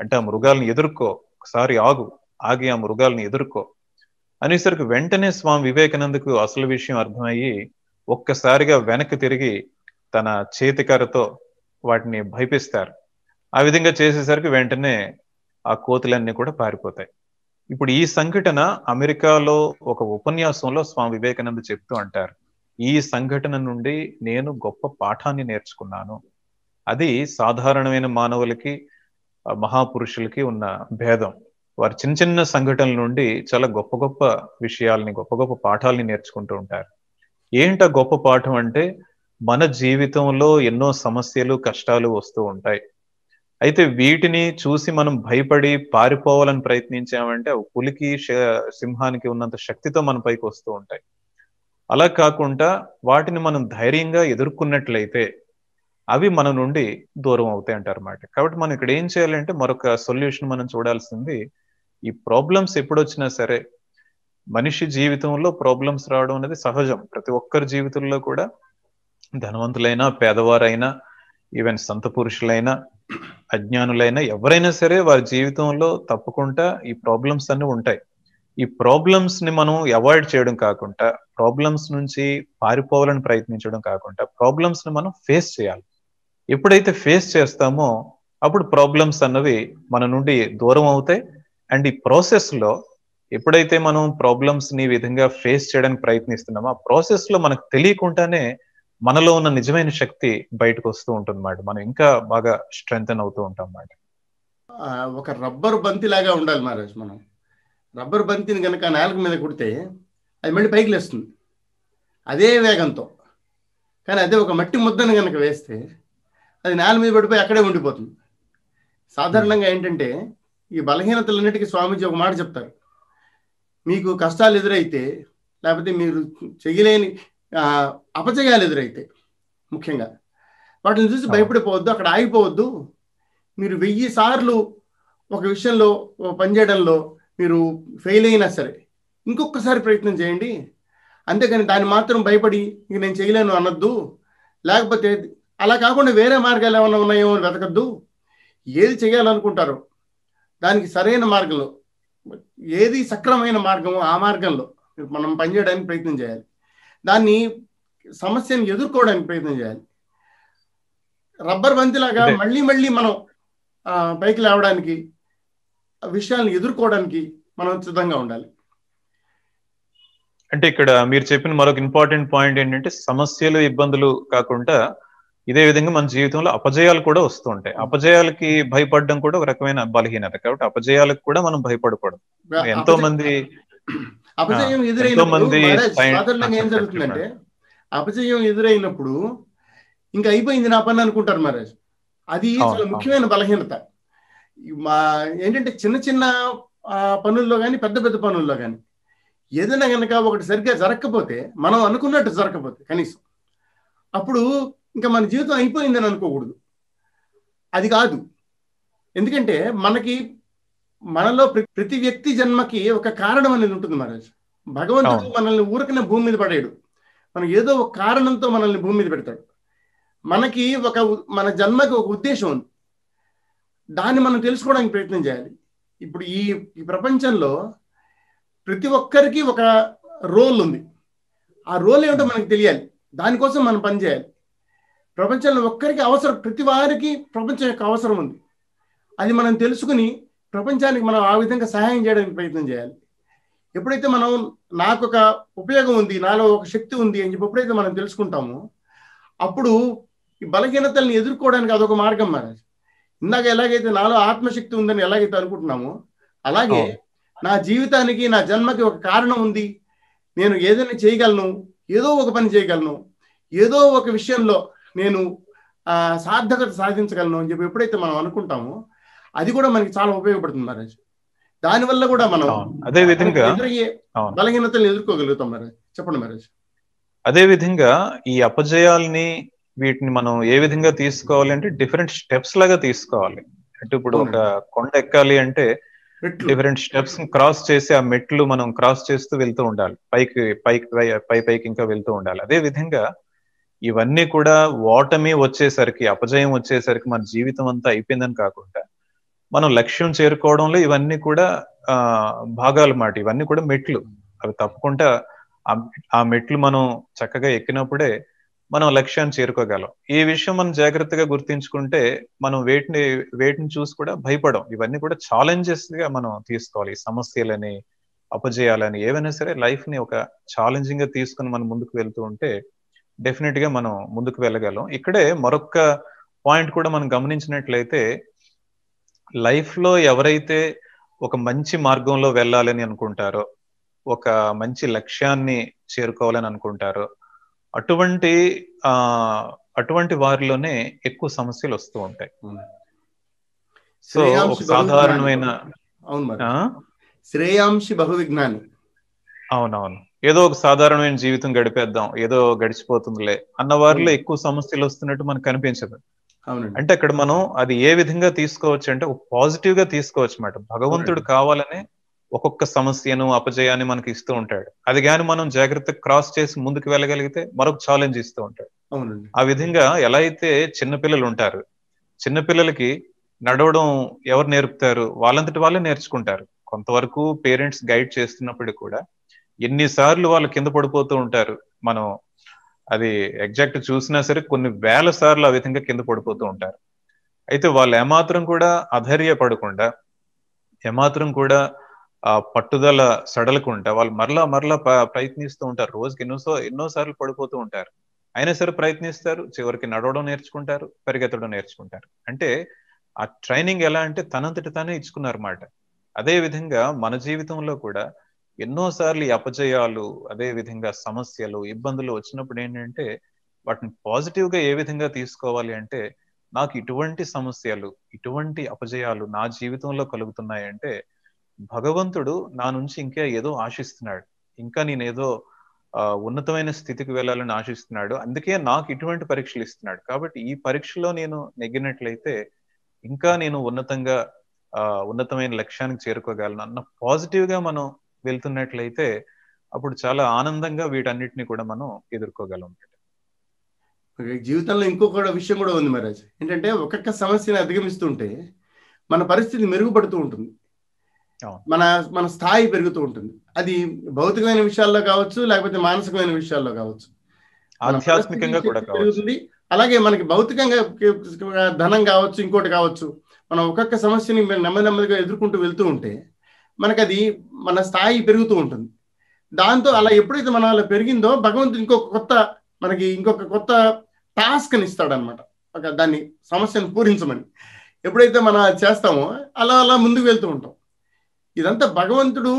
అంటే ఆ మృగాల్ని ఎదుర్కో. ఒకసారి ఆగు. ఆగి ఆ మృగాల్ని ఎదుర్కో. అనేసరికి వెంటనే స్వామి వివేకానందకు అసలు విషయం అర్థమయ్యి ఒక్కసారిగా వెనక్కి తిరిగి తన చేతికరతో వాటిని భయపిస్తారు. ఆ విధంగా చేసేసరికి వెంటనే ఆ కోతులన్నీ కూడా పారిపోతాయి. ఇప్పుడు ఈ సంఘటన అమెరికాలో ఒక ఉపన్యాసంలో స్వామి వివేకానంద చెప్తూ అంటారు. ఈ సంఘటన నుండి నేను గొప్ప పాఠాన్ని నేర్చుకున్నాను. అది సాధారణమైన మానవులకి మహాపురుషులకి ఉన్న భేదం. వారు చిన్న చిన్న సంఘటనల నుండి చాలా గొప్ప గొప్ప విషయాల్ని గొప్ప గొప్ప పాఠాలని నేర్చుకుంటూ ఉంటారు. ఏంట గొప్ప పాఠం అంటే మన జీవితంలో ఎన్నో సమస్యలు కష్టాలు వస్తూ ఉంటాయి. అయితే వీటిని చూసి మనం భయపడి పారిపోవాలని ప్రయత్నించామంటే పులికి సింహానికి ఉన్నంత శక్తితో మన పైకి వస్తూ ఉంటాయి. అలా కాకుండా వాటిని మనం ధైర్యంగా ఎదుర్కొన్నట్లయితే అవి మన నుండి దూరం అవుతాయి అంటారు అన్నమాట కాబట్టి మనం ఇక్కడ ఏం చేయాలంటే మరొక సొల్యూషన్ మనం చూడాల్సింది ఈ ప్రాబ్లమ్స్ ఎప్పుడొచ్చినా సరే మనిషి జీవితంలో ప్రాబ్లమ్స్ రావడం అనేది సహజం. ప్రతి ఒక్కరి జీవితంలో కూడా ధనవంతులైనా పేదవారైనా ఈవెన్ సంత పురుషులైనా అజ్ఞానులైనా ఎవరైనా సరే వారి జీవితంలో తప్పకుండా ఈ ప్రాబ్లమ్స్ అన్ని ఉంటాయి. ఈ ప్రాబ్లమ్స్ని మనం అవాయిడ్ చేయడం కాకుండా ప్రాబ్లమ్స్ నుంచి పారిపోవాలని ప్రయత్నించడం కాకుండా ప్రాబ్లమ్స్ని మనం ఫేస్ చేయాలి. ఎప్పుడైతే ఫేస్ చేస్తామో అప్పుడు ప్రాబ్లమ్స్ అన్నవి మన నుండి దూరం అవుతాయి. అండ్ ఈ ప్రాసెస్లో ఎప్పుడైతే మనం ప్రాబ్లమ్స్ని ఈ విధంగా ఫేస్ చేయడానికి ప్రయత్నిస్తున్నామో ఆ ప్రాసెస్లో మనకు తెలియకుండానే మనలో ఉన్న నిజమైన శక్తి బయటకు వస్తూ ఉంటుంది మనం ఇంకా బాగా స్ట్రెంగ్ అవుతూ ఉంటాం అన్నమాట. ఒక రబ్బర్ బంతి లాగా ఉండాలి మహారాజ్ మనం. రబ్బర్ బంతిని కనుక నేల మీద కుడితే అది మళ్ళీ పైకి లేస్తుంది. అదే వేగంతో. కానీ అదే ఒక మట్టి ముద్దను కనుక వేస్తే అది నేల మీద పడిపోయి అక్కడే ఉండిపోతుంది. సాధారణంగా ఏంటంటే ఈ బలహీనతలన్నిటికీ స్వామీజీ ఒక మాట చెప్తారు. మీకు కష్టాలు ఎదురైతే లేకపోతే మీరు చేయలేని ఆ, అపజయాలు ఎదురైతే ముఖ్యంగా వాటిని చూసి. భయపడిపోవద్దు అక్కడ ఆగిపోవద్దు. మీరు వెయ్యి సార్లు ఒక విషయంలో ఓ పని చేయడంలో మీరు ఫెయిల్ అయినా సరే ఇంకొకసారి ప్రయత్నం చేయండి. అంతేకాని దాన్ని మాత్రం భయపడి ఇంక నేను చేయలేను అనొద్దు. లేకపోతే అలా కాకుండా వేరే మార్గాలు ఏమైనా ఉన్నాయేమో అని వెతకద్దు. ఏది చేయాలనుకుంటారో దానికి సరైన మార్గంలో ఏది సక్రమైన మార్గమో ఆ మార్గంలో మనం పనిచేయడానికి ప్రయత్నం చేయాలి. దాన్ని సమస్యను ఎదుర్కోవడానికి ప్రయత్నం చేయాలి. రబ్బర్ బంతిలాగా. మళ్ళీ మళ్ళీ మనం ఆ, పైకి లేవడానికి ఆ విషయాలను ఎదుర్కోవడానికి మనం సిద్ధంగా ఉండాలి. అంటే ఇక్కడ మీరు చెప్పిన మరొక ఇంపార్టెంట్ పాయింట్ ఏంటంటే సమస్యలు ఇబ్బందులు కాకుండా ఇదే విధంగా మన జీవితంలో అపజయాలు కూడా వస్తూ ఉంటాయి. అపజయాలకి భయపడడం కూడా ఒక రకమైన బలహీనత. కాబట్టి అపజయాలకు కూడా మనం భయపడకూడదు. ఎంతో అపజయ- మంది అపజయం ఎదురైనప్పుడు సాధారణంగా ఏం జరుగుతుందంటే అపజయం ఎదురైనప్పుడు ఇంకా అయిపోయింది నా పని అనుకుంటారు మహారాజ్. అది చాలా. ముఖ్యమైన బలహీనత. మా ఏంటంటే చిన్న చిన్న పనుల్లో కానీ పెద్ద పెద్ద పనుల్లో కానీ ఏదైనా కనుక ఒకటి సరిగ్గా జరగకపోతే మనం అనుకున్నట్టు జరగకపోతే కనీసం. అప్పుడు ఇంకా మన జీవితం అయిపోయిందని అనుకోకూడదు. అది కాదు. ఎందుకంటే మనకి మనలో ప్ర- ప్రతి వ్యక్తి జన్మకి ఒక కారణం అనేది ఉంటుంది మహారాజ్. భగవంతుడు. మనల్ని ఊరికనే భూమి మీద పడేయడు. మనం ఏదో ఒక కారణంతో మనల్ని భూమి మీద పెడతాడు. మనకి ఒక మన జన్మకి ఒక ఉద్దేశం ఉంది. దాన్ని మనం తెలుసుకోవడానికి ప్రయత్నం చేయాలి. ఇప్పుడు ఈ ఈ ప్రపంచంలో ప్రతి ఒక్కరికి ఒక రోల్ ఉంది. ఆ రోల్ ఏమిటో మనకు తెలియాలి. దానికోసం మనం పనిచేయాలి ప్రపంచంలో ఒక్కరికి అవసరం ప్రతి వారికి ప్రపంచం యొక్క అవసరం ఉంది. అది మనం తెలుసుకుని ప్రపంచానికి మనం ఆ విధంగా సహాయం చేయడానికి ప్రయత్నం చేయాలి. ఎప్పుడైతే మనం నాకు ఒక ఉపయోగం ఉంది నాలో ఒక శక్తి ఉంది అని చెప్పి ఎప్పుడైతే మనం తెలుసుకుంటామో అప్పుడు ఈ బలహీనతల్ని ఎదుర్కోవడానికి అదొక మార్గం మహారాజ్. ఇందాక ఎలాగైతే నాలో ఆత్మశక్తి ఉందని ఎలాగైతే అనుకుంటున్నామో అలాగే. నా జీవితానికి నా జన్మకి ఒక కారణం ఉంది. నేను ఏదైనా చేయగలను ఏదో ఒక పని చేయగలను ఏదో ఒక విషయంలో నేను ఆ, సార్థకత సాధించగలను అని చెప్పి ఎప్పుడైతే మనం అనుకుంటామో అది కూడా మనకి చాలా ఉపయోగపడుతుంది మహారాజ్. దానివల్ల కూడా మనం. అదే విధంగా ఎదురయ్యే. బలహీనతలు ఎదుర్కోగలుగుతాం మహారాజ్. చెప్పండి మహారాజ్. అదే విధంగా ఈ అపజయాల్ని వీటిని మనం ఏ విధంగా తీసుకోవాలి అంటే డిఫరెంట్ స్టెప్స్ లాగా తీసుకోవాలి. అంటే ఇప్పుడు ఒక కొండ ఎక్కాలి అంటే డిఫరెంట్ స్టెప్స్ క్రాస్ చేసి ఆ మెట్లు మనం క్రాస్ చేస్తూ వెళ్తూ ఉండాలి. పైకి పైకి పై పైకి ఇంకా వెళ్తూ ఉండాలి. అదే విధంగా ఇవన్నీ కూడా ఓటమి వచ్చేసరికి అపజయం వచ్చేసరికి మన జీవితం అంతా అయిపోయిందని కాకుండా మనం లక్ష్యం చేరుకోవడంలో ఇవన్నీ కూడా ఆ భాగాలు మాట. ఇవన్నీ కూడా మెట్లు. అవి తప్పకుండా ఆ- మెట్లు మనం చక్కగా ఎక్కినప్పుడే మనం లక్ష్యాన్ని చేరుకోగలం. ఈ విషయం మనం జాగ్రత్తగా గుర్తించుకుంటే మనం వేటిని వేటిని చూసి కూడా భయపడం. ఇవన్నీ కూడా ఛాలెంజెస్గా మనం తీసుకోవాలి. సమస్యలని అపజయాలని ఏవైనా సరే లైఫ్ని ఒక ఛాలెంజింగ్గా తీసుకుని మనం ముందుకు వెళ్తూ ఉంటే డెఫినెట్గా మనం ముందుకు వెళ్ళగలం. ఇక్కడే మరొక పాయింట్ కూడా మనం గమనించినట్లయితే లైఫ్లో ఎవరైతే ఒక మంచి మార్గంలో వెళ్ళాలని అనుకుంటారో ఒక మంచి లక్ష్యాన్ని చేరుకోవాలని అనుకుంటారో అటువంటి ఆ అటువంటి వారిలోనే ఎక్కువ సమస్యలు వస్తూ ఉంటాయి. సో ఒక సాధారణమైన శ్రేయాంశి బహు విజ్ఞాని. అవునవును. ఏదో ఒక సాధారణమైన జీవితం గడిపేద్దాం ఏదో గడిచిపోతుందిలే అన్న వారిలో ఎక్కువ సమస్యలు వస్తున్నట్టు మనకు కనిపించదు. అంటే అక్కడ మనం అది ఏ విధంగా తీసుకోవచ్చు అంటే ఒక పాజిటివ్గా తీసుకోవచ్చు అన్నమాట భగవంతుడు కావాలనే ఒక్కొక్క సమస్యను అపజయాన్ని మనకి ఇస్తూ ఉంటాడు. అది గాని మనం జాగ్రత్త క్రాస్ చేసి ముందుకు వెళ్ళగలిగితే మరొక ఛాలెంజ్ ఇస్తూ ఉంటాడు. ఆ విధంగా ఎలా అయితే చిన్నపిల్లలు ఉంటారు చిన్నపిల్లలకి నడవడం ఎవరు నేర్పుతారు? వాళ్ళంతటి వాళ్ళే నేర్చుకుంటారు. కొంతవరకు పేరెంట్స్ గైడ్ చేస్తున్నప్పుడు కూడా ఎన్నిసార్లు వాళ్ళు కింద పడిపోతూ ఉంటారు. మనం అది ఎగ్జాక్ట్ చూసినా సరే కొన్ని వేల సార్లు ఆ విధంగా కింద పడిపోతూ ఉంటారు. అయితే వాళ్ళు ఏమాత్రం కూడా అధైర్యపడకుండా ఏమాత్రం కూడా ఆ పట్టుదల సడలకుండా వాళ్ళు మరలా మరలా ప్రయత్నిస్తూ ఉంటారు. రోజుకి ఎన్నోసో ఎన్నో సార్లు పడిపోతూ ఉంటారు. అయినా సరే ప్రయత్నిస్తారు చివరికి నడవడం నేర్చుకుంటారు పరిగెత్తడం నేర్చుకుంటారు. అంటే ఆ ట్రైనింగ్ ఎలా అంటే తనంతటి తానే ఇచ్చుకున్నారన్నమాట. అదే విధంగా మన జీవితంలో కూడా ఎన్నోసార్లు ఈ అపజయాలు అదే విధంగా సమస్యలు ఇబ్బందులు వచ్చినప్పుడు ఏంటంటే వాటిని పాజిటివ్గా ఏ విధంగా తీసుకోవాలి అంటే నాకు ఇటువంటి సమస్యలు ఇటువంటి అపజయాలు నా జీవితంలో కలుగుతున్నాయి అంటే భగవంతుడు నా నుంచి ఇంకా ఏదో ఆశిస్తున్నాడు. ఇంకా నేను ఏదో ఆ, ఉన్నతమైన స్థితికి వెళ్ళాలని ఆశిస్తున్నాడు. అందుకే నాకు ఇటువంటి పరీక్షలు ఇస్తున్నాడు. కాబట్టి ఈ పరీక్షలో నేను నెగ్గినట్లయితే ఇంకా నేను ఉన్నతంగా ఆ, ఉన్నతమైన లక్ష్యానికి చేరుకోగలను అన్న పాజిటివ్గా మనం వెళ్తున్నట్లయితే అప్పుడు చాలా ఆనందంగా వీటన్నిటిని కూడా మనం ఎదుర్కోగలం. జీవితంలో ఇంకొక విషయం కూడా ఉంది మహారాజ్. ఏంటంటే ఒక్కొక్క సమస్యని అధిగమిస్తుంటే మన పరిస్థితి మెరుగుపడుతూ ఉంటుంది. మన మన స్థాయి పెరుగుతూ ఉంటుంది. అది భౌతికమైన విషయాల్లో కావచ్చు లేకపోతే మానసికమైన విషయాల్లో కావచ్చు. ఆధ్యాత్మికంగా కూడా పెరుగుతుంది. అలాగే మనకి భౌతికంగా ధనం కావచ్చు ఇంకోటి కావచ్చు. మనం ఒక్కొక్క సమస్యని మేము నెమ్మది నెమ్మదిగా ఎదుర్కొంటూ వెళ్తూ ఉంటే మనకు అది మన స్థాయి పెరుగుతూ ఉంటుంది. దాంతో అలా ఎప్పుడైతే మన అలా పెరిగిందో భగవంతుడు ఇంకొక కొత్త మనకి ఇంకొక కొత్త టాస్క్ అని ఇస్తాడనమాట ఒక దాన్ని సమస్యను పూరించమని. ఎప్పుడైతే మనం చేస్తామో అలా అలా ముందుకు వెళ్తూ ఉంటాం. ఇదంతా భగవంతుడు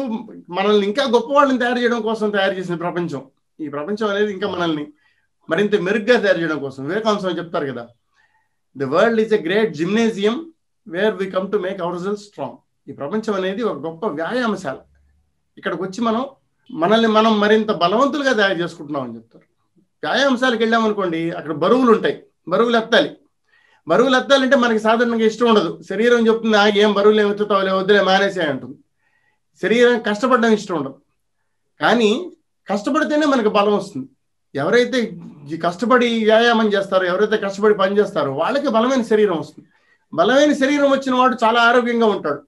మనల్ని ఇంకా గొప్పవాళ్ళని తయారు చేయడం కోసం తయారు చేసిన ప్రపంచం. ఈ ప్రపంచం అనేది ఇంకా మనల్ని మరింత మెరుగ్గా తయారు చేయడం కోసం. వివేకానంద స్వామి చెప్తారు కదా the world is a great gymnasium where we come to make our result strong ఈ ప్రపంచం అనేది ఒక గొప్ప వ్యాయామశాల. ఇక్కడికి వచ్చి మనం మనల్ని మనం మరింత బలవంతులుగా తయారు చేసుకుంటున్నాం అని చెప్తారు. వ్యాయామశాలకు వెళ్ళామనుకోండి అక్కడ బరువులు ఉంటాయి బరువులు ఎత్తాలి. బరువులు ఎత్తాలంటే మనకి సాధారణంగా ఇష్టం ఉండదు. శరీరం చెప్తుంది "ఆ, ఏం బరువులు ఏమి ఎత్తుతావులే వద్దులే మానేసే అంటుంది. శరీరం కష్టపడడం ఇష్టం ఉండదు. కానీ కష్టపడితేనే మనకు బలం వస్తుంది. ఎవరైతే కష్టపడి వ్యాయామం చేస్తారో ఎవరైతే కష్టపడి పని చేస్తారో వాళ్ళకి బలమైన శరీరం వస్తుంది. బలమైన శరీరం వచ్చిన వాడు చాలా ఆరోగ్యంగా ఉంటాడు.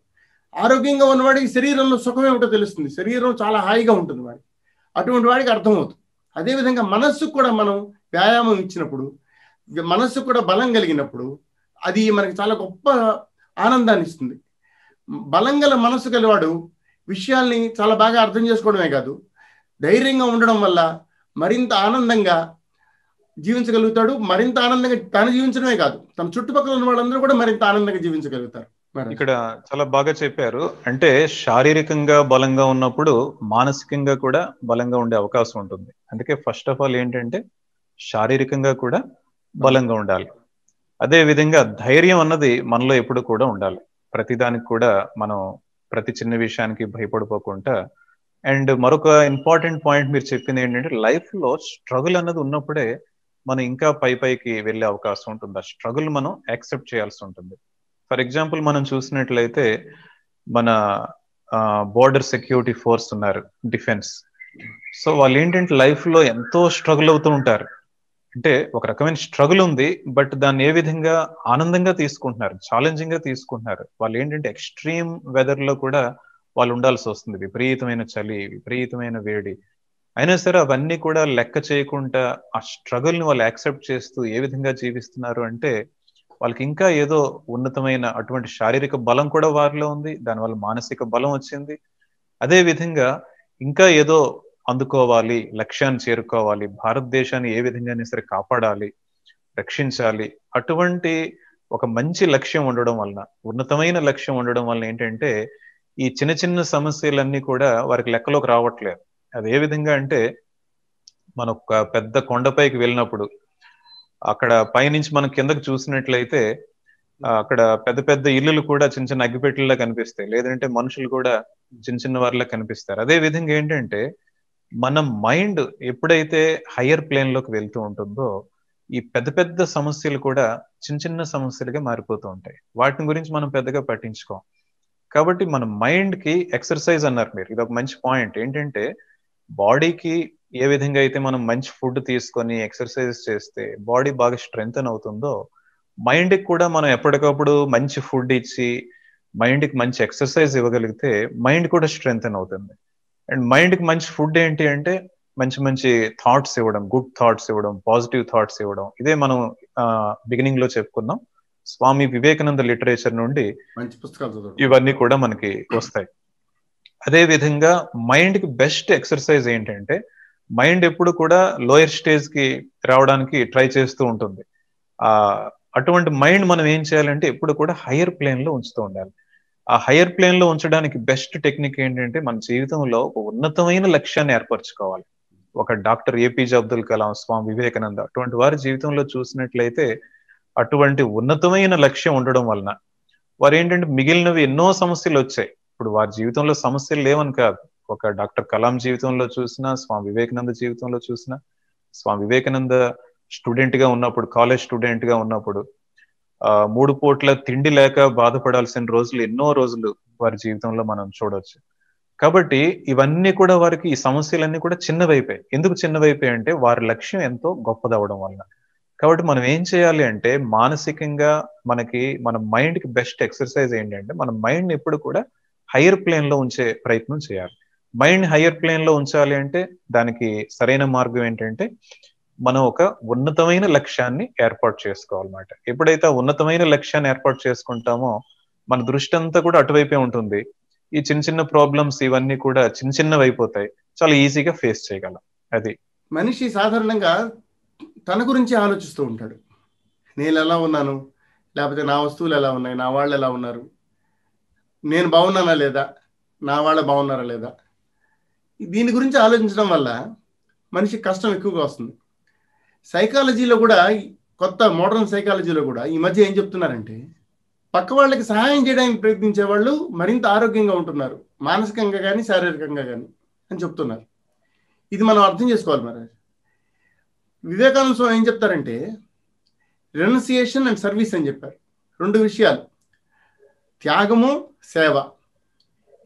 ఆరోగ్యంగా ఉన్నవాడికి శరీరంలో సుఖం ఏమిటో తెలుస్తుంది. శరీరం చాలా హాయిగా ఉంటుంది వాడికి. అటువంటి వాడికి అర్థమవుతుంది. అదేవిధంగా మనస్సుకు కూడా మనం వ్యాయామం ఇచ్చినప్పుడు మనస్సుకు కూడా బలం కలిగినప్పుడు అది మనకి చాలా గొప్ప ఆనందాన్ని ఇస్తుంది. బలం గల మనస్సు గలవాడు విషయాల్ని చాలా బాగా అర్థం చేసుకోవడమే కాదు. ధైర్యంగా ఉండడం వల్ల మరింత ఆనందంగా జీవించగలుగుతాడు. మరింత ఆనందంగా తను జీవించడమే కాదు. తన చుట్టుపక్కల ఉన్న వాళ్ళందరూ కూడా మరింత ఆనందంగా జీవించగలుగుతారు. ఇక్కడ చాలా బాగా చెప్పారు. అంటే శారీరకంగా బలంగా ఉన్నప్పుడు మానసికంగా కూడా బలంగా ఉండే అవకాశం ఉంటుంది. అందుకే ఫస్ట్ ఆఫ్ ఆల్ ఏంటంటే శారీరకంగా కూడా బలంగా ఉండాలి. అదే విధంగా ధైర్యం అన్నది మనలో ఎప్పుడు కూడా ఉండాలి. ప్రతిదానికి కూడా మనం ప్రతి చిన్న విషయానికి భయపడిపోకుండా. అండ్ మరొక ఇంపార్టెంట్ పాయింట్ మీరు చెప్పింది ఏంటంటే లైఫ్లో స్ట్రగుల్ అన్నది ఉన్నప్పుడే మనం ఇంకా పై పైకి వెళ్ళే అవకాశం ఉంటుంది. ఆ స్ట్రగుల్ మనం యాక్సెప్ట్ చేయాల్సి ఉంటుంది. ఫర్ ఎగ్జాంపుల్ మనం చూసినట్లయితే మన బోర్డర్ సెక్యూరిటీ ఫోర్స్ ఉన్నారు డిఫెన్స్. సో వాళ్ళు ఏంటంటే లైఫ్లో ఎంతో స్ట్రగుల్ అవుతూ ఉంటారు. అంటే ఒక రకమైన స్ట్రగుల్ ఉంది బట్ దాన్ని ఏ విధంగా ఆనందంగా తీసుకుంటున్నారు ఛాలెంజింగ్గా తీసుకుంటున్నారు. వాళ్ళు ఏంటంటే ఎక్స్ట్రీమ్ వెదర్లో కూడా వాళ్ళు ఉండాల్సి వస్తుంది. విపరీతమైన చలి విపరీతమైన వేడి. అయినా సరే అవన్నీ కూడా లెక్క చేయకుండా ఆ స్ట్రగుల్ని వాళ్ళు యాక్సెప్ట్ చేస్తూ ఏ విధంగా జీవిస్తున్నారు అంటే వాళ్ళకి ఇంకా ఏదో ఉన్నతమైన అటువంటి శారీరక బలం కూడా వారిలో ఉంది దానివల్ల మానసిక బలం వచ్చింది. అదే విధంగా ఇంకా ఏదో అందుకోవాలి లక్ష్యాన్ని చేరుకోవాలి భారతదేశాన్ని ఏ విధంగానే సరే కాపాడాలి రక్షించాలి అటువంటి ఒక మంచి లక్ష్యం ఉండడం వలన ఉన్నతమైన లక్ష్యం ఉండడం వలన ఏంటంటే ఈ చిన్న చిన్న సమస్యలన్నీ కూడా వారికి లెక్కలోకి రావట్లేదు. అది ఏ విధంగా అంటే మన ఒక పెద్ద కొండపైకి వెళ్ళినప్పుడు అక్కడ పైనుంచి మనం కిందకి చూసినట్లయితే అక్కడ పెద్ద పెద్ద ఇల్లులు కూడా చిన్న చిన్న అగ్గిపెట్టెల్లా కనిపిస్తాయి. లేదంటే మనుషులు కూడా చిన్న చిన్న వారిలా కనిపిస్తారు. అదే విధంగా ఏంటంటే మన మైండ్ ఎప్పుడైతే హయ్యర్ ప్లేన్లోకి వెళ్తూ ఉంటుందో ఈ పెద్ద పెద్ద సమస్యలు కూడా చిన్న చిన్న సమస్యలుగా మారిపోతూ ఉంటాయి. వాటిని గురించి మనం పెద్దగా పట్టించుకోం. కాబట్టి మన మైండ్కి ఎక్సర్సైజ్ అన్నారు మీరు. ఇది ఒక మంచి పాయింట్. ఏంటంటే బాడీకి ఏ విధంగా అయితే మనం మంచి ఫుడ్ తీసుకొని ఎక్సర్సైజ్ చేస్తే బాడీ బాగా స్ట్రెంగ్తన్ అవుతుందో మైండ్కి కూడా మనం ఎప్పటికప్పుడు మంచి ఫుడ్ ఇచ్చి మైండ్కి మంచి ఎక్సర్సైజ్ ఇవ్వగలిగితే మైండ్ కూడా స్ట్రెంగ్తన్ అవుతుంది. అండ్ మైండ్కి మంచి ఫుడ్ ఏంటి అంటే మంచి మంచి థాట్స్ ఇవ్వడం గుడ్ థాట్స్ ఇవ్వడం పాజిటివ్ థాట్స్ ఇవ్వడం. ఇదే మనం బిగినింగ్లో చెప్పుకున్నాం. స్వామి వివేకానంద లిటరేచర్ నుండి మంచి పుస్తకాలు ఇవన్నీ కూడా మనకి వస్తాయి. అదే విధంగా మైండ్కి బెస్ట్ ఎక్సర్సైజ్ ఏంటంటే మైండ్ ఎప్పుడు కూడా లోయర్ స్టేజ్కి రావడానికి ట్రై చేస్తూ ఉంటుంది. ఆ అటువంటి మైండ్ మనం ఏం చేయాలంటే ఎప్పుడు కూడా హయ్యర్ ప్లేన్లో ఉంచుతూ ఉండాలి. ఆ హయ్యర్ ప్లేన్లో ఉంచడానికి బెస్ట్ టెక్నిక్ ఏంటంటే మన జీవితంలో ఒక ఉన్నతమైన లక్ష్యాన్ని ఏర్పరచుకోవాలి. ఒక doctor A P J Abdul Kalam Swami Vivekananda అటువంటి వారి జీవితంలో చూసినట్లయితే అటువంటి ఉన్నతమైన లక్ష్యం ఉండడం వలన వారు ఏంటంటే మిగిలినవి ఎన్నో సమస్యలు వచ్చాయి. ఇప్పుడు వారి జీవితంలో సమస్యలు లేవని కాదు. ఒక డాక్టర్ కలాం జీవితంలో చూసినా స్వామి వివేకానంద జీవితంలో చూసినా స్వామి వివేకానంద స్టూడెంట్గా ఉన్నప్పుడు కాలేజ్ స్టూడెంట్గా ఉన్నప్పుడు ఆ మూడు పూట్ల తిండి లేక బాధపడాల్సిన రోజులు ఎన్నో రోజులు వారి జీవితంలో మనం చూడవచ్చు కాబట్టి ఇవన్నీ కూడా వారికి ఈ సమస్యలన్నీ కూడా చిన్నవైపోయాయి. ఎందుకు చిన్నవైపోయాయి అంటే వారి లక్ష్యం ఎంతో గొప్పదవడం వలన. కాబట్టి మనం ఏం చేయాలి అంటే మానసికంగా మనకి మన మైండ్కి బెస్ట్ ఎక్సర్సైజ్ ఏంటంటే మన మైండ్ ఎప్పుడు కూడా హైయర్ ప్లేన్లో ఉంచే ప్రయత్నం చేయాలి. మైండ్ హయ్యర్ ప్లేన్లో ఉంచాలి అంటే దానికి సరైన మార్గం ఏంటంటే మనం ఒక ఉన్నతమైన లక్ష్యాన్ని ఏర్పాటు చేసుకోవాలన్నమాట. ఎప్పుడైతే ఉన్నతమైన లక్ష్యాన్ని ఏర్పాటు చేసుకుంటామో మన దృష్టి అంతా కూడా అటువైపే ఉంటుంది. ఈ చిన్న చిన్న ప్రాబ్లమ్స్ ఇవన్నీ కూడా చిన్న చిన్నవి అయిపోతాయి. చాలా ఈజీగా ఫేస్ చేయగలం. అది. మనిషి సాధారణంగా తన గురించి ఆలోచిస్తూ ఉంటాడు. నేను ఎలా ఉన్నాను? లేకపోతే నా వస్తువులు ఎలా ఉన్నాయి? నా వాళ్ళు ఎలా ఉన్నారు? నేను బాగున్నానా లేదా? నా వాళ్ళ బాగున్నారా లేదా? దీని గురించి ఆలోచించడం వల్ల మనిషి కష్టం ఎక్కువగా వస్తుంది. సైకాలజీలో కూడా కొత్త మోడర్న్ సైకాలజీలో కూడా ఈ మధ్య ఏం చెప్తున్నారంటే పక్క వాళ్ళకి సహాయం చేయడానికి ప్రయత్నించే వాళ్ళు మరింత ఆరోగ్యంగా ఉంటున్నారు. మానసికంగా కానీ శారీరకంగా కానీ అని చెప్తున్నారు. ఇది మనం అర్థం చేసుకోవాలి మరి. వివేకానంద స్వామి ఏం చెప్తారంటే రెనౌన్సియేషన్ అండ్ సర్వీస్ అని చెప్పారు. రెండు విషయాలు. త్యాగము సేవ.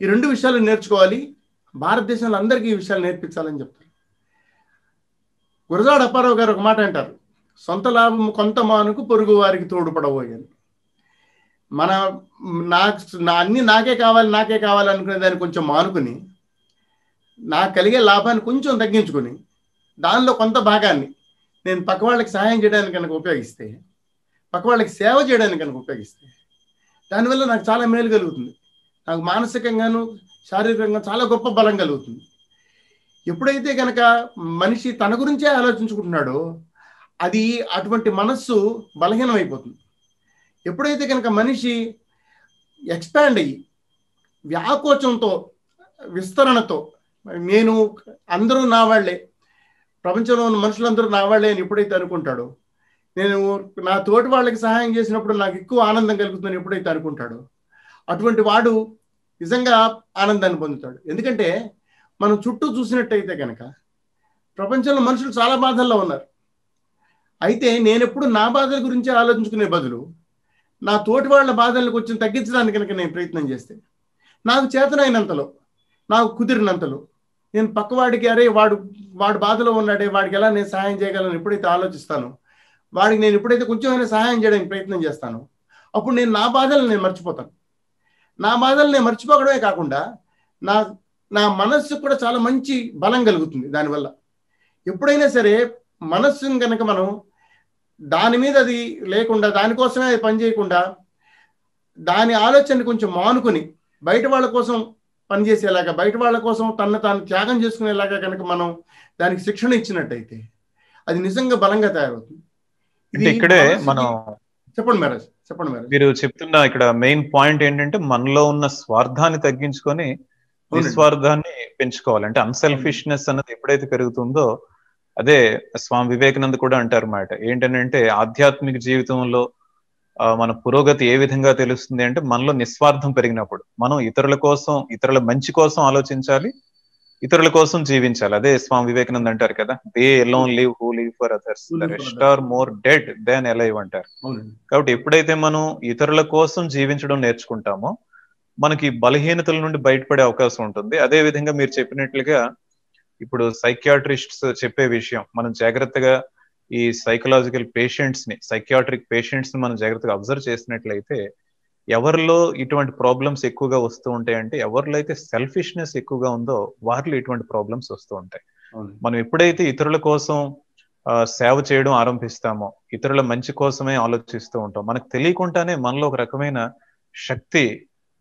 ఈ రెండు విషయాలు నేర్చుకోవాలి. భారతదేశంలో అందరికీ ఈ విషయాలు నేర్పించాలని చెప్తారు. గురజాడ అప్పారావు గారు ఒక మాట అంటారు సొంత లాభం కొంత మానుకు పొరుగు వారికి తోడుపడబోయాను మన నాకు నా అన్ని నాకే కావాలి నాకే కావాలి అనుకునే దాన్ని కొంచెం మానుకుని నాకు కలిగే లాభాన్ని కొంచెం తగ్గించుకొని దానిలో కొంత భాగాన్ని నేను పక్క వాళ్ళకి సహాయం చేయడానికి కనుక ఉపయోగిస్తే పక్క వాళ్ళకి సేవ చేయడానికి కనుక ఉపయోగిస్తే దానివల్ల నాకు చాలా మేలు కలుగుతుంది. నాకు మానసికంగాను శారీరకంగా చాలా గొప్ప బలం కలుగుతుంది. ఎప్పుడైతే కనుక మనిషి తన గురించే ఆలోచించుకుంటున్నాడో అది అటువంటి మనస్సు బలహీనం అయిపోతుంది ఎప్పుడైతే కనుక మనిషి ఎక్స్పాండ్ అయ్యి వ్యాకోచంతో విస్తరణతో నేను అందరూ నా వాళ్ళే ప్రపంచంలో ఉన్న మనుషులందరూ నా వాళ్ళే అని ఎప్పుడైతే అనుకుంటాడో నేను నా తోటి వాళ్ళకి సహాయం చేసినప్పుడు నాకు ఎక్కువ ఆనందం కలుగుతుందని ఎప్పుడైతే అనుకుంటాడో అటువంటి వాడు నిజంగా ఆనందాన్ని పొందుతాడు. ఎందుకంటే మనం చుట్టూ చూసినట్టయితే కనుక ప్రపంచంలో మనుషులు చాలా బాధల్లో ఉన్నారు. అయితే నేను ఎప్పుడు నా బాధల గురించి ఆలోచించుకునే బదులు నా తోటి వాళ్ళ బాధలను కొంచెం తగ్గించడానికి కనుక నేను ప్రయత్నం చేస్తే నాకు చేతనైనంతలో నాకు కుదిరినంతలో నేను పక్కవాడికి అరే వాడు వాడు బాధలో ఉన్నాడే వాడికి ఎలా నేను సహాయం చేయగలను? ఎప్పుడైతే ఆలోచిస్తానో వాడికి నేను ఎప్పుడైతే కొంచెమైనా సహాయం చేయడానికి ప్రయత్నం చేస్తానో అప్పుడు నేను నా బాధలను నేను మర్చిపోతాను. నా బాధలు నేను మర్చిపోవడమే కాకుండా నా నా మనస్సు కూడా చాలా మంచి బలం కలుగుతుంది దానివల్ల. ఎప్పుడైనా సరే మనస్సుని కనుక మనం దాని మీద అది లేకుండా దానికోసమే అది పని చేయకుండా దాని ఆలోచనని కొంచెం మానుకొని బయట వాళ్ళ కోసం పనిచేసేలాగా బయట వాళ్ళ కోసం తన తాను త్యాగం చేసుకునేలాగా కనుక మనం దానికి శిక్షణ ఇచ్చినట్టయితే అది నిజంగా బలంగా తయారవుతుంది. ఇక్కడే మనం చెప్పండి చెప్పండి మీరు చెప్తున్న ఇక్కడ మెయిన్ పాయింట్ ఏంటంటే మనలో ఉన్న స్వార్థాన్ని తగ్గించుకొని నిస్వార్థాన్ని పెంచుకోవాలి. అంటే అన్సెల్ఫిష్నెస్ అన్నది ఎప్పుడైతే పెరుగుతుందో అదే స్వామి వివేకానంద కూడా అంటారు మాట. ఏంటంటే ఆధ్యాత్మిక జీవితంలో మన పురోగతి ఏ విధంగా తెలుస్తుంది అంటే మనలో నిస్వార్థం పెరిగినప్పుడు. మనం ఇతరుల కోసం ఇతరుల మంచి కోసం ఆలోచించాలి ఇతరుల కోసం జీవించాలి. అదే స్వామి వివేకానంద అంటారు కదా they alone live who live for others rest are more dead than alive అంటారు. కాబట్టి ఎప్పుడైతే మనం ఇతరుల కోసం జీవించడం నేర్చుకుంటామో మనకి బలహీనతల నుండి బయటపడే అవకాశం ఉంటుంది. అదే విధంగా మీరు చెప్పినట్లుగా ఇప్పుడు సైకియాట్రిస్ట్స్ చెప్పే విషయం మనం జాగ్రత్తగా ఈ సైకలాజికల్ పేషెంట్స్ని సైకియాట్రిక్ పేషెంట్స్ని మనం జాగ్రత్తగా అబ్జర్వ్ చేసినట్లయితే ఎవరిలో ఇటువంటి ప్రాబ్లమ్స్ ఎక్కువగా వస్తూ ఉంటాయి అంటే ఎవరిలో అయితే సెల్ఫిష్నెస్ ఎక్కువగా ఉందో వారిలో ఇటువంటి ప్రాబ్లమ్స్ వస్తూ ఉంటాయి. మనం ఎప్పుడైతే ఇతరుల కోసం సేవ చేయడం ఆరంభిస్తామో ఇతరుల మంచి కోసమే ఆలోచిస్తూ ఉంటాం. మనకు తెలియకుండానే మనలో ఒక రకమైన శక్తి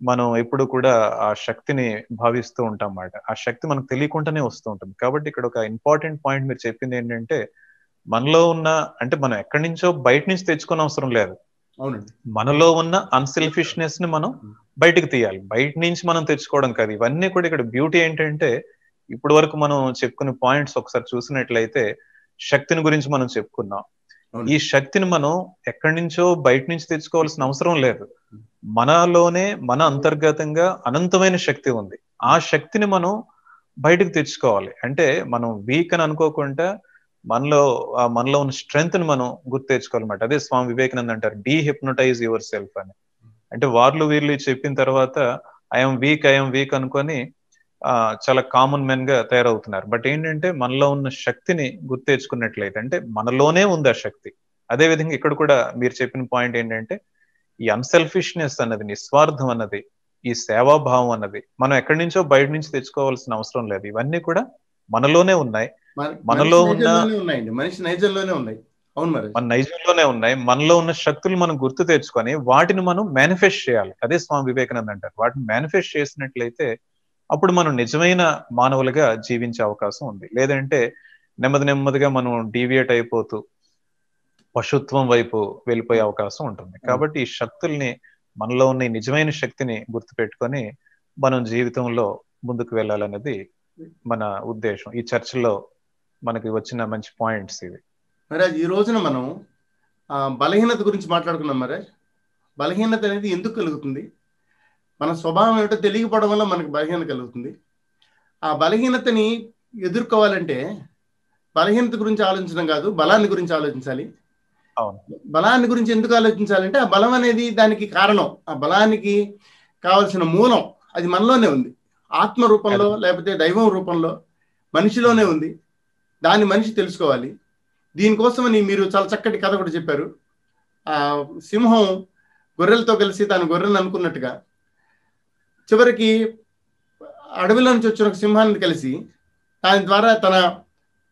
మనం ఎప్పుడు కూడా ఆ శక్తిని భావిస్తూ ఉంటాం అన్నమాట ఆ శక్తి మనకు తెలియకుండానే వస్తూ ఉంటుంది. కాబట్టి ఇక్కడ ఒక ఇంపార్టెంట్ పాయింట్ మీరు చెప్పింది ఏంటంటే మనలో ఉన్న అంటే మనం ఎక్కడి నుంచో బయట నుంచి తెచ్చుకోని అవసరం లేదు. అవునండి. మనలో ఉన్న అన్సెల్ఫిష్నెస్ని మనం బయటకు తీయాలి. బయట నుంచి మనం తెచ్చుకోవడం కాదు. ఇవన్నీ కూడా ఇక్కడ బ్యూటీ ఏంటంటే ఇప్పటి వరకు మనం చెప్పుకునే పాయింట్స్ ఒకసారి చూసినట్లయితే శక్తిని గురించి మనం చెప్పుకున్నాం. ఈ శక్తిని మనం ఎక్కడి నుంచో బయట నుంచి తెచ్చుకోవాల్సిన అవసరం లేదు. మనలోనే మన అంతర్గతంగా అనంతమైన శక్తి ఉంది. ఆ శక్తిని మనం బయటకు తెచ్చుకోవాలి. అంటే మనం వీక్ అని అనుకోకుండా మనలో మనలో ఉన్న స్ట్రెంగ్త్ని మనం గుర్తు తెచ్చుకోవాలన్నమాట అదే స్వామి వివేకానంద అంటారు డీ హిప్నటైజ్ యువర్ సెల్ఫ్ అని. అంటే వాళ్ళు వీళ్ళు చెప్పిన తర్వాత ఐఎమ్ వీక్ ఐఎమ్ వీక్ అనుకొని ఆ చాలా కామన్ మెన్గా తయారవుతున్నారు. బట్ ఏంటంటే మనలో ఉన్న శక్తిని గుర్తు తెచ్చుకున్నట్లయితే అంటే మనలోనే ఉంది ఆ శక్తి. అదే విధంగా ఇక్కడ కూడా మీరు చెప్పిన పాయింట్ ఏంటంటే ఈ అన్సెల్ఫిష్నెస్ అన్నది నిస్వార్థం అన్నది ఈ సేవాభావం అన్నది మనం ఎక్కడి నుంచో బయట నుంచి తెచ్చుకోవాల్సిన అవసరం లేదు. ఇవన్నీ కూడా మనలోనే ఉన్నాయి. మనలో ఉన్న ఉన్నాయండి. మనిషి నైజంలోనే ఉన్నాయి. అవును మరి. మన నైజంలోనే ఉన్నాయి. మనలో ఉన్న శక్తులు మనం గుర్తు తెచ్చుకొని వాటిని మనం మేనిఫెస్ట్ చేయాలి. అదే స్వామి వివేకానంద అంటారు. వాటిని మేనిఫెస్ట్ చేసినట్లయితే అప్పుడు మనం నిజమైన మానవులుగా జీవించే అవకాశం ఉంది. లేదంటే నెమ్మది నెమ్మదిగా మనం డీవియేట్ అయిపోతూ పశుత్వం వైపు వెళ్ళిపోయే అవకాశం ఉంటుంది. కాబట్టి ఈ శక్తుల్ని మనలో ఉన్న నిజమైన శక్తిని గుర్తుపెట్టుకొని మనం జీవితంలో ముందుకు వెళ్ళాలనేది మన ఉద్దేశం. ఈ చర్చలో మనకి వచ్చిన మంచి పాయింట్స్ ఇవి. మరాజ్ ఈ రోజున మనం బలహీనత గురించి మాట్లాడుకున్నాం మరాజ్ బలహీనత అనేది ఎందుకు కలుగుతుంది? మన స్వభావం ఏమిటో తెలియకపోవడం వల్ల మనకు బలహీనత కలుగుతుంది. ఆ బలహీనతని ఎదుర్కోవాలంటే బలహీనత గురించి ఆలోచించడం కాదు బలాన్ని గురించి ఆలోచించాలి. బలాన్ని గురించి ఎందుకు ఆలోచించాలంటే ఆ బలం అనేది దానికి కారణం. ఆ బలానికి కావలసిన మూలం అది మనలోనే ఉంది. ఆత్మ రూపంలో లేకపోతే దైవం రూపంలో మనిషిలోనే ఉంది. దాన్ని మనిషి తెలుసుకోవాలి. దీనికోసమని మీరు చాలా చక్కటి కథ కూడా చెప్పారు. ఆ సింహం గొర్రెలతో కలిసి తాను గొర్రెలను అనుకున్నట్టుగా చివరికి అడవిలో నుంచి వచ్చిన ఒక సింహాన్ని కలిసి దాని ద్వారా తన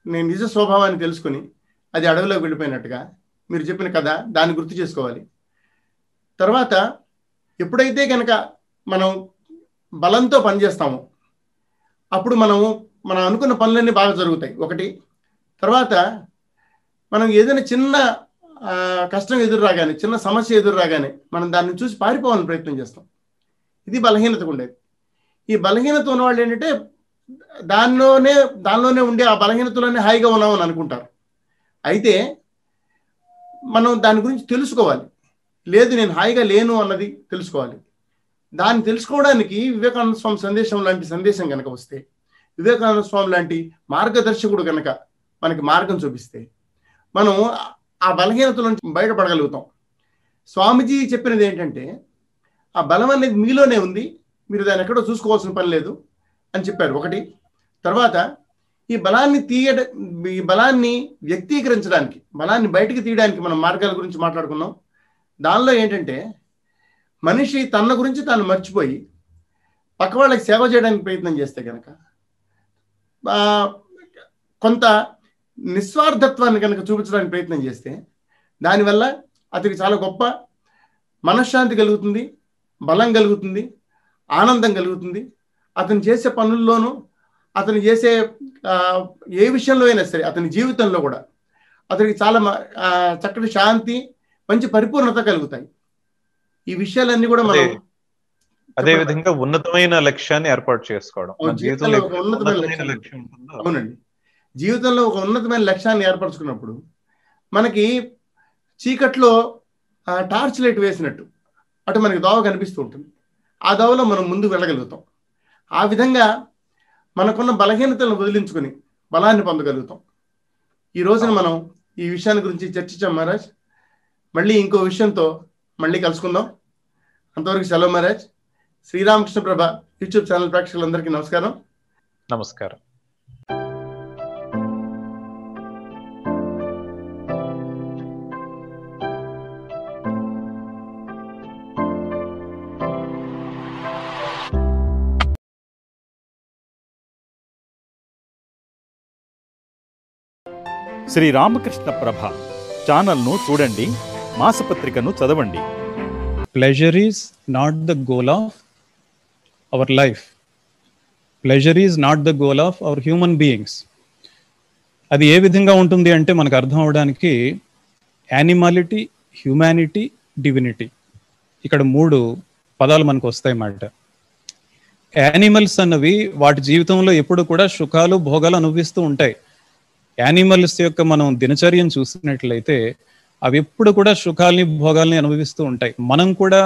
నిజ స్వభావాన్ని తెలుసుకుని అది అడవిలోకి వెళ్ళిపోయినట్టుగా మీరు చెప్పిన కథ దాన్ని గుర్తు చేసుకోవాలి. తర్వాత ఎప్పుడైతే కనుక మనం బలంతో పనిచేస్తామో అప్పుడు మనం మనం అనుకున్న పనులన్నీ బాగా జరుగుతాయి. ఒకటి. తర్వాత మనం ఏదైనా చిన్న కష్టం ఎదురు రాగానే చిన్న సమస్య ఎదురు రాగానే మనం దాన్ని చూసి పారిపోవాలని ప్రయత్నం చేస్తాం. ఇది బలహీనతకు ఉండేది. ఈ బలహీనత ఉన్నవాళ్ళు ఏంటంటే దానిలోనే దానిలోనే ఉండే ఆ బలహీనతలోనే హాయిగా ఉన్నామని అనుకుంటారు. అయితే మనం దాని గురించి తెలుసుకోవాలి. లేదు నేను హాయిగా లేను అన్నది తెలుసుకోవాలి. దాన్ని తెలుసుకోవడానికి వివేకానంద స్వామి సందేశం లాంటి సందేశం కనుక వస్తే వివేకానంద స్వామి లాంటి మార్గదర్శకుడు కనుక మనకి మార్గం చూపిస్తే మనం ఆ బలహీనతల నుంచి బయటపడగలుగుతాం. స్వామిజీ చెప్పినది ఏంటంటే ఆ బలం అనేది మీలోనే ఉంది మీరు దాన్ని ఎక్కడో చూసుకోవాల్సిన పని లేదు అని చెప్పారు ఒకటి. తర్వాత ఈ బలాన్ని తీయడ ఈ బలాన్ని వ్యక్తీకరించడానికి బలాన్ని బయటికి తీయడానికి మనం మార్గాల గురించి మాట్లాడుకున్నాం. దానిలో ఏంటంటే మనిషి తన గురించి తాను మర్చిపోయి పక్క వాళ్ళకి సేవ చేయడానికి ప్రయత్నం చేస్తే కనుక కొంత నిస్వార్థత్వాన్ని కనుక చూపించడానికి ప్రయత్నం చేస్తే దానివల్ల అతనికి చాలా గొప్ప మనశ్శాంతి కలుగుతుంది బలం కలుగుతుంది ఆనందం కలుగుతుంది. అతను చేసే పనుల్లోనూ అతను చేసే ఏ విషయంలో అయినా సరే అతని జీవితంలో కూడా అతనికి చాలా చక్కటి శాంతి మంచి పరిపూర్ణత కలుగుతాయి. ఈ విషయాలన్నీ కూడా మనం అదే. విధంగా ఉన్నతమైన లక్ష్యాన్ని ఏర్పాటు చేసుకోవడం. జీవితంలో ఒక ఉన్నతమైన లక్ష్యం. అవునండి. జీవితంలో ఒక ఉన్నతమైన లక్ష్యాన్ని ఏర్పరచుకున్నప్పుడు మనకి చీకట్లో టార్చ్ లైట్ వేసినట్టు అటు మనకి దోవ కనిపిస్తూ ఉంటుంది. ఆ దోవలో మనం ముందుకు వెళ్ళగలుగుతాం. ఆ విధంగా మనకున్న బలహీనతలను వదిలించుకొని బలాన్ని పొందగలుగుతాం. ఈ రోజున మనం ఈ విషయాన్ని గురించి చర్చించాం మహారాజ్. మళ్ళీ ఇంకో విషయంతో మళ్ళీ కలుసుకుందాం. అంతవరకు సెలవు మహారాజ్. శ్రీరామకృష్ణ ప్రభ యూట్యూబ్ ఛానల్ ప్రేక్షకులందరికీ నమస్కారం. నమస్కారం. శ్రీ రామకృష్ణ ప్రభ ఛానల్ను చూడండి మాసపత్రికను చదవండి. Pleasure is not the goal of our life. Pleasure is not the goal of our human beings. అది ఏ విధంగా ఉంటుంది అంటే మనకు అర్థం అవడానికి యానిమాలిటీ హ్యూమానిటీ డివినిటీ ఇక్కడ మూడు పదాలు మనకు వస్తాయి అన్నమాట యానిమల్స్ అన్నవి వాటి జీవితంలో ఎప్పుడు కూడా సుఖాలు భోగాలు అనుభవిస్తూ ఉంటాయి. యానిమల్స్ యొక్క మనం దినచర్యను చూసినట్లయితే అవి ఎప్పుడు కూడా సుఖాలని భోగాల్ని అనుభవిస్తూ ఉంటాయి. మనం కూడా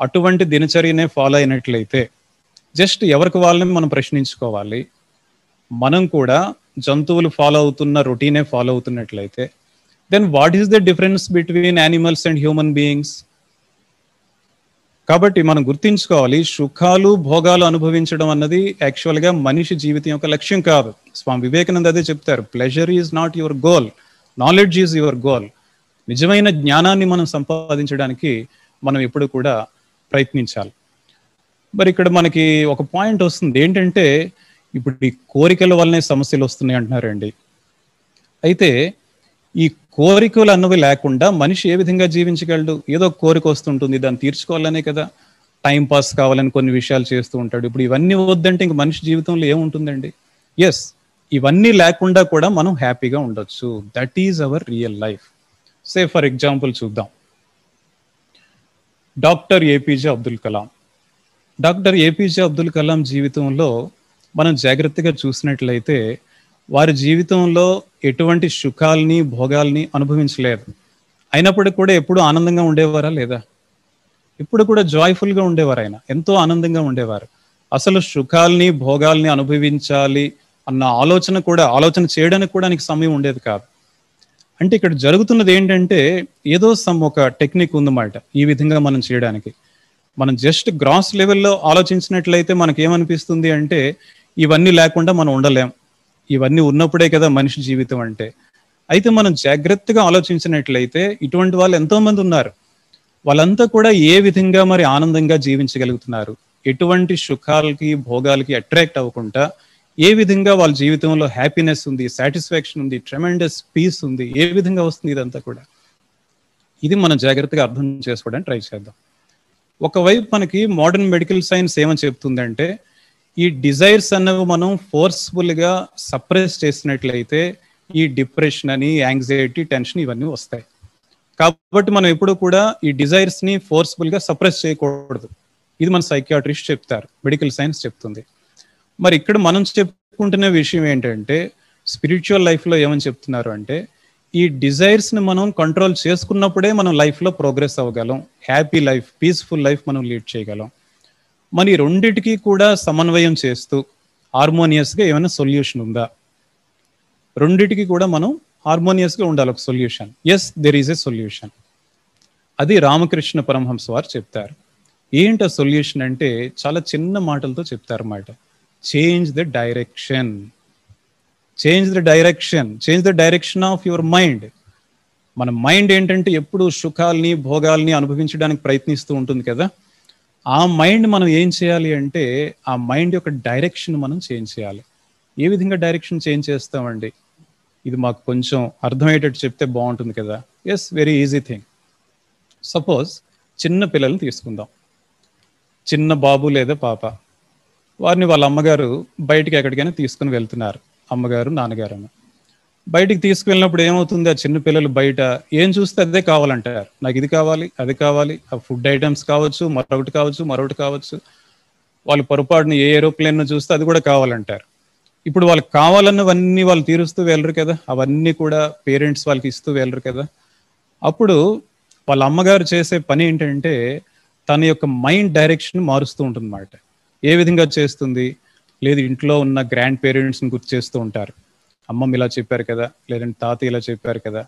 అటువంటి దినచర్యనే ఫాలో అయినట్లయితే జస్ట్ ఎవరికి వాళ్ళని మనం ప్రశ్నించుకోవాలి. మనం కూడా జంతువులు ఫాలో అవుతున్న రొటీనే follow అవుతున్నట్లయితే then what is the difference between animals and human beings కాబట్టి మనం గుర్తించుకోవాలి సుఖాలు భోగాలు అనుభవించడం అన్నది యాక్చువల్గా మనిషి జీవితం యొక్క లక్ష్యం కాదు. స్వామి వివేకానంద అదే చెప్తారు pleasure is not your goal knowledge is your goal నిజమైన జ్ఞానాన్ని మనం సంపాదించడానికి మనం ఎప్పుడు కూడా ప్రయత్నించాలి. మరి ఇక్కడ మనకి ఒక పాయింట్ వస్తుంది. ఏంటంటే ఇప్పుడు ఈ కోరికల వల్లనే సమస్యలు వస్తున్నాయి అంటున్నారండి. అయితే ఈ కోరికలు అన్నవి లేకుండా మనిషి ఏ విధంగా జీవించగలడు? ఏదో కోరిక వస్తుంటుంది. దాన్ని తీర్చుకోవాలనే కదా. టైం పాస్ కావాలని కొన్ని విషయాలు చేస్తూ ఉంటాడు. ఇప్పుడు ఇవన్నీ వద్దంటే ఇంక మనిషి జీవితంలో ఏముంటుందండి? ఎస్ ఇవన్నీ లేకుండా కూడా మనం హ్యాపీగా ఉండొచ్చు. That is our real life say for example చూద్దాం. Doctor A P J Abdul Kalam doctor A P J Abdul Kalam జీవితంలో మనం జాగ్రత్తగా చూసినట్లయితే వారి జీవితంలో ఎటువంటి సుఖాల్ని భోగాల్ని అనుభవించలేదు అయినప్పటికీ కూడా ఎప్పుడు ఆనందంగా ఉండేవారా లేదా? ఇప్పుడు కూడా జాయ్ఫుల్గా ఉండేవారు ఆయన. ఎంతో ఆనందంగా ఉండేవారు. అసలు సుఖాల్ని భోగాల్ని అనుభవించాలి అన్న ఆలోచన కూడా ఆలోచన చేయడానికి కూడా ఆయనకి సమయం ఉండేది కాదు. అంటే ఇక్కడ జరుగుతున్నది ఏంటంటే ఏదో సమ్ ఒక టెక్నిక్ ఉందన్నమాట ఈ విధంగా మనం చేయడానికి. మనం జస్ట్ గ్రాస్ లెవెల్లో ఆలోచించినట్లయితే మనకి ఏమనిపిస్తుంది అంటే ఇవన్నీ లేకుండా మనం ఉండలేం. ఇవన్నీ ఉన్నప్పుడే కదా మనిషి జీవితం అంటే. అయితే మనం జాగ్రత్తగా ఆలోచించినట్లయితే ఇటువంటి వాళ్ళు ఎంతో మంది ఉన్నారు. వాళ్ళంతా కూడా ఏ విధంగా మరి ఆనందంగా జీవించగలుగుతున్నారు? ఎటువంటి సుఖాలకి భోగాలకి అట్రాక్ట్ అవ్వకుండా ఏ విధంగా వాళ్ళ జీవితంలో హ్యాపీనెస్ ఉంది సాటిస్ఫాక్షన్ ఉంది ట్రెమెండస్ పీస్ ఉంది ఏ విధంగా వస్తుంది ఇదంతా కూడా? ఇది మనం జాగ్రత్తగా అర్థం చేసుకోవడానికి ట్రై చేద్దాం. ఒకవైపు మనకి మోడర్న్ మెడికల్ సైన్స్ ఏమని చెప్తుందంటే ఈ డిజైర్స్ అన్నవి మనం ఫోర్స్ఫుల్గా సప్రెస్ చేసినట్లయితే ఈ డిప్రెషన్ అని యాంగ్జైటీ టెన్షన్ ఇవన్నీ వస్తాయి. కాబట్టి మనం ఎప్పుడు కూడా ఈ డిజైర్స్ని ఫోర్స్ఫుల్గా సప్రెస్ చేయకూడదు. ఇది మన సైకియాట్రిస్ట్ చెప్తారు మెడికల్ సైన్స్ చెప్తుంది. మరి ఇక్కడ మనం చెప్పుకుంటున్న విషయం ఏంటంటే స్పిరిచువల్ లైఫ్లో ఏమని చెప్తున్నారు అంటే ఈ డిజైర్స్ని మనం కంట్రోల్ చేసుకున్నప్పుడే మనం లైఫ్లో ప్రోగ్రెస్ అవ్వగలం. హ్యాపీ లైఫ్ పీస్ఫుల్ లైఫ్ మనం లీడ్ చేయగలం. మరి రెండిటికి కూడా సమన్వయం చేస్తూ హార్మోనియస్గా ఏమైనా సొల్యూషన్ ఉందా? రెండిటికి కూడా మనం హార్మోనియస్గా ఉండాలి ఒక solution yes there is a solution అది రామకృష్ణ పరమహంస వారు చెప్తారు. ఏంటి ఆ సొల్యూషన్ అంటే చాలా చిన్న మాటలతో చెప్తారు అన్నమాట. Change the direction change the direction change the direction of your mind మన మైండ్ ఏంటంటే ఎప్పుడు సుఖాలని భోగాల్ని అనుభవించడానికి ప్రయత్నిస్తూ ఉంటుంది కదా. ఆ మైండ్ మనం ఏం చేయాలి అంటే ఆ మైండ్ యొక్క డైరెక్షన్ మనం చేంజ్ చేయాలి. ఏ విధంగా డైరెక్షన్ చేంజ్ చేస్తామండి? ఇది మాకు కొంచెం అర్థమయ్యేటట్టు చెప్తే బాగుంటుంది కదా. Yes very easy thing suppose చిన్న పిల్లల్ని తీసుకుందాం. చిన్న బాబు లేదా పాప. వారిని వాళ్ళ అమ్మగారు బయటికి ఎక్కడికైనా తీసుకుని వెళ్తున్నారు. అమ్మగారు నాన్నగారు అని బయటికి తీసుకువెళ్ళినప్పుడు ఏమవుతుంది? ఆ చిన్న పిల్లలు బయట ఏం చూస్తే అదే కావాలంటారు. నాకు ఇది కావాలి అది కావాలి ఆ ఫుడ్ ఐటమ్స్ కావచ్చు మరొకటి కావచ్చు మరొకటి కావచ్చు. వాళ్ళు పొరపాటున ఏ ఏరోప్లేన్ చూస్తే అది కూడా కావాలంటారు. ఇప్పుడు వాళ్ళకి కావాలన్నవన్నీ వాళ్ళు తీరుస్తూ వెళ్ళరు కదా. అవన్నీ కూడా పేరెంట్స్ వాళ్ళకి ఇస్తూ వెళ్ళరు కదా. అప్పుడు వాళ్ళ అమ్మగారు చేసే పని ఏంటంటే తన యొక్క మైండ్ డైరెక్షన్ మారుస్తూ ఉంటుంది అన్నమాట ఏ విధంగా చేస్తుంది? లేదు ఇంట్లో ఉన్న గ్రాండ్ పేరెంట్స్ని గుర్తు చేస్తూ ఉంటారు. అమ్మమ్మ ఇలా చెప్పారు కదా లేదంటే తాత ఇలా చెప్పారు కదా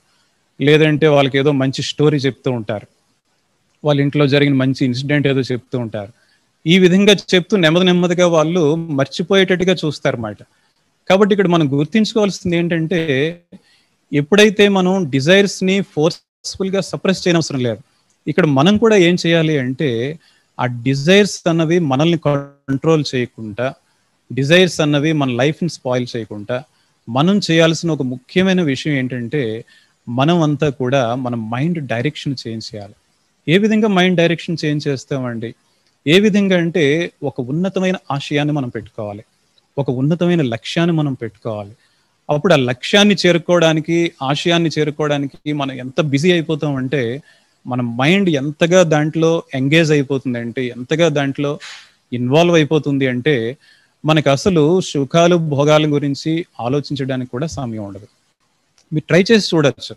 లేదంటే వాళ్ళకి ఏదో మంచి స్టోరీ చెప్తూ ఉంటారు. వాళ్ళ ఇంట్లో జరిగిన మంచి ఇన్సిడెంట్ ఏదో చెప్తూ ఉంటారు. ఈ విధంగా చెప్తూ నెమ్మది నెమ్మదిగా వాళ్ళు మర్చిపోయేటట్టుగా చూస్తారన్నమాట. కాబట్టి ఇక్కడ మనం గుర్తించుకోవాల్సింది ఏంటంటే ఎప్పుడైతే మనం డిజైర్స్ని ఫోర్స్ఫుల్గా సప్రెస్ చేయనవసరం లేదు. ఇక్కడ మనం కూడా ఏం చేయాలి అంటే ఆ డిజైర్స్ అన్నవి మనల్ని కంట్రోల్ చేయకుండా డిజైర్స్ అన్నవి మన లైఫ్ని స్పాయిల్ చేయకుండా మనం చేయాల్సిన ఒక ముఖ్యమైన విషయం ఏంటంటే మనం అంతా కూడా మన మైండ్ డైరెక్షన్ చేంజ్ చేయాలి. ఏ విధంగా మైండ్ డైరెక్షన్ చేంజ్ చేస్తామండి? ఏ విధంగా అంటే ఒక ఉన్నతమైన ఆశయాన్ని మనం పెట్టుకోవాలి. ఒక ఉన్నతమైన లక్ష్యాన్ని మనం పెట్టుకోవాలి. అప్పుడు ఆ లక్ష్యాన్ని చేరుకోవడానికి ఆశయాన్ని చేరుకోవడానికి మనం ఎంత బిజీ అయిపోతామంటే మన మైండ్ ఎంతగా దాంట్లో ఎంగేజ్ అయిపోతుంది అంటే ఎంతగా దాంట్లో ఇన్వాల్వ్ అయిపోతుంది అంటే మనకు అసలు సుఖాలు భోగాల గురించి ఆలోచించడానికి కూడా సమయం ఉండదు. మీరు ట్రై చేసి చూడొచ్చు.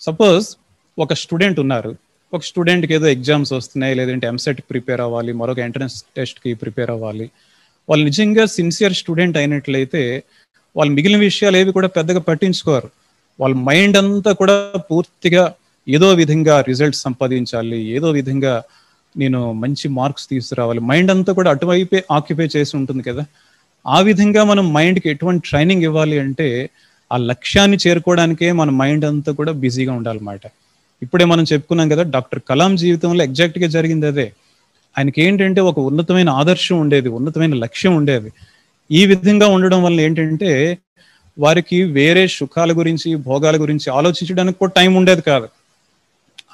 సపోజ్ ఒక స్టూడెంట్ ఉన్నారు. ఒక స్టూడెంట్కి ఏదో ఎగ్జామ్స్ వస్తున్నాయి లేదంటే ఎంసెట్ ప్రిపేర్ అవ్వాలి మరొక ఎంట్రన్స్ టెస్ట్కి ప్రిపేర్ అవ్వాలి. వాళ్ళు నిజంగా సిన్సియర్ స్టూడెంట్ అయినట్లయితే వాళ్ళు మిగిలిన విషయాలు ఏవి కూడా పెద్దగా పట్టించుకోరు. వాళ్ళ మైండ్ అంతా కూడా పూర్తిగా ఏదో విధంగా రిజల్ట్ సంపాదించాలి ఏదో విధంగా నేను మంచి మార్క్స్ తీసుకురావాలి. మైండ్ అంతా కూడా అటువైపే ఆక్యుపై చేసి ఉంటుంది కదా. ఆ విధంగా మనం మైండ్కి ఎటువంటి ట్రైనింగ్ ఇవ్వాలి అంటే ఆ లక్ష్యాన్ని చేరుకోవడానికే మన మైండ్ అంతా కూడా బిజీగా ఉండాలన్నమాట. ఇప్పుడే మనం చెప్పుకున్నాం కదా డాక్టర్ కలాం జీవితంలో ఎగ్జాక్ట్గా జరిగింది అదే. ఆయనకి ఏంటంటే ఒక ఉన్నతమైన ఆదర్శం ఉండేది ఉన్నతమైన లక్ష్యం ఉండేది. ఈ విధంగా ఉండడం వల్ల ఏంటంటే వారికి వేరే సుఖాల గురించి భోగాల గురించి ఆలోచించడానికి కూడా టైం ఉండేది కాదు.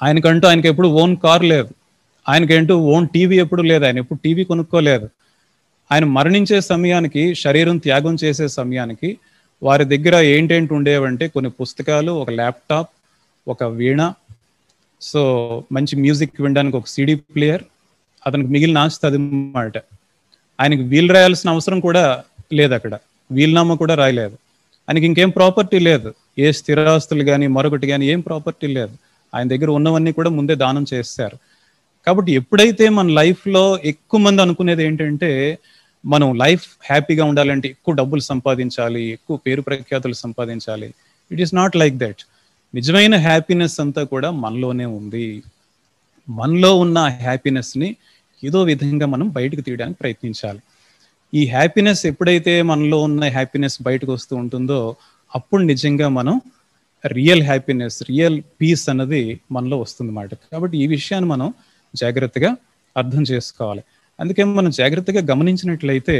ఆయనకంటూ ఆయనకి ఎప్పుడు ఓన్ కార్ లేదు. ఆయనకేంటూ ఓన్ టీవీ ఎప్పుడు లేదు ఆయన ఎప్పుడు టీవీ కొనుక్కోలేదు. ఆయన మరణించే సమయానికి శరీరం త్యాగం చేసే సమయానికి వారి దగ్గర ఏంటేంటి ఉండేవంటే కొన్ని పుస్తకాలు ఒక ల్యాప్టాప్ ఒక వీణ సో మంచి మ్యూజిక్ వినడానికి ఒక సీడీ ప్లేయర్ అతనికి మిగిలిన ఆస్తి అన్నమాట మాట. ఆయనకి వీలు రాయాల్సిన అవసరం కూడా లేదు అక్కడ. వీల్నామా కూడా రాయలేదు. ఆయనకి ఇంకేం ప్రాపర్టీ లేదు. ఏ స్థిరాస్తులు కానీ మరొకటి కానీ ఏం ప్రాపర్టీ లేదు. ఆయన దగ్గర ఉన్నవన్నీ కూడా ముందే దానం చేస్తారు కాబట్టి ఎప్పుడైతే మన లైఫ్లో ఎక్కువ మంది అనుకునేది ఏంటంటే మనం లైఫ్ హ్యాపీగా ఉండాలంటే ఎక్కువ డబ్బులు సంపాదించాలి ఎక్కువ పేరు ప్రఖ్యాతులు సంపాదించాలి. It is not like that నిజమైన హ్యాపీనెస్ అంతా కూడా మనలోనే ఉంది. మనలో ఉన్న హ్యాపీనెస్ని ఏదో విధంగా మనం బయటకు తీయడానికి ప్రయత్నించాలి. ఈ హ్యాపీనెస్ ఎప్పుడైతే మనలో ఉన్న హ్యాపీనెస్ బయటకు వస్తూ ఉంటుందో అప్పుడు నిజంగా మనం రియల్ హ్యాపీనెస్ రియల్ పీస్ అన్నది మనలో వస్తుంది అన్నమాట కాబట్టి ఈ విషయాన్ని మనం జాగ్రత్తగా అర్థం చేసుకోవాలి. అందుకే మనం జాగ్రత్తగా గమనించినట్లయితే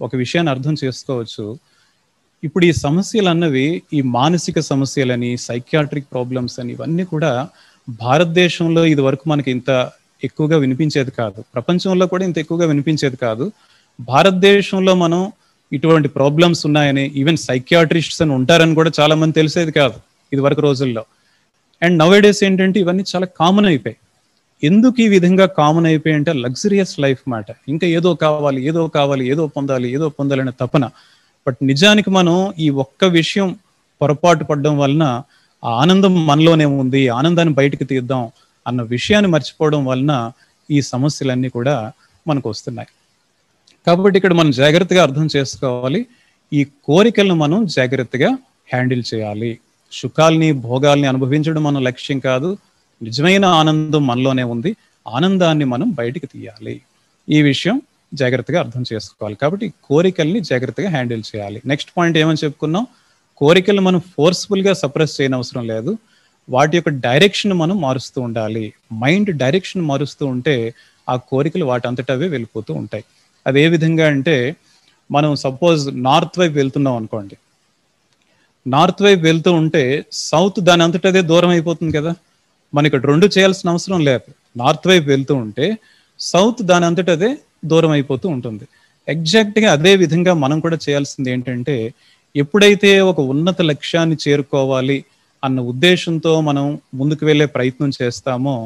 ఒక విషయాన్ని అర్థం చేసుకోవచ్చు. ఇప్పుడు ఈ సమస్యలు అన్నవి ఈ మానసిక సమస్యలని సైకియాట్రిక్ ప్రాబ్లమ్స్ అని ఇవన్నీ కూడా భారతదేశంలో ఇది వరకు మనకి ఇంత ఎక్కువగా వినిపించేది కాదు. ప్రపంచంలో కూడా ఇంత ఎక్కువగా వినిపించేది కాదు. భారతదేశంలో మనం ఇటువంటి ప్రాబ్లమ్స్ ఉన్నాయని ఈవెన్ సైకియాట్రిస్ట్స్ అని ఉంటారని కూడా చాలా మంది తెలిసేది కాదు ఇది వరకు రోజుల్లో. అండ్ నవ్ డేస్ ఏంటంటే ఇవన్నీ చాలా కామన్ అయిపోయాయి. ఎందుకు ఈ విధంగా కామన్ అయిపోయి అంటే లగ్జరియస్ లైఫ్ మాట. ఇంకా ఏదో కావాలి ఏదో కావాలి ఏదో పొందాలి ఏదో పొందాలనే తపన. బట్ నిజానికి మనం ఈ ఒక్క విషయం పొరపాటు పడడం వలన ఆ ఆనందం మనలోనే ఉంది ఆనందాన్ని బయటకు తీద్దాం అన్న విషయాన్ని మర్చిపోవడం వలన ఈ సమస్యలన్నీ కూడా మనకు వస్తున్నాయి. కాబట్టి ఇక్కడ మనం జాగ్రత్తగా అర్థం చేసుకోవాలి. ఈ కోరికలను మనం జాగ్రత్తగా హ్యాండిల్ చేయాలి. సుఖాల్ని భోగాల్ని అనుభవించడం మన లక్ష్యం కాదు. నిజమైన ఆనందం మనలోనే ఉంది. ఆనందాన్ని మనం బయటికి తీయాలి. ఈ విషయం జాగ్రత్తగా అర్థం చేసుకోవాలి. కాబట్టి కోరికల్ని జాగ్రత్తగా హ్యాండిల్ చేయాలి. నెక్స్ట్ పాయింట్ ఏమని చెప్పుకున్నాం? కోరికలు మనం ఫోర్స్ఫుల్గా సప్రెస్ చేయని అవసరం లేదు. వాటి యొక్క డైరెక్షన్ మనం మారుస్తూ ఉండాలి. మైండ్ డైరెక్షన్ మారుస్తూ ఉంటే ఆ కోరికలు వాటి అంతటవే వెళ్ళిపోతూ ఉంటాయి. అది ఏ విధంగా అంటే మనం సపోజ్ నార్త్ వైపు వెళ్తున్నాం అనుకోండి. నార్త్ వైపు వెళ్తూ ఉంటే సౌత్ దాని అంతటదే దూరం అయిపోతుంది కదా. మనకి ఇక్కడ రెండు చేయాల్సిన అవసరం లేదు. నార్త్ వైపు వెళ్తూ ఉంటే సౌత్ దాని అంతటదే దూరం అయిపోతూ ఉంటుంది. ఎగ్జాక్ట్గా అదే విధంగా మనం కూడా చేయాల్సింది ఏంటంటే ఎప్పుడైతే ఒక ఉన్నత లక్ష్యాన్ని చేరుకోవాలి అన్న ఉద్దేశంతో మనం ముందుకు వెళ్ళే ప్రయత్నం చేస్తామో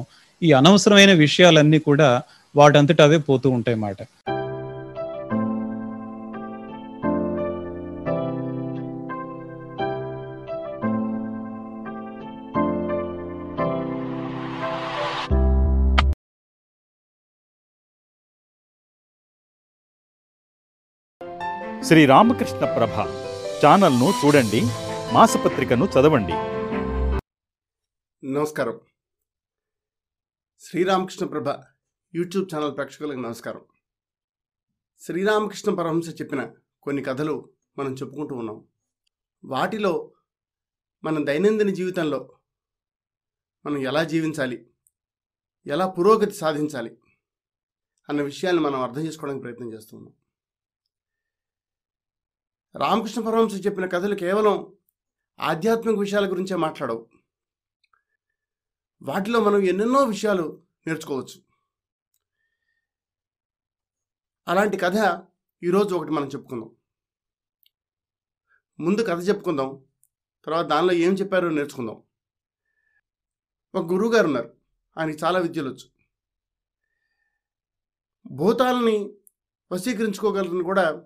ఈ అనవసరమైన విషయాలన్నీ కూడా వాటంతట అవే పోతూ ఉంటాయి అన్నమాట శ్రీ రామకృష్ణ ప్రభ ఛానల్ను చూడండి మాసపత్రికను చదవండి. నమస్కారం. శ్రీరామకృష్ణ ప్రభ యూట్యూబ్ ఛానల్ ప్రేక్షకులకు నమస్కారం. శ్రీరామకృష్ణ పరహంస చెప్పిన కొన్ని కథలు మనం చెప్పుకుంటూ ఉన్నాం. వాటిలో మన దైనందిన జీవితంలో మనం ఎలా జీవించాలి ఎలా పురోగతి సాధించాలి అన్న విషయాన్ని మనం అర్థం చేసుకోవడానికి ప్రయత్నం చేస్తున్నాం రామకృష్ణ పరమహంస చెప్పిన కథలు కేవలం ఆధ్యాత్మిక విషయాల గురించే మాట్లాడవు. వాటిలో మనం ఎన్నెన్నో విషయాలు నేర్చుకోవచ్చు. అలాంటి కథ ఈరోజు ఒకటి మనం చెప్పుకుందాం. ముందు కథ చెప్పుకుందాం తర్వాత దానిలో ఏం చెప్పారో నేర్చుకుందాం. ఒక గురువు గారు ఉన్నారు ఆయనకి చాలా విద్యలు వచ్చు. భూతాలని వశీకరించుకోగలరని కూడా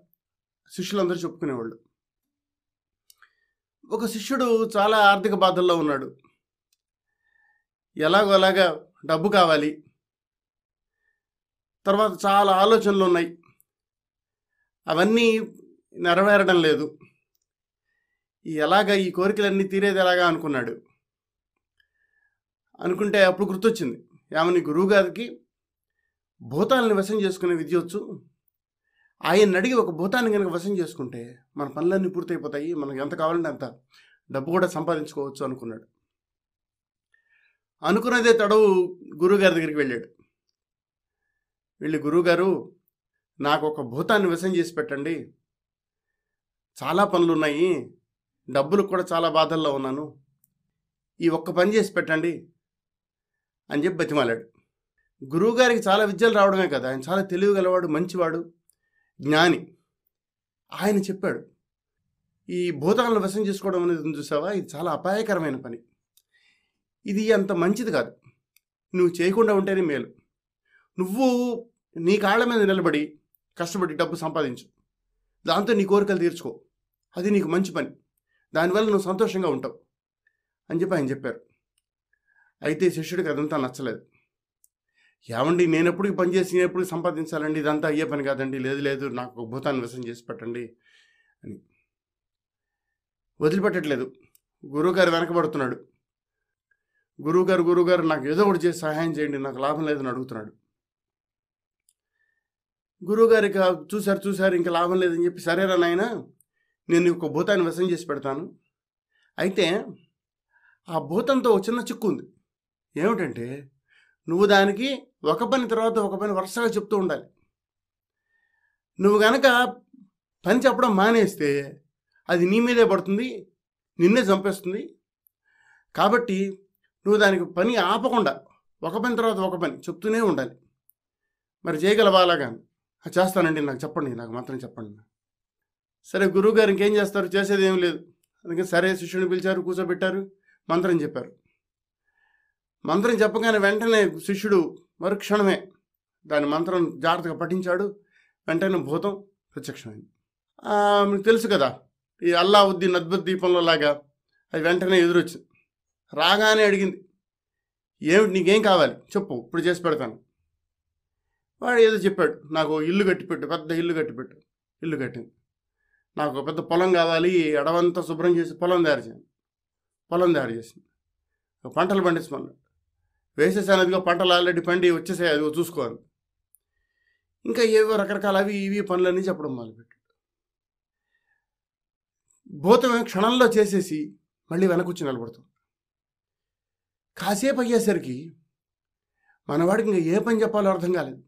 శిష్యులందరూ చెప్పుకునేవాళ్ళు. ఒక శిష్యుడు చాలా ఆర్థిక బాధల్లో ఉన్నాడు. ఎలాగో అలాగా డబ్బు కావాలి. తర్వాత చాలా ఆలోచనలు ఉన్నాయి. అవన్నీ నెరవేరడం లేదు. ఈ ఎలాగ ఈ కోరికలన్నీ తీరేది ఎలాగా అనుకున్నాడు. అనుకుంటే అప్పుడు గుర్తొచ్చింది. ఏమని గురువుగారికి భూతాలను భూతాలని వశం చేసుకునే విద్య వచ్చు ఆయన అడిగి ఒక భూతాన్ని కనుక వశం చేసుకుంటే మన పనులన్నీ పూర్తయిపోతాయి మనకు ఎంత కావాలంటే అంత డబ్బు కూడా సంపాదించుకోవచ్చు అనుకున్నాడు. అనుకున్నదే తడవు గురువుగారి దగ్గరికి వెళ్ళాడు. వెళ్ళి గురువుగారు నాకు ఒక భూతాన్ని వశం చేసి పెట్టండి. చాలా పనులు ఉన్నాయి డబ్బులు కూడా చాలా బాధల్లో ఉన్నాను. ఈ ఒక్క పని చేసి పెట్టండి అని చెప్పి బతిమాలాడు. గురువుగారికి చాలా విద్యలు రావడమే కదా ఆయన చాలా తెలివి గలవాడు మంచివాడు. జ్ఞాని. ఆయన చెప్పాడు ఈ భూతాలను వశం చేసుకోవడం అనేది చూసావా? ఇది చాలా అపాయకరమైన పని. ఇది అంత మంచిది కాదు. నువ్వు చేయకుండా ఉంటేనే మేలు. నువ్వు నీ కాళ్ళ మీద నిలబడి కష్టపడి డబ్బు సంపాదించు. దాంతో నీ కోరికలు తీర్చుకో. అది నీకు మంచి పని. దానివల్ల నువ్వు సంతోషంగా ఉంటావు. అని చెప్పి ఆయన చెప్పారు. అయితే శిష్యుడికి అదంతా నచ్చలేదు. ఏమండి నేను ఎప్పుడు పనిచేసి పని నేను ఎప్పుడు సంపాదించాలండి? ఇదంతా అయ్యే పని కాదండి. లేదు లేదు నాకు ఒక భూతాన్ని వ్యసం చేసి పెట్టండి అని. వదిలిపెట్టట్లేదు. గురువుగారు వెనకబడుతున్నాడు. గురువుగారు గురువుగారు నాకు ఏదో ఒకటి చేసి సహాయం చేయండి నాకు లాభం లేదని అడుగుతున్నాడు. గురువుగారు ఇక చూశారు చూశారు ఇంకా లాభం లేదని చెప్పి సరేరా నాయన నేను ఒక భూతాన్ని వ్యసం చేసి పెడతాను. అయితే ఆ భూతంతో చిన్న చిక్కు ఉంది. ఏమిటంటే నువ్వు దానికి ఒక పని తర్వాత ఒక పని వరుసగా చెప్తూ ఉండాలి. నువ్వు గనక పని చెప్పడం మానేస్తే అది నీ మీదే పడుతుంది నిన్నే చంపేస్తుంది. కాబట్టి నువ్వు దానికి పని ఆపకుండా ఒక పని తర్వాత ఒక పని చెప్తూనే ఉండాలి. మరి చేయగలవా అలాగా? చేస్తానండి నాకు చెప్పండి నాకు మాత్రం చెప్పండి. సరే గురువుగారు ఇంకేం చేస్తారు? చేసేది ఏం లేదు. అందుకే సరే శిష్యుని పిలిచారు కూర్చోబెట్టారు మంత్రం చెప్పారు. మంత్రం చెప్పగానే వెంటనే శిష్యుడు మరుక్షణమే దాని మంత్రం జాగ్రత్తగా పఠించాడు. వెంటనే భూతం ప్రత్యక్షమైంది. మీకు తెలుసు కదా ఈ అల్లావుద్దీన్ అద్భుత దీపంలో లాగా అది వెంటనే ఎదురొచ్చింది. రాగానే అడిగింది ఏమిటి నీకేం కావాలి? చెప్పు ఇప్పుడు చేసి పెడతాను. వాడు ఏదో చెప్పాడు నాకు ఓ ఇల్లు కట్టిపెట్టు పెద్ద ఇల్లు కట్టిపెట్టు ఇల్లు కట్టింది. నాకు పెద్ద పొలం కావాలి అడవంతా శుభ్రం చేసి పొలం తయారు చేయండి. పొలం తయారు చేసింది. పంటలు పండించమన్నాడు వేసేసాను అదిగో పంటలు ఆల్రెడీ పండి వచ్చేసాయి అదిగో చూసుకోవాలి. ఇంకా ఏవో రకరకాల అవి ఇవి పనులన్నీ చెప్పడం మొదలుపెట్టాడు. భూతమే క్షణంలో చేసేసి మళ్ళీ వెనకొచ్చి నిలబడతాం కాసేపు అయ్యేసరికి మనవాడికి ఇంకా ఏ పని చెప్పాలో అర్థం కాలేదు.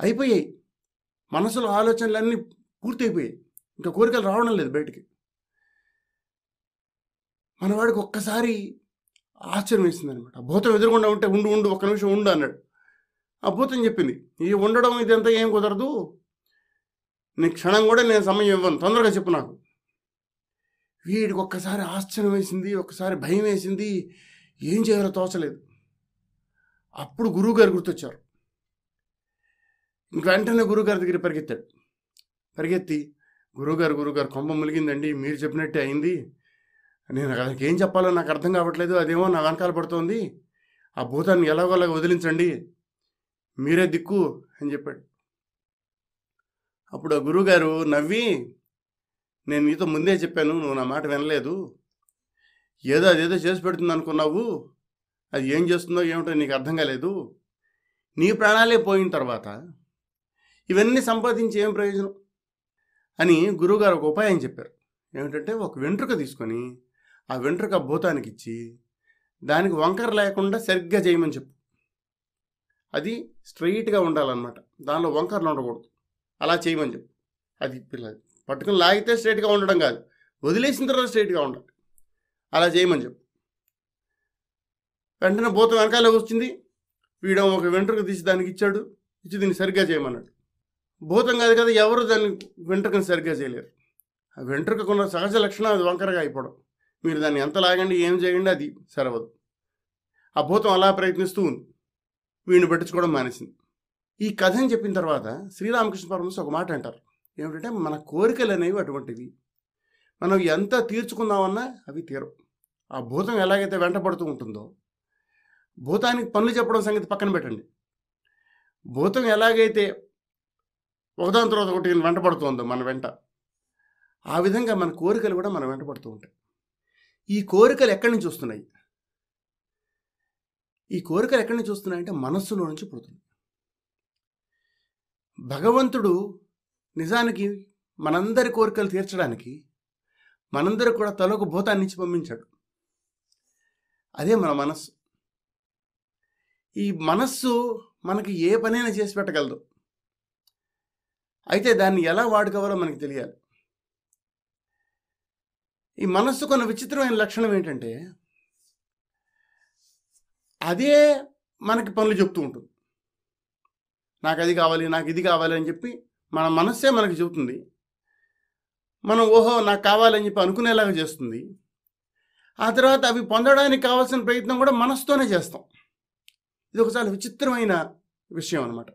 అయిపోయాయి. మనసులో ఆలోచనలన్నీ పూర్తయిపోయాయి. ఇంకా కోరికలు రావడం లేదు బయటికి. మనవాడికి ఒక్కసారి ఆశ్చర్యం వేసింది అనమాట భూతం ఎదురుగుండా ఉంటే ఉండు ఉండు ఒక్క నిమిషం ఉండు అన్నాడు. ఆ భూతం చెప్పింది ఈ ఉండడం ఇదంతా ఏం కుదరదు. నీ క్షణం కూడా నేను సమయం ఇవ్వను. తొందరగా చెప్పు నాకు. వీడికి ఒక్కసారి ఆశ్చర్యం వేసింది ఒక్కసారి భయం వేసింది. ఏం చేయాలో తోచలేదు. అప్పుడు గురువుగారు గుర్తొచ్చారు. ఇంక వెంటనే గురువుగారి దగ్గర పరిగెత్తాడు. పరిగెత్తి గురువుగారు గురువుగారు కొంప ములిగిందండి మీరు చెప్పినట్టే అయింది. నేను అక్కడికి ఏం చెప్పాలో నాకు అర్థం కావట్లేదు అదేమో నా వెనకాల పడుతోంది. ఆ భూతాన్ని ఎలాగోలాగా వదిలించండి. మీరే దిక్కు అని చెప్పాడు. అప్పుడు ఆ గురువుగారు నవ్వి నేను నీతో ముందే చెప్పాను నువ్వు నా మాట వినలేదు. ఏదో అదేదో చేసి పెడుతుంది అనుకున్నావు. అది ఏం చేస్తుందో ఏమిటో నీకు అర్థం కాలేదు. నీ ప్రాణాలే పోయిన తర్వాత ఇవన్నీ సంపాదించి ఏం ప్రయోజనం? అని గురువుగారు ఒక ఉపాయం చెప్పారు. ఏమిటంటే ఒక వెంట్రుక తీసుకొని ఆ వెంట్రుక భూతానికి ఇచ్చి దానికి వంకర లేకుండా సరిగ్గా చేయమని చెప్పు. అది స్ట్రైట్గా ఉండాలన్నమాట. దానిలో వంకరలు ఉండకూడదు. అలా చేయమని చెప్పు. అది పిల్ల పట్టుకుని లాగితే స్ట్రైట్గా ఉండడం కాదు. వదిలేసిన తర్వాత స్ట్రైట్గా ఉండాలి. అలా చేయమని చెప్పు. వెంటనే భూతం వెనకాల వచ్చింది వీడు ఒక వెంట్రుక తీసి దానికి ఇచ్చాడు. ఇచ్చి దీన్ని సరిగ్గా చేయమన్నాడు. భూతం కాదు కదా ఎవరు దాన్ని వెంట్రుకని సరిగ్గా చేయలేరు. ఆ వెంట్రుకకున్న సహజ లక్షణం అది వంకరగా అయిపోవడం. మీరు దాన్ని ఎంత లాగండి ఏం చేయండి అది సరవదు. ఆ భూతం అలా ప్రయత్నిస్తూ ఉంది. వీడిని పట్టించుకోవడం మానేసింది. ఈ కథని చెప్పిన తర్వాత శ్రీరామకృష్ణ పరమహంస ఒక మాట అంటారు. ఏమిటంటే మన కోరికలు అనేవి అటువంటివి. మనం ఎంత తీర్చుకుందామన్నా అవి తీరవు. ఆ భూతం ఎలాగైతే వెంటపడుతూ ఉంటుందో భూతానికి పనులు చెప్పడం సంగతి పక్కన పెట్టండి. భూతం ఎలాగైతే ఒకదాని తర్వాత ఒకటి వెంటపడుతుందో మన వెంట ఆ విధంగా మన కోరికలు కూడా మన వెంటపడుతూ ఉంటాయి. ఈ కోరికలు ఎక్కడి నుంచి వస్తున్నాయి? ఈ కోరికలు ఎక్కడి నుంచి వస్తున్నాయంటే మనస్సులో నుంచి పుడుతుంది భగవంతుడు నిజానికి మనందరి కోరికలు తీర్చడానికి మనందరూ కూడా తలకు భూతాన్ని ఇచ్చి పంపించాడు. అదే మన మనస్సు. ఈ మనస్సు మనకి ఏ పనైనా చేసి పెట్టగలదు. అయితే దాన్ని ఎలా వాడుకోవాలో మనకి తెలియాలి. ఈ మనస్సు కొన్ని విచిత్రమైన లక్షణం ఏంటంటే అదే మనకి పనులు చెప్తూ ఉంటుంది. నాకు అది కావాలి నాకు ఇది కావాలి అని చెప్పి మన మనస్సే మనకి చెబుతుంది. మనం ఓహో నాకు కావాలని చెప్పి అనుకునేలాగా చేస్తుంది. ఆ తర్వాత అవి పొందడానికి కావాల్సిన ప్రయత్నం కూడా మనసుతోనే చేస్తాం. ఇది ఒక చాలా విచిత్రమైన విషయం అనమాట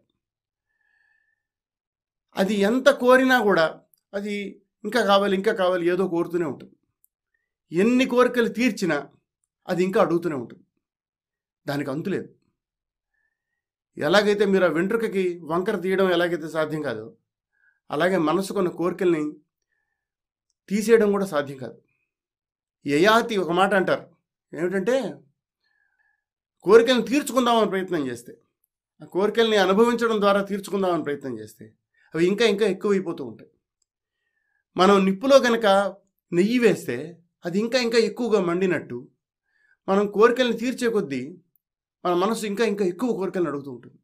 అది ఎంత కోరినా కూడా అది ఇంకా కావాలి ఇంకా కావాలి ఏదో కోరుతూనే ఉంటుంది. ఎన్ని కోరికలు తీర్చినా అది ఇంకా అడుగుతూనే ఉంటుంది. దానికి అంతులేదు ఎలాగైతే మీరు ఆ వెంట్రుకకి వంకర తీయడం ఎలాగైతే సాధ్యం కాదు అలాగే మనసుకున్న కోరికల్ని తీసేయడం కూడా సాధ్యం కాదు. యయాతి ఒక మాట అంటారు. ఏమిటంటే కోరికలను తీర్చుకుందామని ప్రయత్నం చేస్తే ఆ కోరికల్ని అనుభవించడం ద్వారా తీర్చుకుందామని ప్రయత్నం చేస్తే అవి ఇంకా ఇంకా ఎక్కువైపోతూ ఉంటాయి. మనం నిప్పులో కనుక నెయ్యి వేస్తే అది ఇంకా ఇంకా ఎక్కువగా మండినట్టు మనం కోరికల్ని తీర్చే కొద్దీ మన మనసు ఇంకా ఇంకా ఎక్కువ కోరికలను అడుగుతూ ఉంటుంది.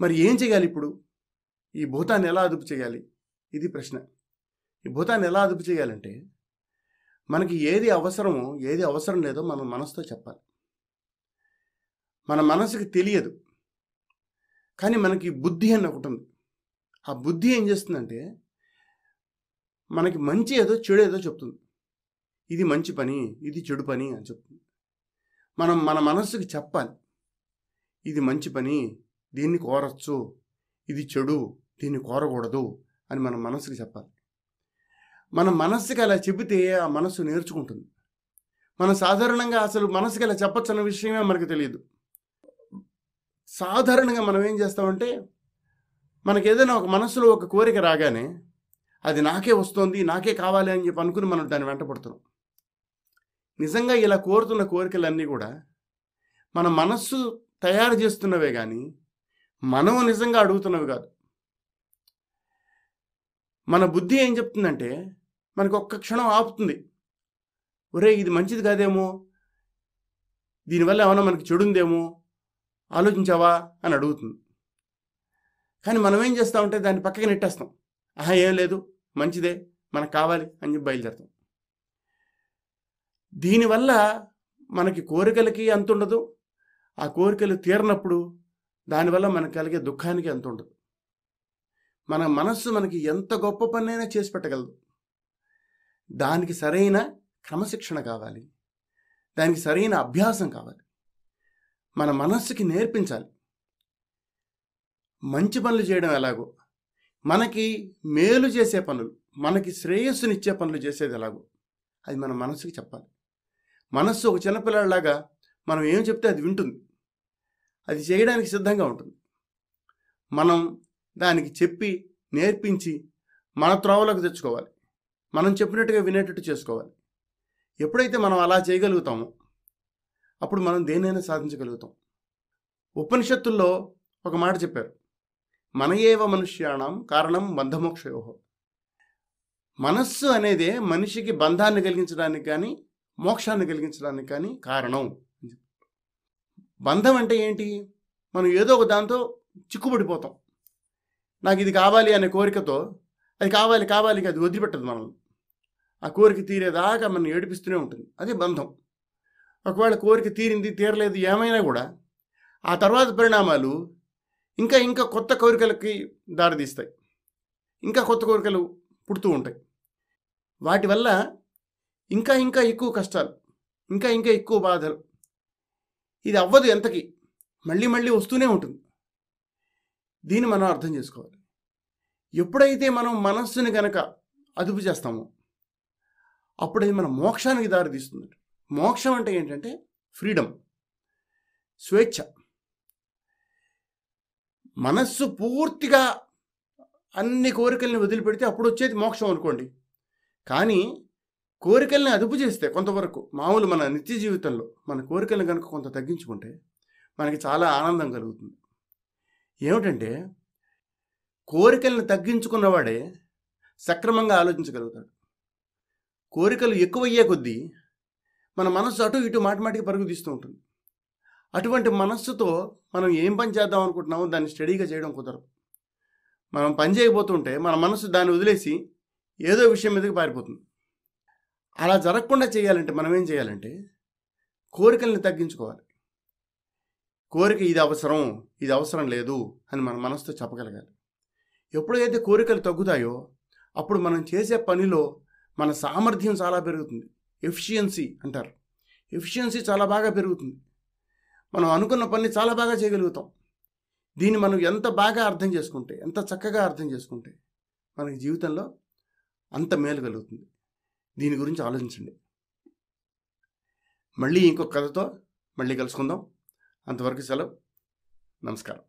మరి ఏం చేయాలి ఇప్పుడు? ఈ భూతాన్ని ఎలా అదుపు చేయాలి? ఇది ప్రశ్న. ఈ భూతాన్ని ఎలా అదుపు చేయాలంటే మనకి ఏది అవసరమో ఏది అవసరం లేదో మన మనసుతో చెప్పాలి. మన మనసుకి తెలియదు. కానీ మనకి బుద్ధి అని ఒకటి ఉంది. ఆ బుద్ధి ఏం చేస్తుందంటే మనకి మంచి ఏదో చెడు ఏదో చెప్తుంది. ఇది మంచి పని ఇది చెడు పని అని చెప్తుంది. మనం మన మనస్సుకి చెప్పాలి. ఇది మంచి పని దీన్ని కోరచ్చు ఇది చెడు దీన్ని కోరకూడదు అని మన మనసుకి చెప్పాలి. మన మనస్సుకి అలా చెబితే ఆ మనస్సు నేర్చుకుంటుంది. మనం సాధారణంగా అసలు మనసుకి అలా చెప్పచ్చు అన్న విషయమే మనకు తెలియదు. సాధారణంగా మనం ఏం చేస్తామంటే మనకి ఏదైనా ఒక మనసులో ఒక కోరిక రాగానే అది నాకే వస్తుంది నాకే కావాలి అని చెప్పి అనుకుని మనం దాన్ని వెంట పడుతున్నాం. నిజంగా ఇలా కోరుతున్న కోరికలన్నీ కూడా మన మనస్సు తయారు చేస్తున్నవే కానీ మనం నిజంగా అడుగుతున్నవి కాదు. మన బుద్ధి ఏం చెప్తుందంటే మనకు ఒక్క క్షణం ఆపుతుంది. ఒరే ఇది మంచిది కాదేమో? దీనివల్ల ఏమైనా మనకి చెడుందేమో? ఆలోచించావా? అని అడుగుతుంది. కానీ మనం ఏం చేస్తామంటే దాన్ని పక్కకి నెట్టేస్తాం. ఆహా ఏం లేదు మంచిదే మనకు కావాలి అని చెప్పి బయలుదేరుతాం. దీనివల్ల మనకి కోరికలకి అంత ఉండదు. ఆ కోరికలు తీరినప్పుడు దానివల్ల మనకు కలిగే దుఃఖానికి అంత ఉండదు. మన మనస్సు మనకి ఎంత గొప్ప పనైనా చేసి పెట్టగలదు. దానికి సరైన క్రమశిక్షణ కావాలి. దానికి సరైన అభ్యాసం కావాలి. మన మనస్సుకి నేర్పించాలి. మంచి పనులు చేయడం ఎలాగో మనకి మేలు చేసే పనులు మనకి శ్రేయస్సునిచ్చే పనులు చేసేది ఎలాగో అది మన మనసుకి చెప్పాలి. మనస్సు ఒక చిన్నపిల్లలాగా మనం ఏం చెప్తే అది వింటుంది. అది చేయడానికి సిద్ధంగా ఉంటుంది. మనం దానికి చెప్పి నేర్పించి మన త్రోవలోకి తెచ్చుకోవాలి. మనం చెప్పినట్టుగా వినేటట్టు చేసుకోవాలి. ఎప్పుడైతే మనం అలా చేయగలుగుతామో అప్పుడు మనం దేనైనా సాధించగలుగుతాం. ఉపనిషత్తుల్లో ఒక మాట చెప్పారు. మన మనుష్యాణం కారణం బంధమోక్షయో. మనస్సు అనేదే మనిషికి బంధాన్ని కలిగించడానికి కానీ మోక్షాన్ని కలిగించడానికి కానీ కారణం. బంధం అంటే ఏంటి? మనం ఏదో ఒక దాంతో చిక్కుపడిపోతాం నాకు ఇది కావాలి అనే కోరికతో అది కావాలి కావాలి అది వదిలిపెట్టదు మనం ఆ కోరిక తీరేదాకా మనం ఏడిపిస్తూనే ఉంటుంది. అదే బంధం. ఒకవేళ కోరిక తీరింది తీరలేదు ఏమైనా కూడా ఆ తర్వాత పరిణామాలు ఇంకా ఇంకా కొత్త కోరికలకి దారితీస్తాయి. ఇంకా కొత్త కోరికలు పుడుతూ ఉంటాయి. వాటి వల్ల ఇంకా ఇంకా ఎక్కువ కష్టాలు ఇంకా ఇంకా ఎక్కువ బాధలు. ఇది అవ్వదు ఎంతకి మళ్ళీ మళ్ళీ వస్తూనే ఉంటుంది. దీన్ని మనం అర్థం చేసుకోవాలి. ఎప్పుడైతే మనం మనస్సుని గనక అదుపు చేస్తామో అప్పుడది మన మోక్షానికి దారితీస్తుంది. మోక్షం అంటే ఏంటంటే ఫ్రీడమ్ స్వేచ్ఛ. మనస్సు పూర్తిగా అన్ని కోరికల్ని వదిలిపెడితే అప్పుడు వచ్చేది మోక్షం అనుకోండి. కానీ కోరికల్ని అదుపు చేస్తే కొంతవరకు మామూలు మన నిత్య జీవితంలో మన కోరికలను కనుక కొంత తగ్గించుకుంటే మనకి చాలా ఆనందం కలుగుతుంది. ఏమిటంటే కోరికల్ని తగ్గించుకున్నవాడే సక్రమంగా ఆలోచించగలుగుతాడు. కోరికలు ఎక్కువయ్యే కొద్దీ మన మనసు అటు ఇటు మాటమాటికి పరుగుతీస్తూ పరుగు తీస్తూ ఉంటుంది. అటువంటి మనస్సుతో మనం ఏం పని చేద్దాం అనుకుంటున్నామో దాన్ని స్టడీగా చేయడం కుదరదు. మనం పని చేయబోతుంటే మన మనస్సు దాన్ని వదిలేసి ఏదో విషయం మీదకి పారిపోతుంది. అలా జరగకుండా చేయాలంటే మనం ఏం చేయాలంటే కోరికల్ని తగ్గించుకోవాలి. కోరిక ఇది అవసరం ఇది అవసరం లేదు అని మన మనసుతో చెప్పగలగాలి. ఎప్పుడైతే కోరికలు తగ్గుతాయో అప్పుడు మనం చేసే పనిలో మన సామర్థ్యం చాలా పెరుగుతుంది. ఎఫిషియన్సీ అంటారు. ఎఫిషియన్సీ చాలా బాగా పెరుగుతుంది. మనం అనుకున్న పని చాలా బాగా చేయగలుగుతాం. దీన్ని మనం ఎంత బాగా అర్థం చేసుకుంటే ఎంత చక్కగా అర్థం చేసుకుంటే మనకి జీవితంలో అంత మేలు కలుగుతుంది. దీని గురించి ఆలోచించండి. మళ్ళీ ఇంకొక కథతో మళ్ళీ కలుసుకుందాం. అంతవరకు సెలవు. నమస్కారం.